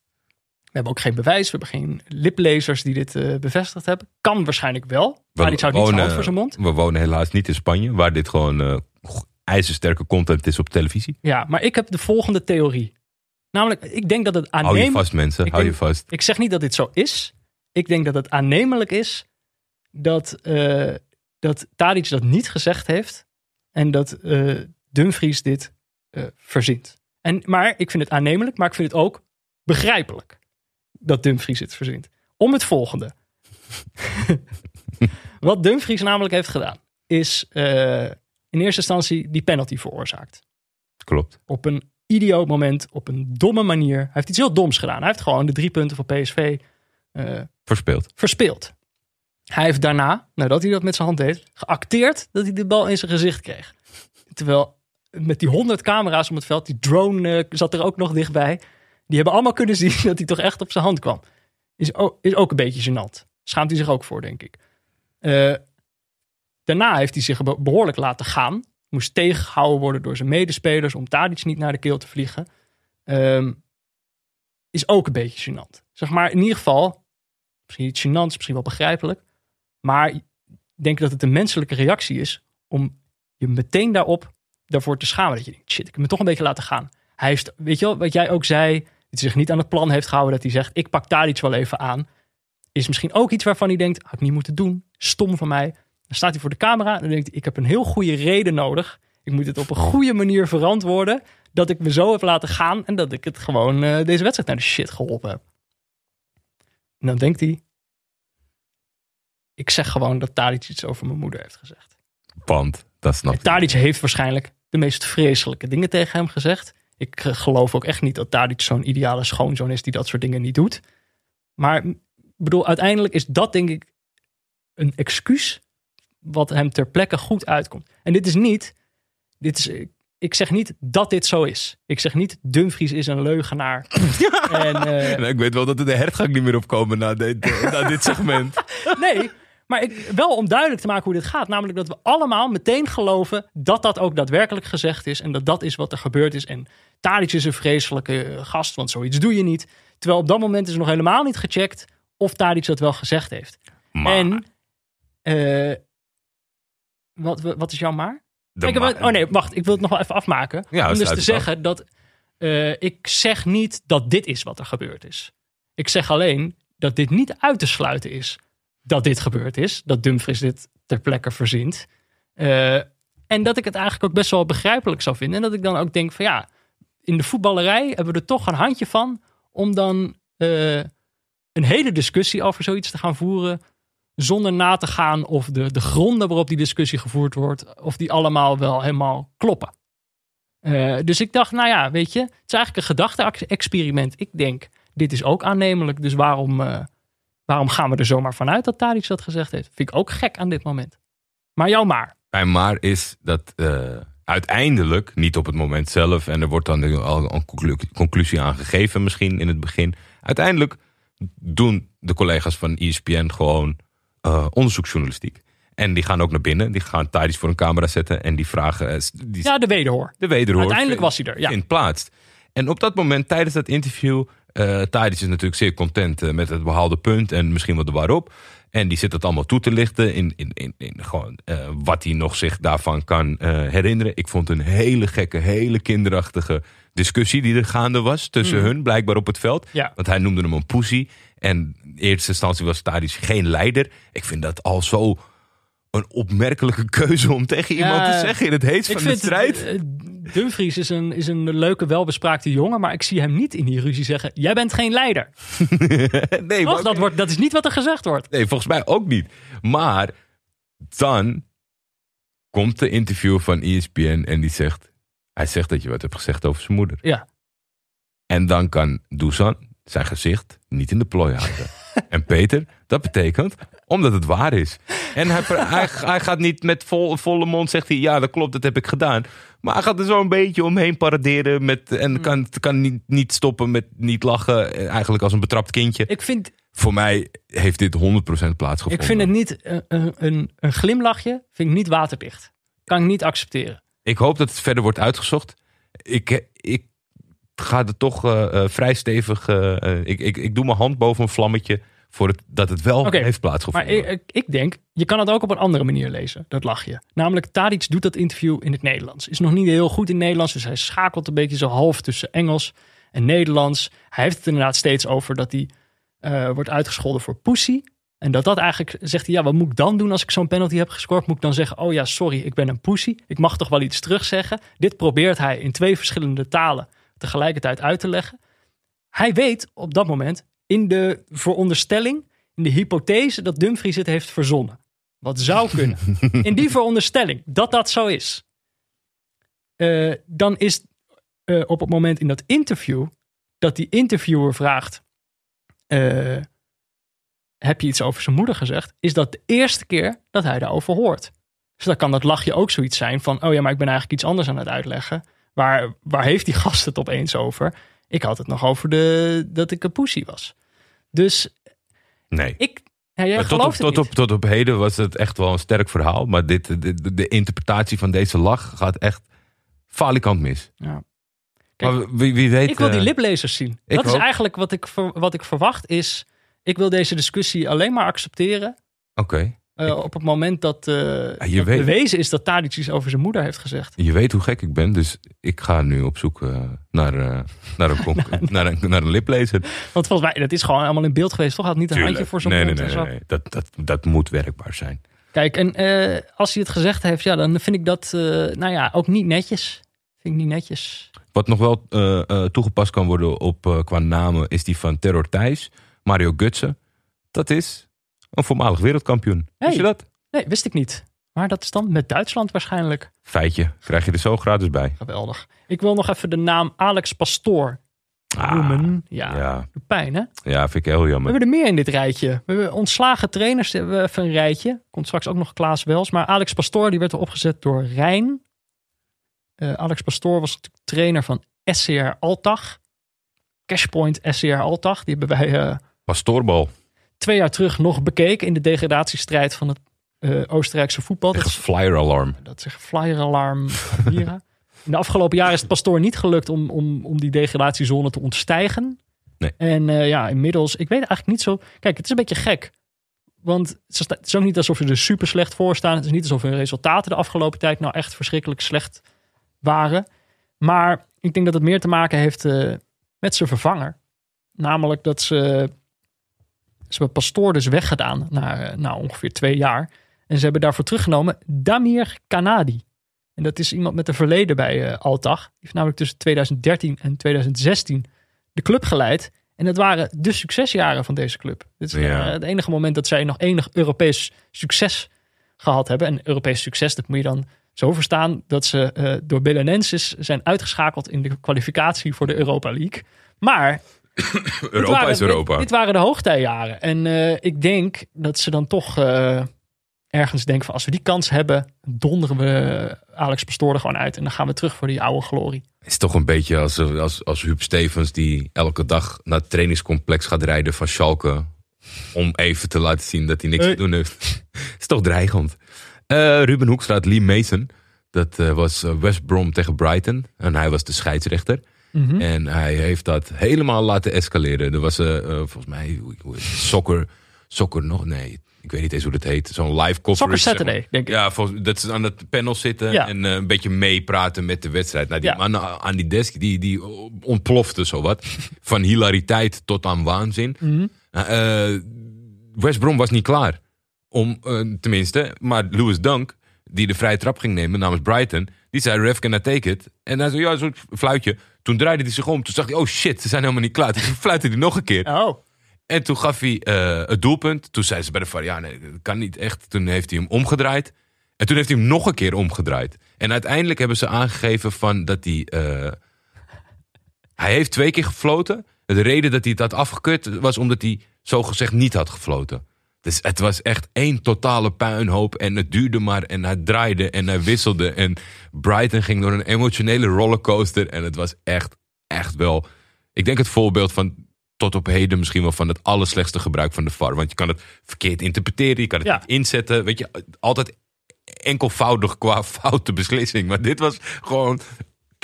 we hebben ook geen bewijs. We hebben geen liplezers die dit eh, bevestigd hebben. Kan waarschijnlijk wel. Maar die zou niet hand voor zijn mond. we wonen helaas niet in Spanje, waar dit gewoon eh, ijzersterke content is op televisie. Ja, maar ik heb de volgende theorie. Namelijk, ik denk dat het Hou je aannemelijk... vast, mensen. Ik Hou je vast. Ik zeg niet dat dit zo is. Ik denk dat het aannemelijk is dat, dat Tadic dat niet gezegd heeft. En dat eh, Dumfries dit eh, verzint. En, maar ik vind het aannemelijk, maar ik vind het ook begrijpelijk dat Dumfries het verzint. Om het volgende. [LAUGHS] Wat Dumfries namelijk heeft gedaan, is eh, in eerste instantie die penalty veroorzaakt Klopt. op een idioot moment op een domme manier. Hij heeft iets heel doms gedaan. Hij heeft gewoon de drie punten voor PSV Verspeeld. verspeeld. Hij heeft daarna, nadat hij dat met zijn hand deed, geacteerd dat hij de bal in zijn gezicht kreeg. Terwijl met die honderd camera's om het veld, die drone eh, zat er ook nog dichtbij. Die hebben allemaal kunnen zien [LAUGHS] dat hij toch echt op zijn hand kwam. Is ook, is ook een beetje gênant. Schaamt hij zich ook voor, denk ik. Eh, daarna heeft hij zich be- behoorlijk laten gaan. Moest tegengehouden worden door zijn medespelers om Tadic niet naar de keel te vliegen. Ehm, is ook een beetje gênant. Zeg maar in ieder geval, misschien iets gênants, misschien wel begrijpelijk. Maar ik denk dat het een menselijke reactie is om je meteen daarop daarvoor te schamen. Dat je denkt, shit, ik heb me toch een beetje laten gaan. Hij heeft, weet je wel, wat jij ook zei, dat hij zich niet aan het plan heeft gehouden. Dat hij zegt, ik pak daar iets wel even aan. Is misschien ook iets waarvan hij denkt, had ik niet moeten doen. Stom van mij. Dan staat hij voor de camera en denkt ik heb een heel goede reden nodig. Ik moet het op een goede manier verantwoorden. Dat ik me zo heb laten gaan en dat ik het gewoon eh, deze wedstrijd naar de shit geholpen heb. En dan denkt hij, ik zeg gewoon dat Tadic iets over mijn moeder heeft gezegd. Want, dat snap ik. Tadic heeft waarschijnlijk de meest vreselijke dingen tegen hem gezegd. Ik geloof ook echt niet dat Tadic zo'n ideale schoonzoon is die dat soort dingen niet doet. Maar ik bedoel, uiteindelijk is dat denk ik een excuus wat hem ter plekke goed uitkomt. En dit is niet, dit is, ik zeg niet dat dit zo is. Ik zeg niet Dumfries is een leugenaar. [LAUGHS] en, eh, ik weet wel dat er de hertgang niet meer opkomen na dit, eh, na dit [LAUGHS] segment. Nee, maar ik, wel om duidelijk te maken hoe dit gaat. Namelijk dat we allemaal meteen geloven dat dat ook daadwerkelijk gezegd is. En dat dat is wat er gebeurd is. En Tadic is een vreselijke eh, gast, want zoiets doe je niet. Terwijl op dat moment is nog helemaal niet gecheckt of Tadic dat wel gezegd heeft. Maar, En, eh, wat, wat is jouw maar? de ma- oh nee, wacht, ik wil het nog wel even afmaken. Ja, om dus te af. zeggen dat eh, ik zeg niet dat dit is wat er gebeurd is. Ik zeg alleen dat dit niet uit te sluiten is dat dit gebeurd is. Dat Dumfries dit ter plekke verzint. Eh, en dat ik het eigenlijk ook best wel begrijpelijk zou vinden. En dat ik dan ook denk van ja, in de voetballerij hebben we er toch een handje van om dan eh, een hele discussie over zoiets te gaan voeren. Zonder na te gaan of de, de gronden waarop die discussie gevoerd wordt, of die allemaal wel helemaal kloppen. Eh, dus ik dacht, nou ja, weet je, het is eigenlijk een gedachte-experiment. Ik denk, dit is ook aannemelijk, dus waarom, waarom gaan we er zomaar vanuit dat Tadic dat gezegd heeft? Vind ik ook gek aan dit moment. Maar jou maar. Bij maar is dat eh, uiteindelijk, niet op het moment zelf, en er wordt dan al een conclu- conclusie aan gegeven misschien in het begin. Uiteindelijk doen de collega's van ESPN gewoon eh, onderzoeksjournalistiek. En die gaan ook naar binnen, die gaan tijdens voor een camera zetten en die vragen eh, die, Ja, de wederhoor. de wederhoor. Uiteindelijk was hij er, ja. vindt plaats. En op dat moment, tijdens dat interview, Tadic is natuurlijk zeer content eh, met het behaalde punt en misschien wel de waarop. En die zit dat allemaal toe te lichten in, in, in, in gewoon eh, wat hij nog zich daarvan kan herinneren. Ik vond een hele gekke, hele kinderachtige discussie die er gaande was tussen hun, blijkbaar op het veld. Mm. Ja. Want hij noemde hem een poesie. En in eerste instantie was Tadic geen leider. Ik vind dat al zo een opmerkelijke keuze om tegen iemand te zeggen in het heetst Ik van de strijd. eh, Dumfries is een, is een leuke, welbespraakte jongen, maar ik zie hem niet in die ruzie zeggen, jij bent geen leider. [LAUGHS] nee, Toch? maar- Dat, wordt, dat is niet wat er gezegd wordt. nee, volgens mij ook niet. Maar dan komt de interview van ESPN en die zegt... Hij zegt dat je wat hebt gezegd over zijn moeder. Ja. En dan kan Dusan zijn gezicht niet in de plooi houden. [LAUGHS] en Peter, dat betekent omdat het waar is. En hij, hij, hij gaat niet met vol, volle mond, zegt hij, ja dat klopt, dat heb ik gedaan. Maar hij gaat er zo een beetje omheen paraderen met, Hmm. en kan, kan niet, niet stoppen met niet lachen. eh, Eigenlijk als een betrapt kindje. Ik vind, Voor mij heeft dit 100% plaatsgevonden. ik vind het niet een, een, een, een glimlachje, vind ik niet waterdicht. Kan ik niet accepteren. Ik hoop dat het verder wordt uitgezocht. Ik, ik ga er toch eh, eh, vrij stevig. eh, eh, ik, ik, ik doe mijn hand boven een vlammetje. Voor het, dat het wel heeft Maar plaatsgevonden. ik, ik- ik denk, je kan het ook op een andere manier lezen, dat lachje. Namelijk, Tadic doet dat interview in het Nederlands. Is nog niet heel goed in Nederlands, dus hij schakelt een beetje zo half tussen Engels en Nederlands. Hij heeft het inderdaad steeds over dat hij eh, wordt uitgescholden voor pussy. En dat dat eigenlijk, zegt hij, ja, wat moet ik dan doen als ik zo'n penalty heb gescoord? Moet ik dan zeggen, oh ja, sorry, ik ben een pussy. Ik mag toch wel iets terugzeggen? Dit probeert hij in twee verschillende talen tegelijkertijd uit te leggen. Hij weet op dat moment in de veronderstelling, in de hypothese dat Dumfries het heeft verzonnen. Wat zou [LAUGHS] kunnen. In die veronderstelling dat dat zo is. eh, dan is eh, op het moment in dat interview, dat die interviewer vraagt: eh, Heb je iets over zijn moeder gezegd? Is dat de eerste keer dat hij daarover hoort. Dus dan kan dat lachje ook zoiets zijn van: Oh ja, maar ik ben eigenlijk iets anders aan het uitleggen. Waar, waar heeft die gast het opeens over? Ik had het nog over de, dat ik een poesie was. Dus Nee. ik. Ja, jij tot, op, tot, op, tot op heden was het echt wel een sterk verhaal. Maar dit, de, de, interpretatie van deze lach gaat echt falikant mis. Ja. Kijk, maar wie, wie weet... Ik wil die eh, liplezers zien. Dat is eigenlijk wat ik, wat ik verwacht is... Ik wil deze discussie alleen maar accepteren... Oké. Eh, op het moment dat, eh je dat weet- bewezen is dat Tadic iets over zijn moeder heeft gezegd. Je weet hoe gek ik ben, dus ik ga nu op zoek naar, naar, een, [LAUGHS] conc- naar, een, naar een liplezer. Want volgens mij, dat is gewoon allemaal in beeld geweest. Toch had niet een handje voor zijn nee, nee, nee, nee, nee. Dat, dat, dat moet werkbaar zijn. Kijk, en eh, als hij het gezegd heeft, ja, dan vind ik dat, nou ja, ook niet netjes. Vind ik niet netjes. Wat nog wel toegepast kan worden op, qua namen is die van Terror Thijs, Mario Gutsen. Dat is een voormalig wereldkampioen. Hey. Wist je dat? Nee, wist ik niet. Maar dat is dan met Duitsland waarschijnlijk. Feitje, krijg je er zo gratis bij. Geweldig. Ik wil nog even de naam Alex Pastoor noemen. Ja, Ah, Ja, pijn hè? ja, vind ik heel We jammer. hebben er meer in dit rijtje. We hebben ontslagen trainers, hebben we even een rijtje. Komt straks ook nog Klaas Wels. Maar Alex Pastoor die werd er opgezet door Rijn. Eh, Alex Pastoor was natuurlijk trainer van SCR Altag. Cashpoint SCR Altag. Die hebben wij eh, Pastoorbal, twee jaar terug nog bekeken in de degradatiestrijd van het eh, Oostenrijkse voetbal. Dat is, flyer alarm. dat is flyer alarm. [LAUGHS] In de afgelopen jaren is het Pastoor niet gelukt om, om, om die degradatiezone te ontstijgen. Nee. En eh, ja, inmiddels, ik weet eigenlijk niet zo. Kijk, het is een beetje gek. Want het is ook niet alsof ze er super slecht voor staan. Het is niet alsof hun resultaten de afgelopen tijd nou echt verschrikkelijk slecht waren. Maar ik denk dat het meer te maken heeft eh, met zijn vervanger. Namelijk dat ze. Ze hebben Pastoor dus weggedaan na nou, ongeveer twee jaar. En ze hebben daarvoor teruggenomen Damir Kanadi. En dat is iemand met een verleden bij Altag. Die heeft namelijk tussen 2013 en 2016 de club geleid. En dat waren de succesjaren van deze club. Dit is Ja. eh, het enige moment dat zij nog enig Europees succes gehad hebben. En Europees succes, dat moet je dan zo verstaan... dat ze eh, door Belenenses zijn uitgeschakeld in de kwalificatie voor de Europa League. Maar Europa waren- is Europa. Dit, dit waren de hoogtijjaren. En eh, ik denk dat ze dan toch eh, ergens denken van... als we die kans hebben, donderen we Alex Pastoor er gewoon uit. En dan gaan we terug voor die oude glorie. Het is toch een beetje als, als, als Huub Stevens die elke dag naar het trainingscomplex gaat rijden van Schalke. Om even te laten zien dat hij niks Hey. te doen heeft. Het [LAUGHS] is toch dreigend. Eh, Ruben Hoekstra had Lee Mason. Dat eh, was eh, West Brom tegen Brighton. En hij was de scheidsrechter. Mhm. En hij heeft dat helemaal laten escaleren. Er was eh, eh, volgens mij, soccer, soccer nog, nee, ik weet niet eens hoe dat heet. Zo'n live coverage. Soccer zeg maar. Saturday, denk ik. Ja, volgens, dat ze aan het panel zitten Ja. en eh, een beetje meepraten met de wedstrijd. Nou, die Ja. man aan die desk, die, die ontplofte zowat. [LAUGHS] Van hilariteit tot aan waanzin. Eh, West Brom was niet klaar. Om, tenminste, maar Lewis Dunk, die de vrije trap ging nemen namens Brighton, die zei, ref, can I take it? En hij zei, ja, zo'n fluitje. Toen draaide hij zich om. Toen zag hij, oh shit, ze zijn helemaal niet klaar. Toen [LAUGHS] fluitte hij nog een keer. Oh, En toen gaf hij eh, het doelpunt. Toen zei ze bij de VAR, ja, nee, dat kan niet echt. Toen heeft hij hem omgedraaid. En toen heeft hij hem nog een keer omgedraaid. En uiteindelijk hebben ze aangegeven van dat hij... eh, hij heeft twee keer gefloten. De reden dat hij het had afgekeurd was omdat hij zogezegd niet had gefloten. Dus het was echt één totale puinhoop. En het duurde maar. En hij draaide en hij wisselde. En Brighton ging door een emotionele rollercoaster. En het was echt, echt wel... Ik denk het voorbeeld van tot op heden misschien wel van het allerslechtste gebruik van de VAR. Want je kan het verkeerd interpreteren. Je kan het Ja. niet inzetten. Weet je, altijd enkelvoudig qua foute beslissing. Maar dit was gewoon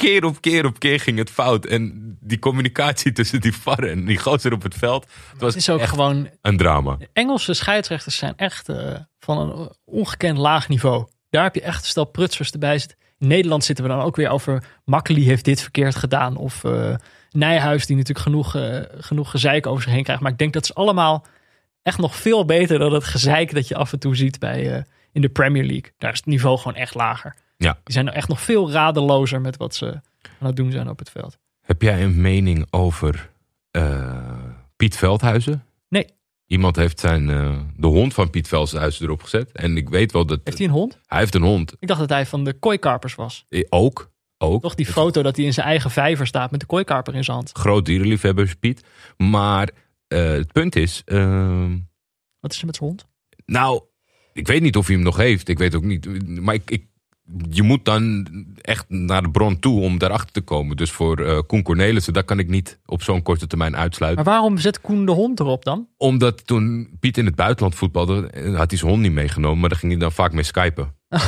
keer op keer op keer ging het fout. En die communicatie tussen die VAR en die gozer op het veld. Het was het is ook echt gewoon... een drama. Engelse scheidsrechters zijn echt eh, van een ongekend laag niveau. Daar heb je echt een stel prutsers erbij zitten. In Nederland zitten we dan ook weer over... Makkeli heeft dit verkeerd gedaan. Of eh, Nijhuis die natuurlijk genoeg, eh, genoeg gezeik over zich heen krijgt. Maar ik denk dat ze allemaal echt nog veel beter... dan het gezeik dat je af en toe ziet bij, in de Premier League. Daar is het niveau gewoon echt lager. Ja. Die zijn echt nog veel radelozer met wat ze aan het doen zijn op het veld. Heb jij een mening over eh, Piet Veldhuizen? Nee. Iemand heeft zijn, eh, de hond van Piet Veldhuizen erop gezet. En ik weet wel dat Heeft hij een hond? hij heeft een hond. Ik dacht dat hij van de kooikarpers was. Ook. ook. Toch die foto dat hij in zijn eigen vijver staat met de kooikarper in zijn hand. Groot dierenliefhebber, Piet. Maar eh, het punt is... ehm, Wat is er met zijn hond? Nou, ik weet niet of hij hem nog heeft. Ik weet ook niet. Maar ik, ik, je moet dan echt naar de bron toe om daarachter te komen. Dus voor eh Koen Cornelissen, dat kan ik niet op zo'n korte termijn uitsluiten. Maar waarom zet Koen de hond erop dan? Omdat toen Piet in het buitenland voetbalde, eh, had hij zijn hond niet meegenomen. Maar daar ging hij dan vaak mee skypen. [LAUGHS]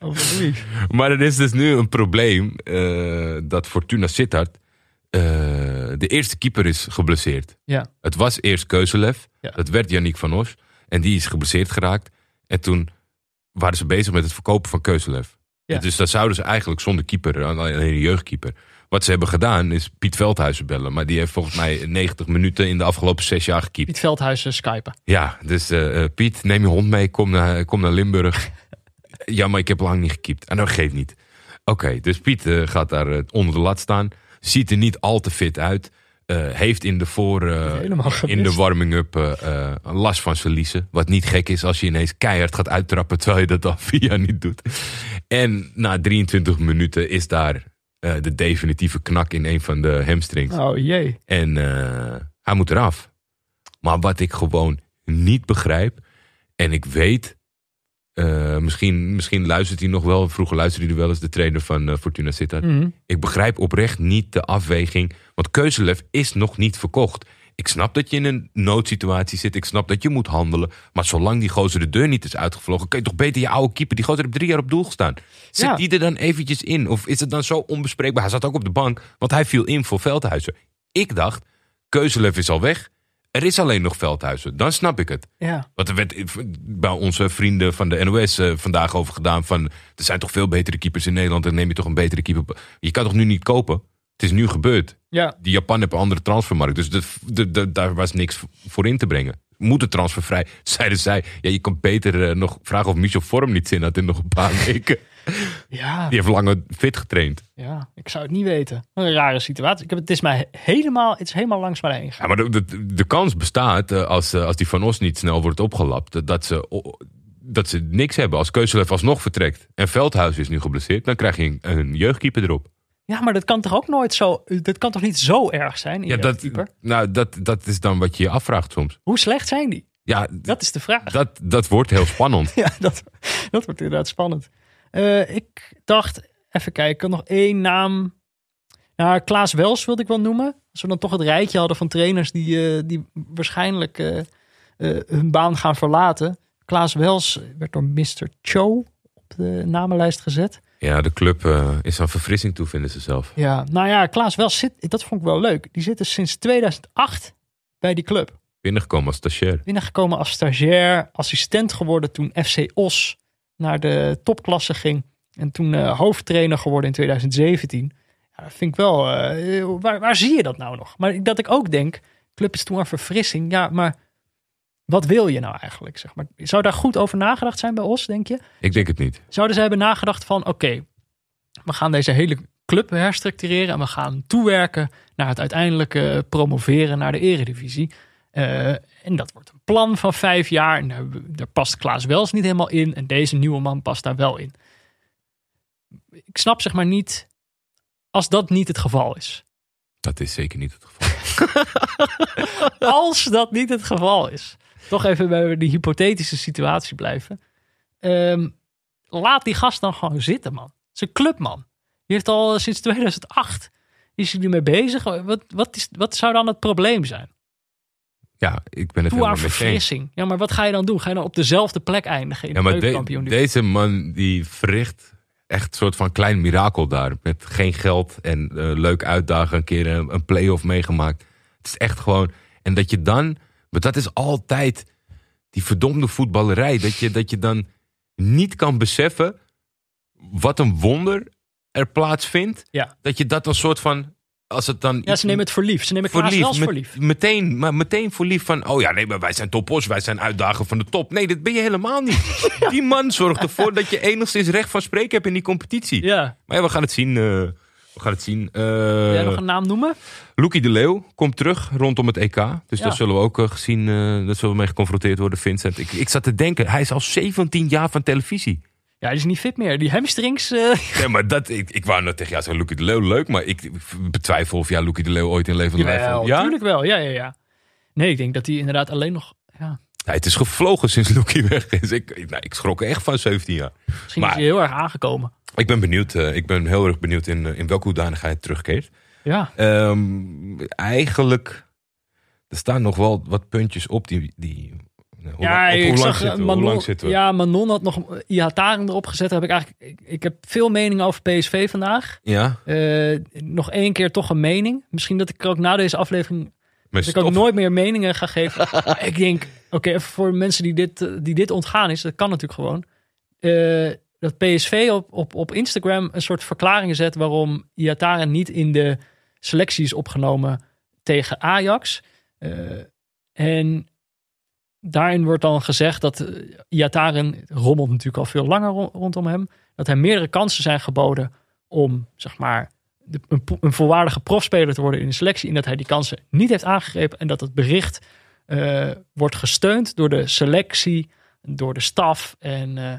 Oh. Maar er is dus nu een probleem eh, dat Fortuna Sittard... de eerste keeper is geblesseerd. Ja. Het was eerst Keuzelev. Ja. Dat werd Yannick van Os. En die is geblesseerd geraakt. En toen waren ze bezig met het verkopen van Keuzelev. Ja. Dus dat zouden ze eigenlijk zonder keeper, alleen een jeugdkeeper. Wat ze hebben gedaan is Piet Veldhuizen bellen. Maar die heeft volgens mij 90 minuten in de afgelopen zes jaar gekiept. Piet Veldhuizen skypen. Ja, dus eh, eh, Piet, neem je hond mee, kom naar, kom naar Limburg. [LAUGHS] ja, maar ik heb lang niet gekiept. En dat geeft niet. Oké, dus Piet eh, gaat daar onder de lat staan. Ziet er niet al te fit uit. Eh, heeft in de, voor, eh, [LAUGHS] in de warming-up eh, last van zijn liezen. Wat niet gek is als je ineens keihard gaat uittrappen... terwijl je dat al vier jaar niet doet. En na 23 minuten is daar de definitieve knak in een van de hamstrings. Oh jee. En hij moet eraf. Maar wat ik gewoon niet begrijp. En ik weet. misschien, misschien luistert hij nog wel. Vroeger luisterde hij wel eens de trainer van Fortuna Sittard. Mhm. Ik begrijp oprecht niet de afweging. Want Keuzelef is nog niet verkocht. Ik snap dat je in een noodsituatie zit. Ik snap dat je moet handelen. Maar zolang die gozer de deur niet is uitgevlogen... kun je toch beter je oude keeper... die gozer heeft drie jaar op doel gestaan. Zet Ja. die er dan eventjes in? Of is het dan zo onbespreekbaar? Hij zat ook op de bank, want hij viel in voor Veldhuizen. Ik dacht, Keuzelev is al weg. Er is alleen nog Veldhuizen. Dan snap ik het. Ja. Want er werd bij onze vrienden van de NOS eh, vandaag over gedaan... van er zijn toch veel betere keepers in Nederland... en neem je toch een betere keeper. Je kan toch nu niet kopen? Het is nu gebeurd. Ja. Die Japan heeft een andere transfermarkt. Dus de, de, de- daar was niks voor in te brengen. Moet het transfervrij? [LAUGHS] Zeiden zij. Ja, je kan beter eh, nog vragen of Michel Vorm niet zin had in nog een paar [LAUGHS] weken. Ja. Die heeft langer fit getraind. ja, ik zou het niet weten. Een rare situatie. Ik heb, het is mij helemaal, het is helemaal langs mij heen Ja, maar de, de, de kans bestaat eh, als, eh, als die Van Os niet snel wordt opgelapt. Dat ze, dat ze niks hebben. Als Keuzelev alsnog vertrekt en Veldhuis is nu geblesseerd. Dan krijg je een, een jeugdkeeper erop. Ja, maar dat kan toch ook nooit zo. Dat kan toch niet zo erg zijn? In Ja, dat, nou, dat, dat is dan wat je je afvraagt soms. Hoe slecht zijn die? Ja, Dat is de vraag. dat, dat wordt heel spannend. [LAUGHS] Ja, dat, dat wordt inderdaad spannend. Eh, ik dacht, even kijken, nog één naam. Nou, Klaas Wels wilde ik wel noemen. Als we dan toch het rijtje hadden van trainers die, eh, die waarschijnlijk eh, hun baan gaan verlaten. Klaas Wels werd door Mr. Cho op de namenlijst gezet. Ja, de club eh, is aan verfrissing toe, vinden ze zelf. Ja, nou ja, Klaas Wels zit, dat vond ik wel leuk. Die zit dus sinds 2008 bij die club. Binnengekomen als stagiair. binnengekomen als stagiair, assistent geworden toen FC Os naar de topklasse ging. En toen eh, hoofdtrainer geworden in 2017. Ja, dat vind ik wel. eh, waar, waar zie je dat nou nog? Maar dat ik ook denk, club is toen een verfrissing. Ja, maar wat wil je nou eigenlijk? Zeg maar? Zou daar goed over nagedacht zijn bij Os, denk je? Ik denk het niet. Zouden zij hebben nagedacht van, oké, we gaan deze hele club herstructureren en we gaan toewerken naar het uiteindelijke promoveren naar de eredivisie. Eh, en dat wordt een plan van vijf jaar. En daar, daar past Klaas Wels niet helemaal in. En deze nieuwe man past daar wel in. Ik snap zeg maar niet, als dat niet het geval is. Dat is zeker niet het geval. [LAUGHS] [LAUGHS] Als dat niet het geval is. Toch even bij die hypothetische situatie blijven. Ehm, laat die gast dan gewoon zitten, man. Het is een clubman. Die heeft al eh, sinds 2008 is hij ermee bezig. Wat, wat, is, wat zou dan het probleem zijn? Ja, ik ben het Doe helemaal verfrissing. Ja, maar wat ga je dan doen? Ga je dan op dezelfde plek eindigen in Ja, de maar de- deze man die verricht echt een soort van klein mirakel daar. Met geen geld en eh, leuk uitdagen, een keer een, een play-off meegemaakt. Het is echt gewoon... En dat je dan... Maar dat is altijd die verdomde voetballerij. Dat je, dat je dan niet kan beseffen wat een wonder er plaatsvindt. Ja. Dat je dat als soort van... Als het dan Ja, ze nemen het voor lief. Ze nemen Wels met- voor lief. Meteen, maar meteen voor lief van, oh ja, nee, maar wij zijn toppers, wij zijn uitdagen van de top. Nee, dat ben je helemaal niet. [LAUGHS] Die man zorgt ervoor dat je enigszins recht van spreken hebt in die competitie. Ja. Maar ja, we gaan het zien. eh, we gaan het zien. Eh Wil jij nog een naam noemen? Loekie de Leeuw komt terug rondom het EK. Dus Ja. daar zullen we ook eh, gezien, eh daar zullen we mee geconfronteerd worden, Vincent. Ik, ik zat te denken, hij is al 17 jaar van televisie. Ja, die is niet fit meer. Die hamstrings... [LAUGHS] Nee, maar dat, ik, ik wou net tegen jou zeggen, Lucie de Leeuw leuk, maar ik, betwijfel of ja, Lucie de Leeuw ooit in leven Jawel, Ja? tuurlijk wel. Ja, ja, ja. Nee, ik denk dat hij inderdaad alleen nog... Ja, Het is gevlogen sinds Lucie weg is. Ik, nou, ik schrok echt van 17 jaar. misschien Maar- is hij heel erg aangekomen. Ik ben benieuwd, eh, ik ben heel erg benieuwd in, eh, in welke hoedanigheid hij terugkeert. Ja, Ehm, eigenlijk, er staan nog wel wat puntjes op die... die nou, hoe, ja op, ik hoe lang zag we? Manon, Hoe lang zitten we? Ja, Manon had nog eh, Ihataren erop gezet. Heb ik, eigenlijk, ik, ik heb veel meningen over PSV vandaag. Ja? Eh, nog één keer toch een mening. Misschien dat ik ook na deze aflevering Maar dat ik ook nooit meer meningen ga geven. [LAUGHS] Ik denk, oké, voor mensen die dit, eh, die dit ontgaan is, dat kan natuurlijk gewoon. eh, dat PSV op, op, op Instagram een soort verklaring zet waarom Iataren niet in de selectie is opgenomen tegen Ajax. Eh, en daarin wordt dan gezegd dat Iataren rommelt natuurlijk al veel langer ro- rondom hem. Dat hem meerdere kansen zijn geboden om, zeg maar, een volwaardige profspeler te worden in de selectie. En dat hij die kansen niet heeft aangegrepen. En dat het bericht eh, wordt gesteund door de selectie, door de staf. En eh,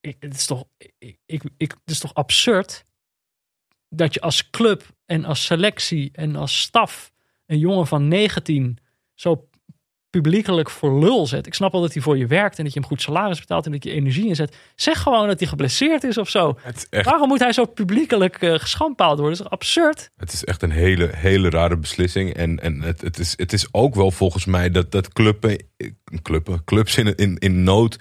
het, is toch, ik, ik- het is toch absurd dat je als club en als selectie en als staf een jongen van 19 zo publiekelijk voor lul zet. Ik snap wel dat hij voor je werkt en dat je hem goed salaris betaalt en dat je energie inzet. Zeg gewoon dat hij geblesseerd is of zo. Echt, Waarom moet hij zo publiekelijk eh geschandpaald worden? Dat is absurd? het is echt een hele, hele rare beslissing. En, en het, het, is, het is ook wel volgens mij dat, dat clubben, eh, clubben, clubs in, in, in nood...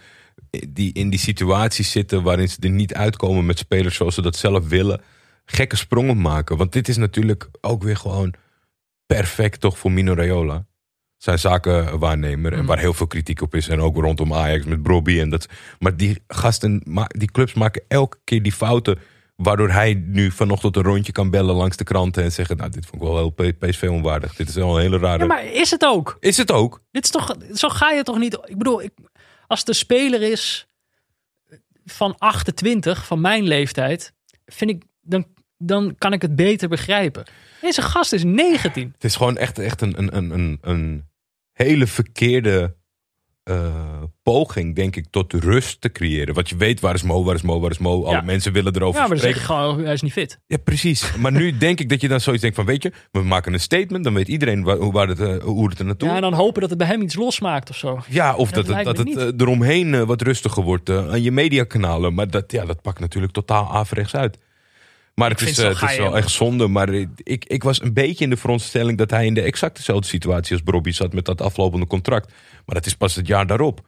die in die situaties zitten waarin ze er niet uitkomen met spelers zoals ze dat zelf willen... gekke sprongen maken. Want dit is natuurlijk ook weer gewoon perfect toch voor Mino Raiola. Zijn zakenwaarnemer. En Mm. waar heel veel kritiek op is. En ook rondom Ajax met Brobby. En dat, maar die gasten, die clubs maken elke keer die fouten. Waardoor hij nu vanochtend een rondje kan bellen langs de kranten. En zeggen, nou dit vond ik wel heel PSV onwaardig. Dit is wel een hele rare... Ja, maar is het ook? Is het ook? Dit is toch, zo ga je toch niet. Ik bedoel, ik, als de speler is van 28, van mijn leeftijd, vind ik, dan, dan kan ik het beter begrijpen. Deze gast is 19. Het is gewoon echt, echt een, een, een, een hele verkeerde eh, poging, denk ik, tot rust te creëren. Want je weet, waar is Mo, waar is Mo, waar is Mo. Alle Ja. mensen willen erover Ja, maar spreken. gewoon, hij is niet fit. Ja, precies. Maar nu [LAUGHS] denk ik dat je dan zoiets denkt van, weet je, we maken een statement. Dan weet iedereen waar, hoe, waar het, eh, hoe het er naartoe Ja, en dan hopen dat het bij hem iets losmaakt of zo. Ja, of Dat dat, het, dat eh, eromheen wat rustiger wordt aan je mediakanalen. Maar dat, ja, dat pakt natuurlijk totaal averechts uit. Maar het is, eh, het is je wel echt zonde. Maar ik, ik was een beetje in de veronderstelling dat hij in de exact dezelfde situatie als Bobby zat met dat aflopende contract. Maar dat is pas het jaar daarop.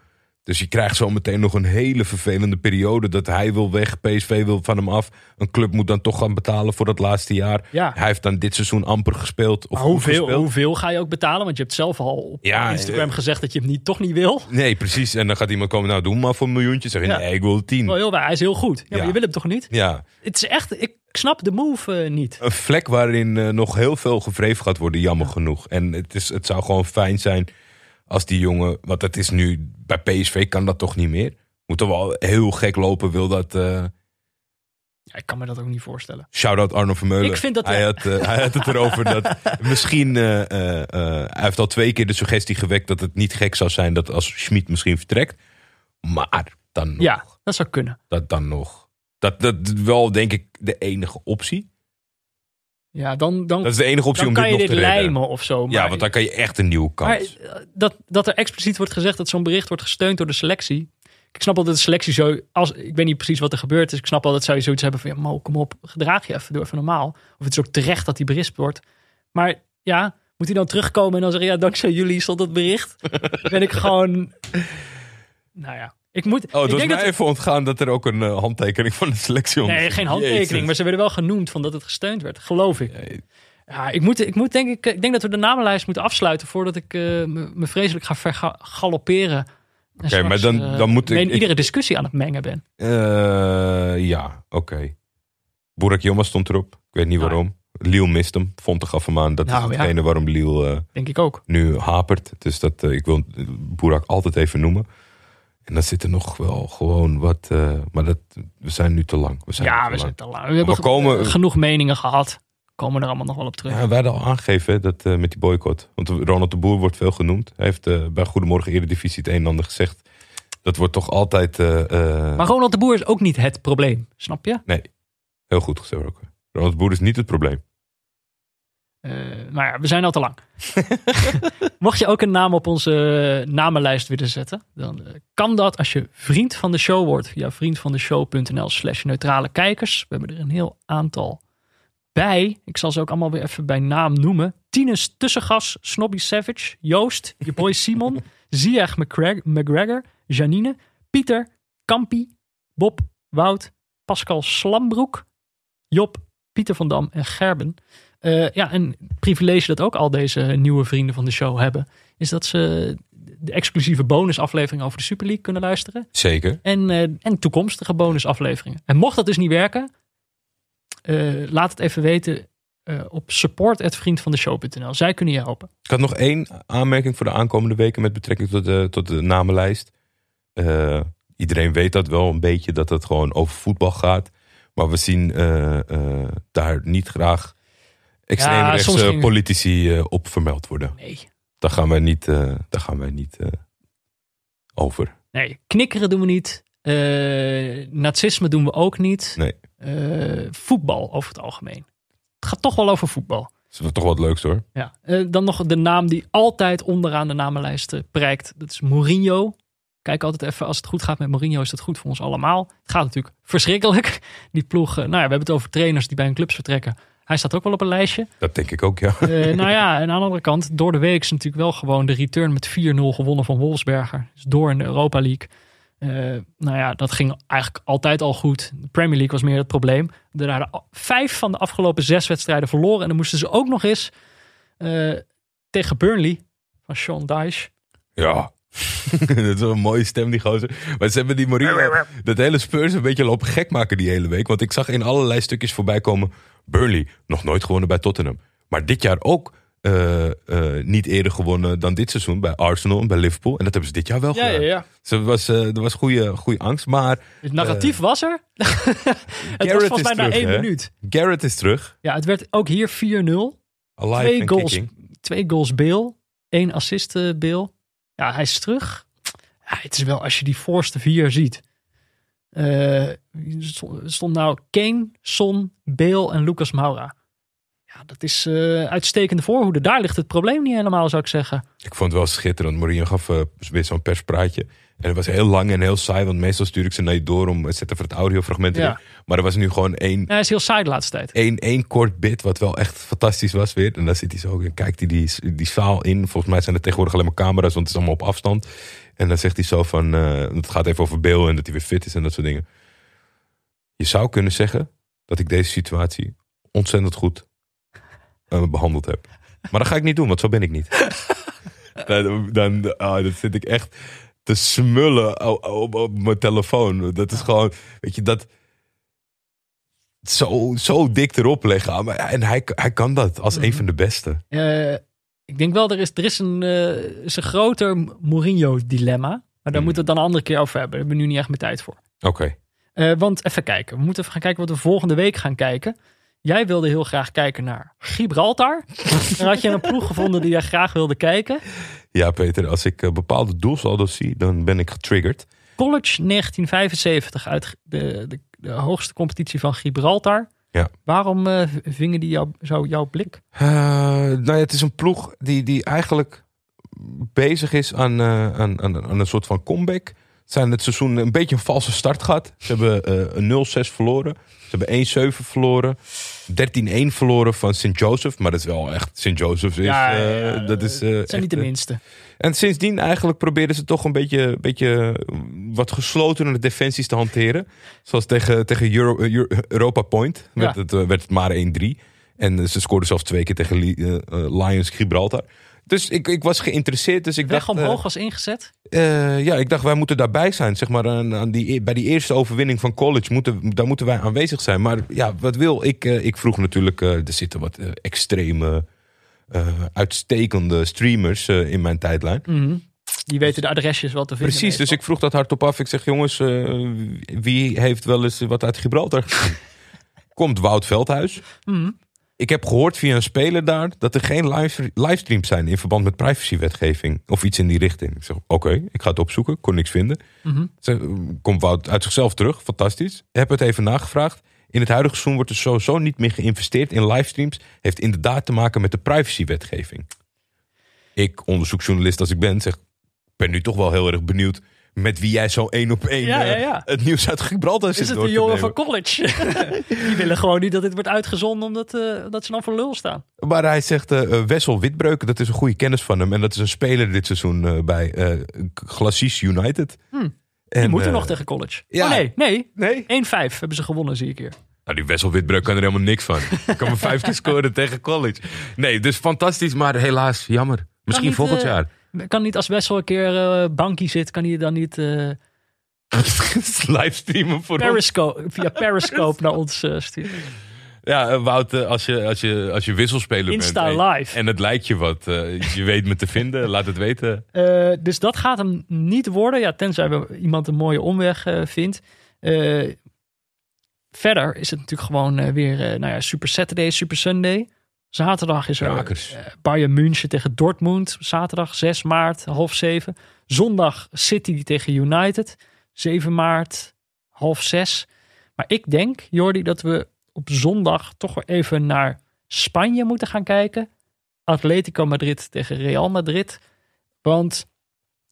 Dus je krijgt zo meteen nog een hele vervelende periode. Dat hij wil weg, PSV wil van hem af. Een club moet dan toch gaan betalen voor dat laatste jaar. Ja. Hij heeft dan dit seizoen amper gespeeld. Of hoeveel, gespeeld. hoeveel ga je ook betalen? Want je hebt zelf al op Ja, Instagram eh, gezegd dat je hem niet, toch niet wil. Nee, precies. En dan gaat iemand komen, nou doe maar voor een miljoentje. Zeg je, Ja. nee, ik wil tien. Wel heel waar, hij is heel goed. Ja, Ja. maar je wil hem toch niet? Ja, Het is echt, ik snap de move eh, niet. een vlek waarin eh, nog heel veel gevreven gaat worden, jammer genoeg. En het, is, het zou gewoon fijn zijn als die jongen, want het is nu, bij PSV kan dat toch niet meer. Moet er wel heel gek lopen, wil dat... eh Ja, ik kan me dat ook niet voorstellen. Shout-out Arno Vermeulen. Ik vind dat- hij, had, hij had het erover dat [LAUGHS] misschien... eh, eh, eh, hij heeft al twee keer de suggestie gewekt dat het niet gek zou zijn dat als Schmid misschien vertrekt. Maar dan nog. Ja, dat zou kunnen. Dat dan nog. Dat, dat is wel denk ik de enige optie. Ja, dan, dan, Dat is de enige optie om kan dit je nog te redden. lijmen of zo. Maar, ja, want dan kan je echt een nieuwe maar kans. eh, dat, dat er expliciet wordt gezegd dat zo'n bericht wordt gesteund door de selectie. Ik snap wel dat de selectie zo... Als, ik weet niet precies wat er gebeurd is. Ik snap wel dat zij zoiets hebben van... Ja, Mo, kom op, gedraag je even, doe even normaal. Of het is ook terecht dat die berispt wordt. Maar ja, moet hij dan terugkomen en dan zeggen... Ja, dankzij jullie stond dat bericht. [LAUGHS] ben ik gewoon... Nou ja, ik moet... Oh, het ik was denk mij dat, even ontgaan dat er ook een eh, handtekening van de selectie onder Nee, geen handtekening. Jezus. Maar ze werden wel genoemd van dat het gesteund werd. Geloof ik. Nee. Ja, ik moet, ik moet denk ik, ik denk dat we de namenlijst moeten afsluiten voordat ik eh, me, vreselijk ga vergalopperen. Oké, maar dan- dan moet ik- in iedere discussie aan het mengen ben. Eh, ja, oké. Boerak Yilmaz stond erop. Ik weet niet Nou, waarom. Liel mist hem. Vond de gaf hem aan. Dat Nou, is ja. hetgene waarom Liel eh, Denk ik ook. nu hapert. Dus dat, eh, ik wil Boerak altijd even noemen. En dan zit er nog wel gewoon wat... eh, maar dat, we zijn nu te lang. We zijn Ja, te we lang. zijn te lang. We hebben We komen- ge- genoeg meningen gehad. Komen er allemaal nog wel op terug. Ja, wij hadden al aangegeven hè, dat, eh, met die boycott. Want Ronald de Boer wordt veel genoemd. Hij heeft eh, bij Goedemorgen Eredivisie het een en ander gezegd. Dat wordt toch altijd... Maar Ronald de Boer is ook niet het probleem, snap je? Nee, heel goed gezegd ook. Ronald Boer is niet het probleem. Eh, maar ja, we zijn al te lang. [LAUGHS] Mocht je ook een naam op onze namenlijst willen zetten, dan eh, kan dat als je vriend van de show wordt via vriendvandeshow.nl slash neutrale kijkers. We hebben er een heel aantal bij. Ik zal ze ook allemaal weer even bij naam noemen. Tinus Tussengas, Snobby Savage, Joost, je boy Simon, [LAUGHS] Zieg McGreg- McGregor, Janine, Pieter, Kampi, Bob, Wout, Pascal Slambroek, Job, Pieter van Dam en Gerben. Eh, ja, een privilege dat ook al deze nieuwe vrienden van de show hebben, is dat ze de exclusieve bonusaflevering over de Super League kunnen luisteren. Zeker. En, eh, en toekomstige bonusafleveringen. En mocht dat dus niet werken, eh, laat het even weten eh, op support.vriendvandeshow.nl. Zij kunnen je helpen. Ik had nog één aanmerking voor de aankomende weken met betrekking tot de, tot de namenlijst. Iedereen weet dat wel een beetje, dat het gewoon over voetbal gaat. Maar we zien daar niet graag extreemrechtse ging- politici eh, op vermeld worden. Nee. Daar gaan wij niet, eh, daar gaan wij niet eh, over. Nee, knikkeren doen we niet. Nazisme doen we ook niet. Nee. Voetbal over het algemeen. Het gaat toch wel over voetbal. Dat is toch wat leuks hoor. Ja. Dan nog de naam die altijd onderaan de namenlijst eh, prijkt. Dat is Mourinho. Kijk altijd even, als het goed gaat met Mourinho, is dat goed voor ons allemaal. Het gaat natuurlijk verschrikkelijk. Die ploeg, nou ja, we hebben het over trainers die bij een clubs vertrekken. Hij staat ook wel op een lijstje. Dat denk ik ook, ja. Eh, nou ja, en aan de andere kant, door de week is natuurlijk wel gewoon de return met 4-0 gewonnen van Wolfsberger. Dus door in de Europa League. Eh, nou ja, dat ging eigenlijk altijd al goed. De Premier League was meer het probleem. Er waren vijf van de afgelopen zes wedstrijden verloren. En dan moesten ze ook nog eens eh, tegen Burnley van Sean Dyche. Ja. [LAUGHS] dat is wel een mooie stem, die gozer. Maar ze hebben die Mourinho, dat hele Spurs een beetje lopen gek maken die hele week. Want ik zag in allerlei stukjes voorbij komen. Burnley, nog nooit gewonnen bij Tottenham. Maar dit jaar ook eh, eh, niet eerder gewonnen dan dit seizoen bij Arsenal en bij Liverpool. En dat hebben ze dit jaar wel gedaan. ja. Dus er was, eh, er was goede, goede angst. Maar Het narratief was er. [LAUGHS] het was Garrett volgens mij na één hè? minuut. Garrett is terug. Ja, het werd ook hier 4-0. Alive Twee goals, kicking. twee goals Bale. één assist eh, Bale. Ja, hij is terug. Ja, het is wel, als je die voorste vier ziet. Eh, stond, nou Kane, Son, Bale en Lucas Moura. Ja, dat is eh, uitstekende voorhoede. Daar ligt het probleem niet helemaal, zou ik zeggen. Ik vond het wel schitterend. Mourinho gaf eh, weer zo'n perspraatje. En het was heel lang en heel saai. Want meestal stuur ik ze naar je door om zetten voor het audiofragment erin. Ja. Maar er was nu gewoon één Ja, hij is heel saai de laatste tijd. één, één kort bit, wat wel echt fantastisch was weer. En dan zit hij zo en kijkt hij die, die zaal in. Volgens mij zijn er tegenwoordig alleen maar camera's, want het is allemaal op afstand. En dan zegt hij zo van, eh, het gaat even over Bill en dat hij weer fit is en dat soort dingen. Je zou kunnen zeggen dat ik deze situatie ontzettend goed eh, behandeld heb. Maar dat ga ik niet doen, want zo ben ik niet. [LAUGHS] dan, dan, ah, dat zit ik echt te smullen op, op, op mijn telefoon. Dat is gewoon, weet je, dat zo, zo dik erop leggen. Ja, en hij, hij kan dat als een van de beste. Eh, ik denk wel, er is, er is een, eh, is een groter Mourinho-dilemma. Maar daar Hmm. moeten we het dan een andere keer over hebben. Daar hebben we nu niet echt meer tijd voor. Oké. Eh, want even kijken. We moeten even gaan kijken wat we volgende week gaan kijken. Jij wilde heel graag kijken naar Gibraltar. [LAUGHS] Had je een ploeg gevonden die jij graag wilde kijken. Ja, Peter, als ik eh, bepaalde doelsaldo's zie, dan ben ik getriggerd. College 1975 uit de, de, de hoogste competitie van Gibraltar. Ja. Waarom eh, vingen die jou, zo jouw blik? Eh, nou ja, het is een ploeg die, die eigenlijk bezig is aan, eh, aan, aan, aan een soort van comeback. Zijn het seizoen een beetje een valse start gehad. Ze hebben eh, een 0-6 verloren. Ze hebben 1-7 verloren. 13-1 verloren van St. Joseph. Maar dat is wel echt... St. Joseph is... Ja, ja, eh, dat is eh, Het zijn niet de eh, minste. En sindsdien eigenlijk probeerden ze toch een beetje, beetje wat geslotenere defensies te hanteren. Zoals tegen, tegen Euro, eh, Euro- Europa Point werd, het, eh, werd het maar 1-3. En eh, ze scoorden zelfs twee keer tegen Li- eh, eh, Lions Gibraltar. Dus ik, ik was geïnteresseerd. Dus ik Weg dacht, eh, omhoog was ingezet. eh, ja, ik dacht wij moeten daarbij zijn. Zeg maar, aan, aan die, bij die eerste overwinning van college moeten, daar moeten wij aanwezig zijn. Maar ja, wat wil ik? eh, ik vroeg natuurlijk, eh, er zitten wat eh, extreme, eh, uitstekende streamers eh, in mijn tijdlijn. Mhm. Die weten de adresjes wel te vinden. Precies, dus ik vroeg dat hardop af. Ik zeg, jongens, eh, wie heeft wel eens wat uit Gibraltar? [LAUGHS] Komt Wout Veldhuis. Mhm. Ik heb gehoord via een speler daar dat er geen live, livestreams zijn in verband met privacywetgeving of iets in die richting. Ik zeg, oké, ik ga het opzoeken, kon niks vinden. Mhm. Ze komt Wout uit zichzelf terug, fantastisch. Heb het even nagevraagd. In het huidige seizoen wordt er sowieso niet meer geïnvesteerd in livestreams. Heeft inderdaad te maken met de privacywetgeving. Ik, onderzoeksjournalist als ik ben, zeg, ben nu toch wel heel erg benieuwd met wie jij zo één op één Ja, ja, eh, ja. het nieuws uit Gibraltar zit Is het te jongen van college? [LAUGHS] Die willen gewoon niet dat dit wordt uitgezonden omdat eh, dat ze dan voor lul staan. Maar hij zegt eh, Wessel Witbreuken, dat is een goede kennis van hem. En dat is een speler dit seizoen bij Glacis United. Hm. Die En, moeten eh, nog tegen college. Oh nee, nee. Nee? 1-5 hebben ze gewonnen, zie ik hier. Nou, die Wessel Witbreuk kan er helemaal niks van. Ik [LAUGHS] kan maar vijf keer scoren tegen college. Nee, dus fantastisch, maar helaas, jammer. Misschien volgend jaar. Kan niet als Wessel een keer eh bankie zit, kan hij dan niet eh, [LAUGHS] Livestreamen voor ons. Periscope, via Periscope naar ons eh, sturen? Ja, Wout, als je, als je, als je wisselspeler Insta bent. en- live. En het lijkt je wat. je weet me te vinden, [LAUGHS] laat het weten. Dus dat gaat hem niet worden. Ja, tenzij we iemand een mooie omweg vindt. Verder is het natuurlijk gewoon weer nou ja, Super Saturday, Super Sunday. Zaterdag is er Krakers. eh, Bayern München tegen Dortmund. Zaterdag 6 maart, half 7. Zondag City tegen United. 7 maart, half 6. Maar ik denk, Jordi, dat we op zondag toch weer even naar Spanje moeten gaan kijken. Atletico Madrid tegen Real Madrid. Want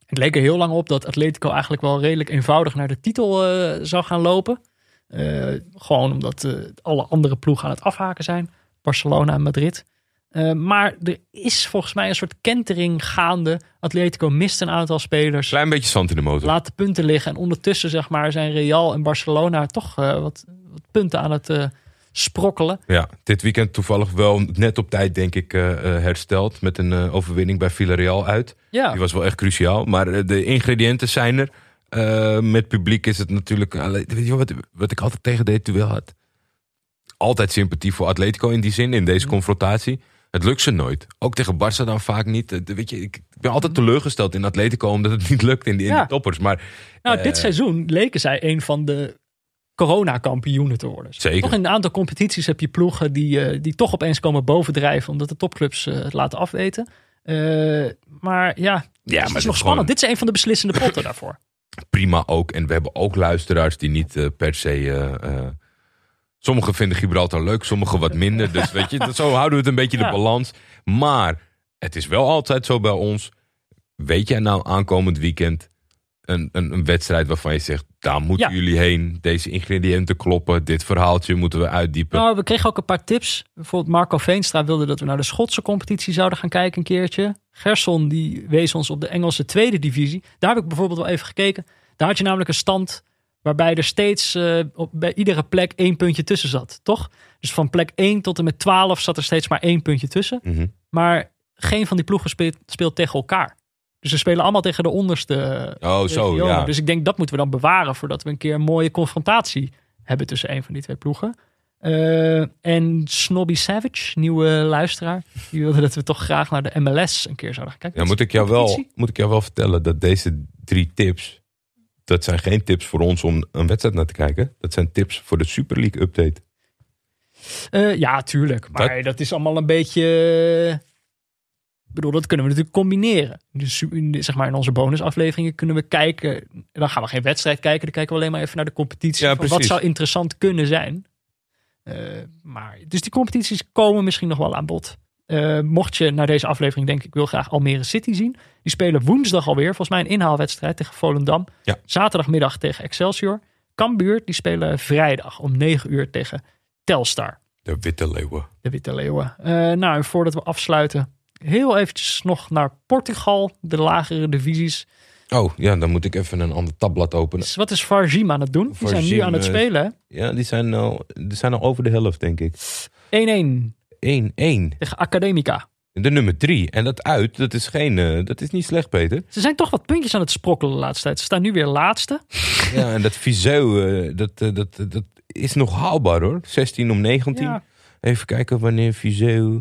het leek er heel lang op dat Atletico eigenlijk wel redelijk eenvoudig naar de titel eh, zou gaan lopen. Eh, gewoon omdat alle andere ploegen aan het afhaken zijn. Barcelona en Madrid. Eh, maar er is volgens mij een soort kentering gaande. Atletico mist een aantal spelers. Klein beetje zand in de motor. Laat de punten liggen. En ondertussen zeg maar, zijn Real en Barcelona toch eh, wat, wat punten aan het eh, sprokkelen. Ja, dit weekend toevallig wel net op tijd, denk ik, hersteld. Met een overwinning bij Villarreal uit. Ja, Die was wel echt cruciaal. Maar de ingrediënten zijn er. Met publiek is het natuurlijk... Weet je wat, wat ik altijd tegen dit duel had? Altijd sympathie voor Atletico in die zin, in deze confrontatie. Het lukt ze nooit. Ook tegen Barça dan vaak niet. Eh, Weet je, ik ben altijd teleurgesteld in Atletico... omdat het [LAUGHS] niet lukt in die, in Ja. die toppers. Maar nou, eh, dit seizoen leken zij een van de corona-kampioenen te worden. Zeker. Toch in een aantal competities heb je ploegen die, eh, die toch opeens komen bovendrijven. Omdat de topclubs eh, het laten afweten. Eh, maar ja, het is maar nog spannend. gewoon- Dit is een van de beslissende potten daarvoor. prima ook. En we hebben ook luisteraars die niet eh, per se... sommigen vinden Gibraltar leuk, sommigen wat minder. Dus weet je, dat- zo houden we het een beetje de balans. Maar het is wel altijd zo bij ons. Weet jij nou aankomend weekend een, een, een wedstrijd waarvan je zegt... daar moeten Ja. jullie heen, deze ingrediënten kloppen... dit verhaaltje moeten we uitdiepen. Nou, we kregen ook een paar tips. Bijvoorbeeld Marco Veenstra wilde dat we naar de Schotse competitie zouden gaan kijken een keertje. Gerson die wees ons op de Engelse tweede divisie. Daar heb ik bijvoorbeeld wel even gekeken. Daar had je namelijk een stand waarbij er steeds eh, op, bij iedere plek één puntje tussen zat, toch? Dus van plek 1 tot en met 12 zat er steeds maar één puntje tussen. Mhm. Maar geen van die ploegen speelt, speelt tegen elkaar. Dus ze spelen allemaal tegen de onderste Oh, zo, regionen. ja. Dus ik denk dat moeten we dan bewaren voordat we een keer een mooie confrontatie hebben tussen een van die twee ploegen. Eh, en Snobby Savage, nieuwe luisteraar, die wilde dat we toch graag naar de MLS een keer zouden gaan kijken. Ja, moet ik, jou wel, moet ik jou wel vertellen dat deze drie tips... dat zijn geen tips voor ons om een wedstrijd naar te kijken. Dat zijn tips voor de Super League update. Eh, ja, tuurlijk. Maar dat... is allemaal een beetje. eh, Ik bedoel, dat kunnen we natuurlijk combineren. Dus in zeg maar in onze bonusafleveringen kunnen we kijken. Dan gaan we geen wedstrijd kijken. Dan kijken we alleen maar even naar de competitie. Ja, wat zou interessant kunnen zijn. Eh, maar, dus die competities komen misschien nog wel aan bod. Eh, mocht je naar deze aflevering denken, ik wil graag Almere City zien. Die spelen woensdag alweer. Volgens mij een inhaalwedstrijd tegen Volendam. Ja. Zaterdagmiddag tegen Excelsior. Cambuur, die spelen vrijdag om 9 uur tegen Telstar. De Witte Leeuwen. De Witte Leeuwen. Eh, nou, voordat we afsluiten, heel eventjes nog naar Portugal, de lagere divisies. Oh, ja, dan moet ik even een ander tabblad openen. Dus wat is Varjim aan het doen? Die zijn nu aan het eh, spelen. hè? Ja, die zijn al, die zijn al over de helft, denk ik. 1-1 1-1. tegen Academica. De nummer 3. En dat uit, dat is, geen, eh, dat is niet slecht, Peter. Ze zijn toch wat puntjes aan het sprokkelen de laatste tijd. Ze staan nu weer laatste. Ja, en dat Viseu, eh, dat, eh, dat, dat is nog haalbaar hoor. 16 om 19. Ja. Even kijken wanneer Viseu,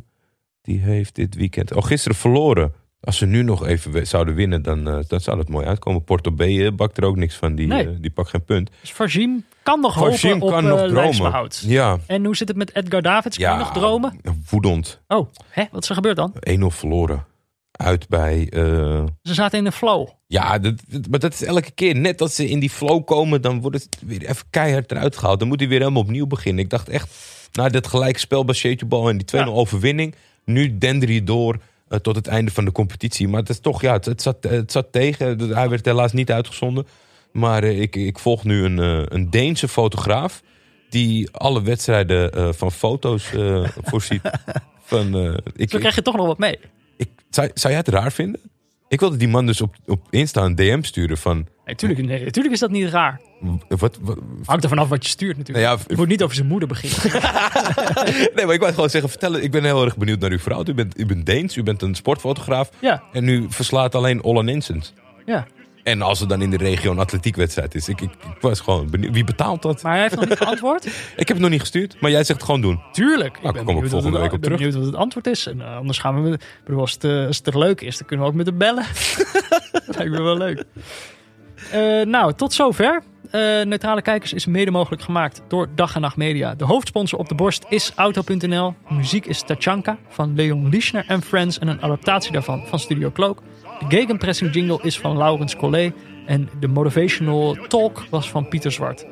die heeft dit weekend... Oh, gisteren verloren. Als ze nu nog even zouden winnen, dan, eh, dan zou het mooi uitkomen. Porto B eh, bakt er ook niks van. Die, Nee. eh, die pakt geen punt. Dus Varjim kan nog Varzim hopen op kan nog dromen. Ja, En hoe zit het met Edgar Davids? Kan ja hij nog dromen? woedend. Oh, hè? Wat is er gebeurd dan? 1-0 verloren. Uit bij... eh, Ze zaten in een flow. Ja, dat, dat- maar dat is elke keer. Net als ze in die flow komen, dan wordt het weer even keihard eruit gehaald. Dan moet hij weer helemaal opnieuw beginnen. Ik dacht echt, na dit gelijk spel bij Setubal en die 2-0 Ja. overwinning. Nu dender je door eh, tot het einde van de competitie. Maar het is toch, ja, het, het, zat, het zat tegen. Hij werd helaas niet uitgezonden. Maar eh, ik, ik volg nu een, eh, een Deense fotograaf. Die alle wedstrijden van foto's [LAUGHS] voorziet. Van, ik, Zo krijg je toch nog wat mee. ik, zou, zou jij het raar vinden? Ik wilde die man dus op, op Insta een DM sturen van... Nee, tuurlijk, nee, tuurlijk is dat niet raar. Wat, wat, Hangt er vanaf wat je stuurt natuurlijk. Nou ja, Je moet niet over zijn moeder beginnen. [LAUGHS] [LAUGHS] nee, maar ik wou gewoon zeggen, vertel, ik ben heel erg benieuwd naar uw vrouw. U bent, u bent Deens, u bent een sportfotograaf. Ja, En u verslaat alleen Olla Nensens. ja. En als het dan in de regio een atletiekwedstrijd is. Ik, ik, ik was gewoon benieuwd. Wie betaalt dat? Maar hij heeft nog niet geantwoord. [LAUGHS] Ik heb het nog niet gestuurd, maar jij zegt gewoon doen. Tuurlijk. Nou, ben kom ik volgende week op ben terug. benieuwd wat het antwoord is. En eh, anders gaan we... Met, ik bedoel, als, het, eh, als het er leuk is, dan kunnen we ook met hem bellen. dat [LAUGHS] lijkt me wel leuk. Eh, nou, tot zover. Neutrale Kijkers is mede mogelijk gemaakt door Dag en Nacht Media. De hoofdsponsor op de borst is Auto.nl. Muziek is Tachanka van Leon Lischner en Friends. En een adaptatie daarvan van Studio Cloak. De gegenpressing jingle is van Laurens Collet. En de motivational talk was van Pieter Zwart.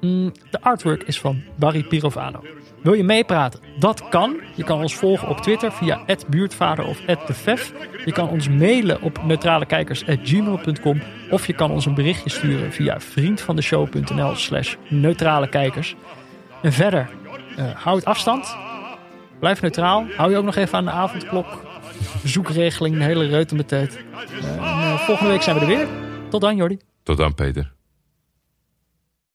Mm, de artwork is van Barry Pirovano. Wil je meepraten? Dat kan. Je kan ons volgen op Twitter via buurtvader of @devef. Je kan ons mailen op neutralekijkers@gmail.com of je kan ons een berichtje sturen via vriendvandeshow.nl slash neutralekijkers. En verder, eh, houd afstand. Blijf neutraal. Hou je ook nog even aan de avondklok. Bezoekregeling, de hele. Eh, en, eh, volgende week zijn we er weer. Tot dan, Jordi. Tot dan, Peter.